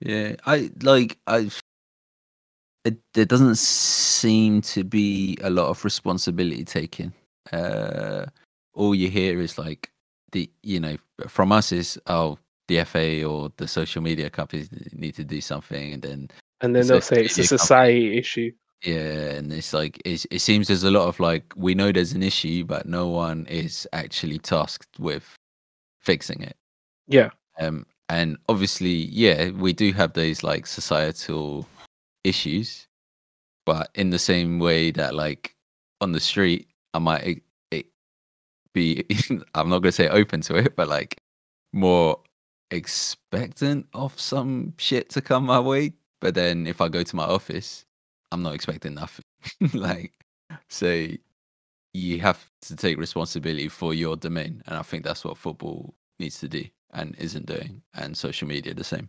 Yeah, I like I. It, there doesn't seem to be a lot of responsibility taken. Uh, all you hear is like the you know from us is oh the FA or the social media companies need to do something, and then And then they'll say it's a media company- society issue. yeah, and it's like it's, it seems there's a lot of like we know there's an issue, but no one is actually tasked with fixing it. Yeah, Um, and obviously, yeah, we do have those like societal issues, but in the same way that like on the street, I might be, (laughs) I'm not gonna say open to it, but like more expectant of some shit to come my way. But then if I go to my office, I'm not expecting nothing. (laughs) like, so you have to take responsibility for your domain, and I think that's what football needs to do and isn't doing, and social media the same.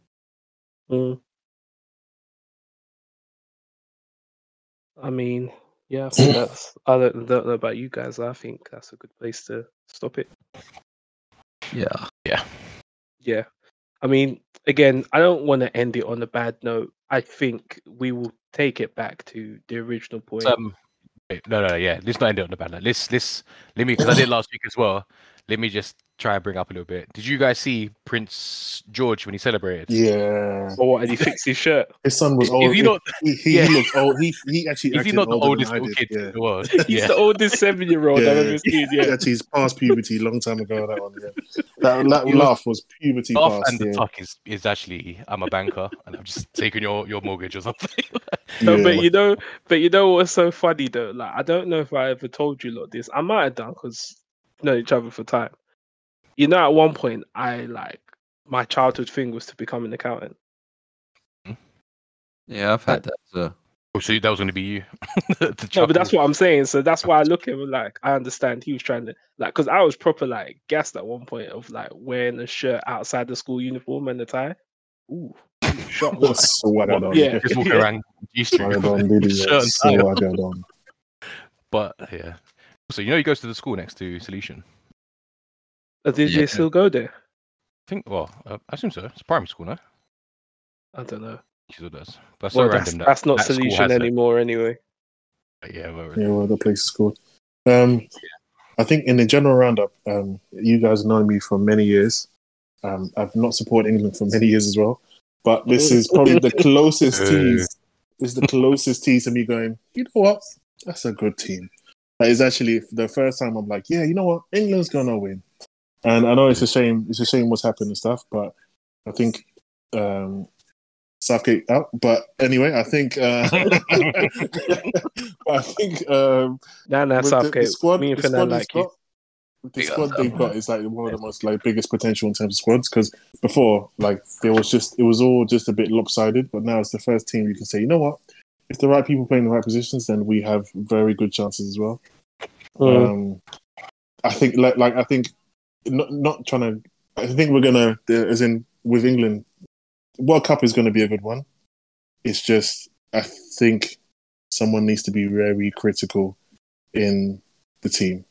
Mm. I mean, yeah, I (laughs) think that's. I don't, don't know about you guys. I think that's a good place to stop it. Yeah, Yeah. Yeah. I mean, again, I don't want to end it on a bad note. I think we will take it back to the original point. Um, wait, no, no, no, yeah. Let's not end it on a bad note. Let's let's let me because I did last week as well. Let me just try and bring up a little bit. Did you guys see Prince George when he celebrated? Yeah, or what? And he fixed his shirt. his son was Is old. he not? He, he, Yeah. he looked old. He he actually Is he acted not the oldest little kid Yeah. in the world? (laughs) He's yeah. the oldest seven-year-old I've ever seen. Yeah. Actually, he's past puberty long time ago. That one, yeah. (laughs) That, that was- laugh was puberty Laugh past. and the tuck is is actually I'm a banker (laughs) and I'm just taking your your mortgage or something. No, Yeah. but you know, but you know what's so funny though? Like, I don't know if I ever told you lot this. I might have done because know each other for time. You know, at one point, I like my childhood thing was to become an accountant. Mm-hmm. yeah, I've had that. So oh, so that was going to be you. (laughs) No, but that's what I'm saying. So that's why I look at him like I understand he was trying to like because I was proper like gassed at one point of like wearing a shirt outside the school uniform and the tie. Ooh, shot. (laughs) What's swaggered on? Yeah. just walking (laughs) Yeah. around G Street. Swaggered on, really. Shirt yeah. and on. But yeah. So you know he goes to the school next to Solution. Uh, Did Yeah. you still go there? I think. Well, uh, I assume so. It's primary school, no? I don't know. He still does. But Well, so that's, random that that's not that school solution has it. anymore anyway. But yeah, well, Yeah, well, the place is called. Um, I think in the general roundup, um, you guys have known me for many years. Um, I've not supported England for many years as well, but this is probably the (laughs) closest tease. This is the closest tease to me going. You know what? That's a good team. That is actually the first time I'm like, yeah, you know what? England's gonna win. And I know it's a shame. It's a shame what's happened and stuff, but I think um, Southgate out. But anyway, I think. Uh, (laughs) I think um, with the- Southgate. The, squad, me and the Fernand squad like they've you. got, the squad they've got is like one of the most like biggest potential in terms of squads. Because before, like there was just it was all just a bit lopsided, but now it's the first team you can say, you know what, if the right people play in the right positions, then we have very good chances as well. Mm. Um, I think like like I think not not trying to. I think we're gonna as in with England, World Cup is going to be a good one. It's just I think someone needs to be very critical in the team.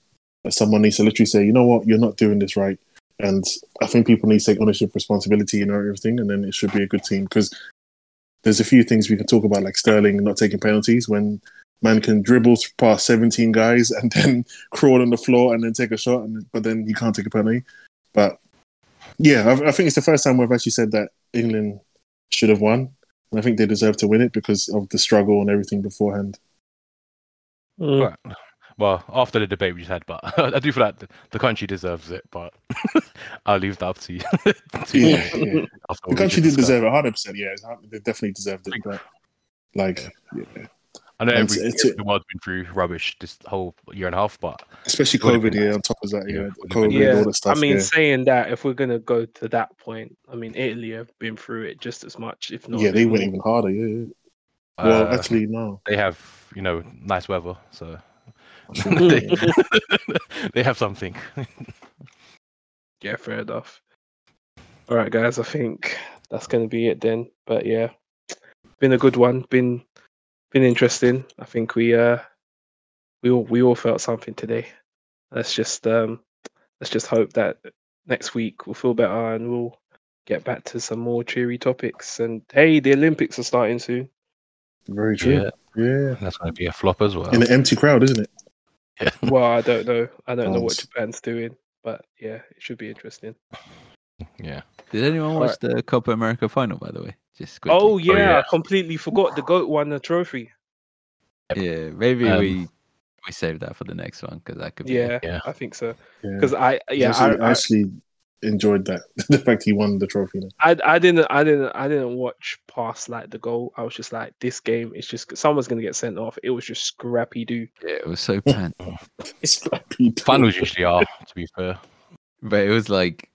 Someone needs to literally say, you know what, you're not doing this right. And I think people need to take ownership, responsibility, and everything, and then it should be a good team. Because there's a few things we can talk about, like Sterling not taking penalties when man can dribble past 17 guys and (laughs) then crawl on the floor and then take a shot, and but then you can't take a penalty. But yeah, I, I think it's the first time we've actually said that England should have won, and I think they deserve to win it because of the struggle and everything beforehand. Mm. Right. Well, after the debate we just had, but (laughs) I do feel like the, the country deserves it. But (laughs) I'll leave that up to you. (laughs) to you Yeah, yeah. The country did discussed. deserve it, hundred percent. Yeah, they definitely deserved it. But like, yeah. I know And every, it's- every the world's been through rubbish this whole year and a half, but especially COVID, yeah. nice. On top of that, Yeah, yeah, COVID, been Yeah, all that stuff. I mean, yeah. saying that if we're gonna go to that point, I mean, Italy have been through it just as much, if not. yeah, they went more. even harder. Yeah, yeah. Well, uh, actually, no. they have you know nice weather, so True. They, (laughs) they have something. (laughs) Yeah, fair enough. All right, guys. I think that's going to be it then. But yeah, been a good one. Been been interesting. I think we uh we all we all felt something today. Let's just um let's just hope that next week we'll feel better and we'll get back to some more cheery topics. And hey, the Olympics are starting soon. Very true. Yeah, Yeah. that's going to be a flop as well. In an empty crowd, isn't it? Yeah. (laughs) Well, I don't know. I don't know what Japan's doing, but yeah, it should be interesting. yeah. Did anyone watch Alright. the Copa America final, by the way? Just quickly. Oh yeah, yeah. I completely forgot the goat won the trophy. yeah. Maybe Um, we we save that for the next one because that could be. Yeah, Yeah. I think so. Yeah. Because I yeah actually, I, I, actually enjoyed that. (laughs) the fact he won the trophy. Then. I I didn't I didn't I didn't watch past like the goal. I was just like, this game is just someone's gonna get sent off. It was just scrappy do. Yeah, it was so pan, (laughs) It's like Finals usually are, to be fair. but it was like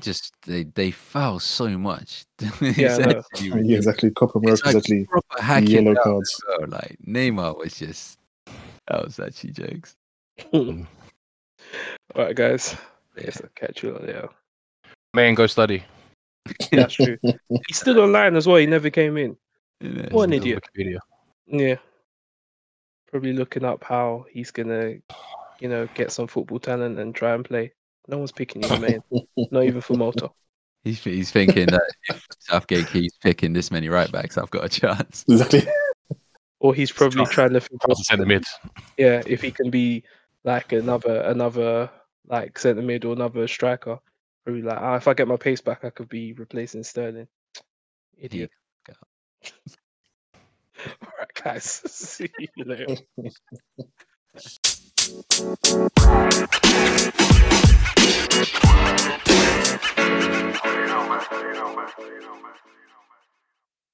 just they they foul so much. (laughs) Yeah, I know. actually Yeah, exactly. Copa It's America like actually proper yellow cards. as well. Like Neymar was just that was actually jokes. All right, guys. Yes, I'll catch you later. Man, go study. That's true. He's still online as well. He never came in. Yeah, What an idiot. Wikipedia. Yeah. Probably looking up how he's gonna, you know, get some football talent and try and play. No one's picking you, man. (laughs) Not even for Malta. He's, he's thinking that (laughs) if Southgate keeps picking this many right backs, I've got a chance. Exactly. Or he's probably tough. trying to think Across the centre mid. yeah, if he can be like another another like centre mid or another striker. Probably like, oh, if I get my pace back, I could be replacing Sterling. Idiot. (laughs) Yeah. All right, guys. (laughs) See you later.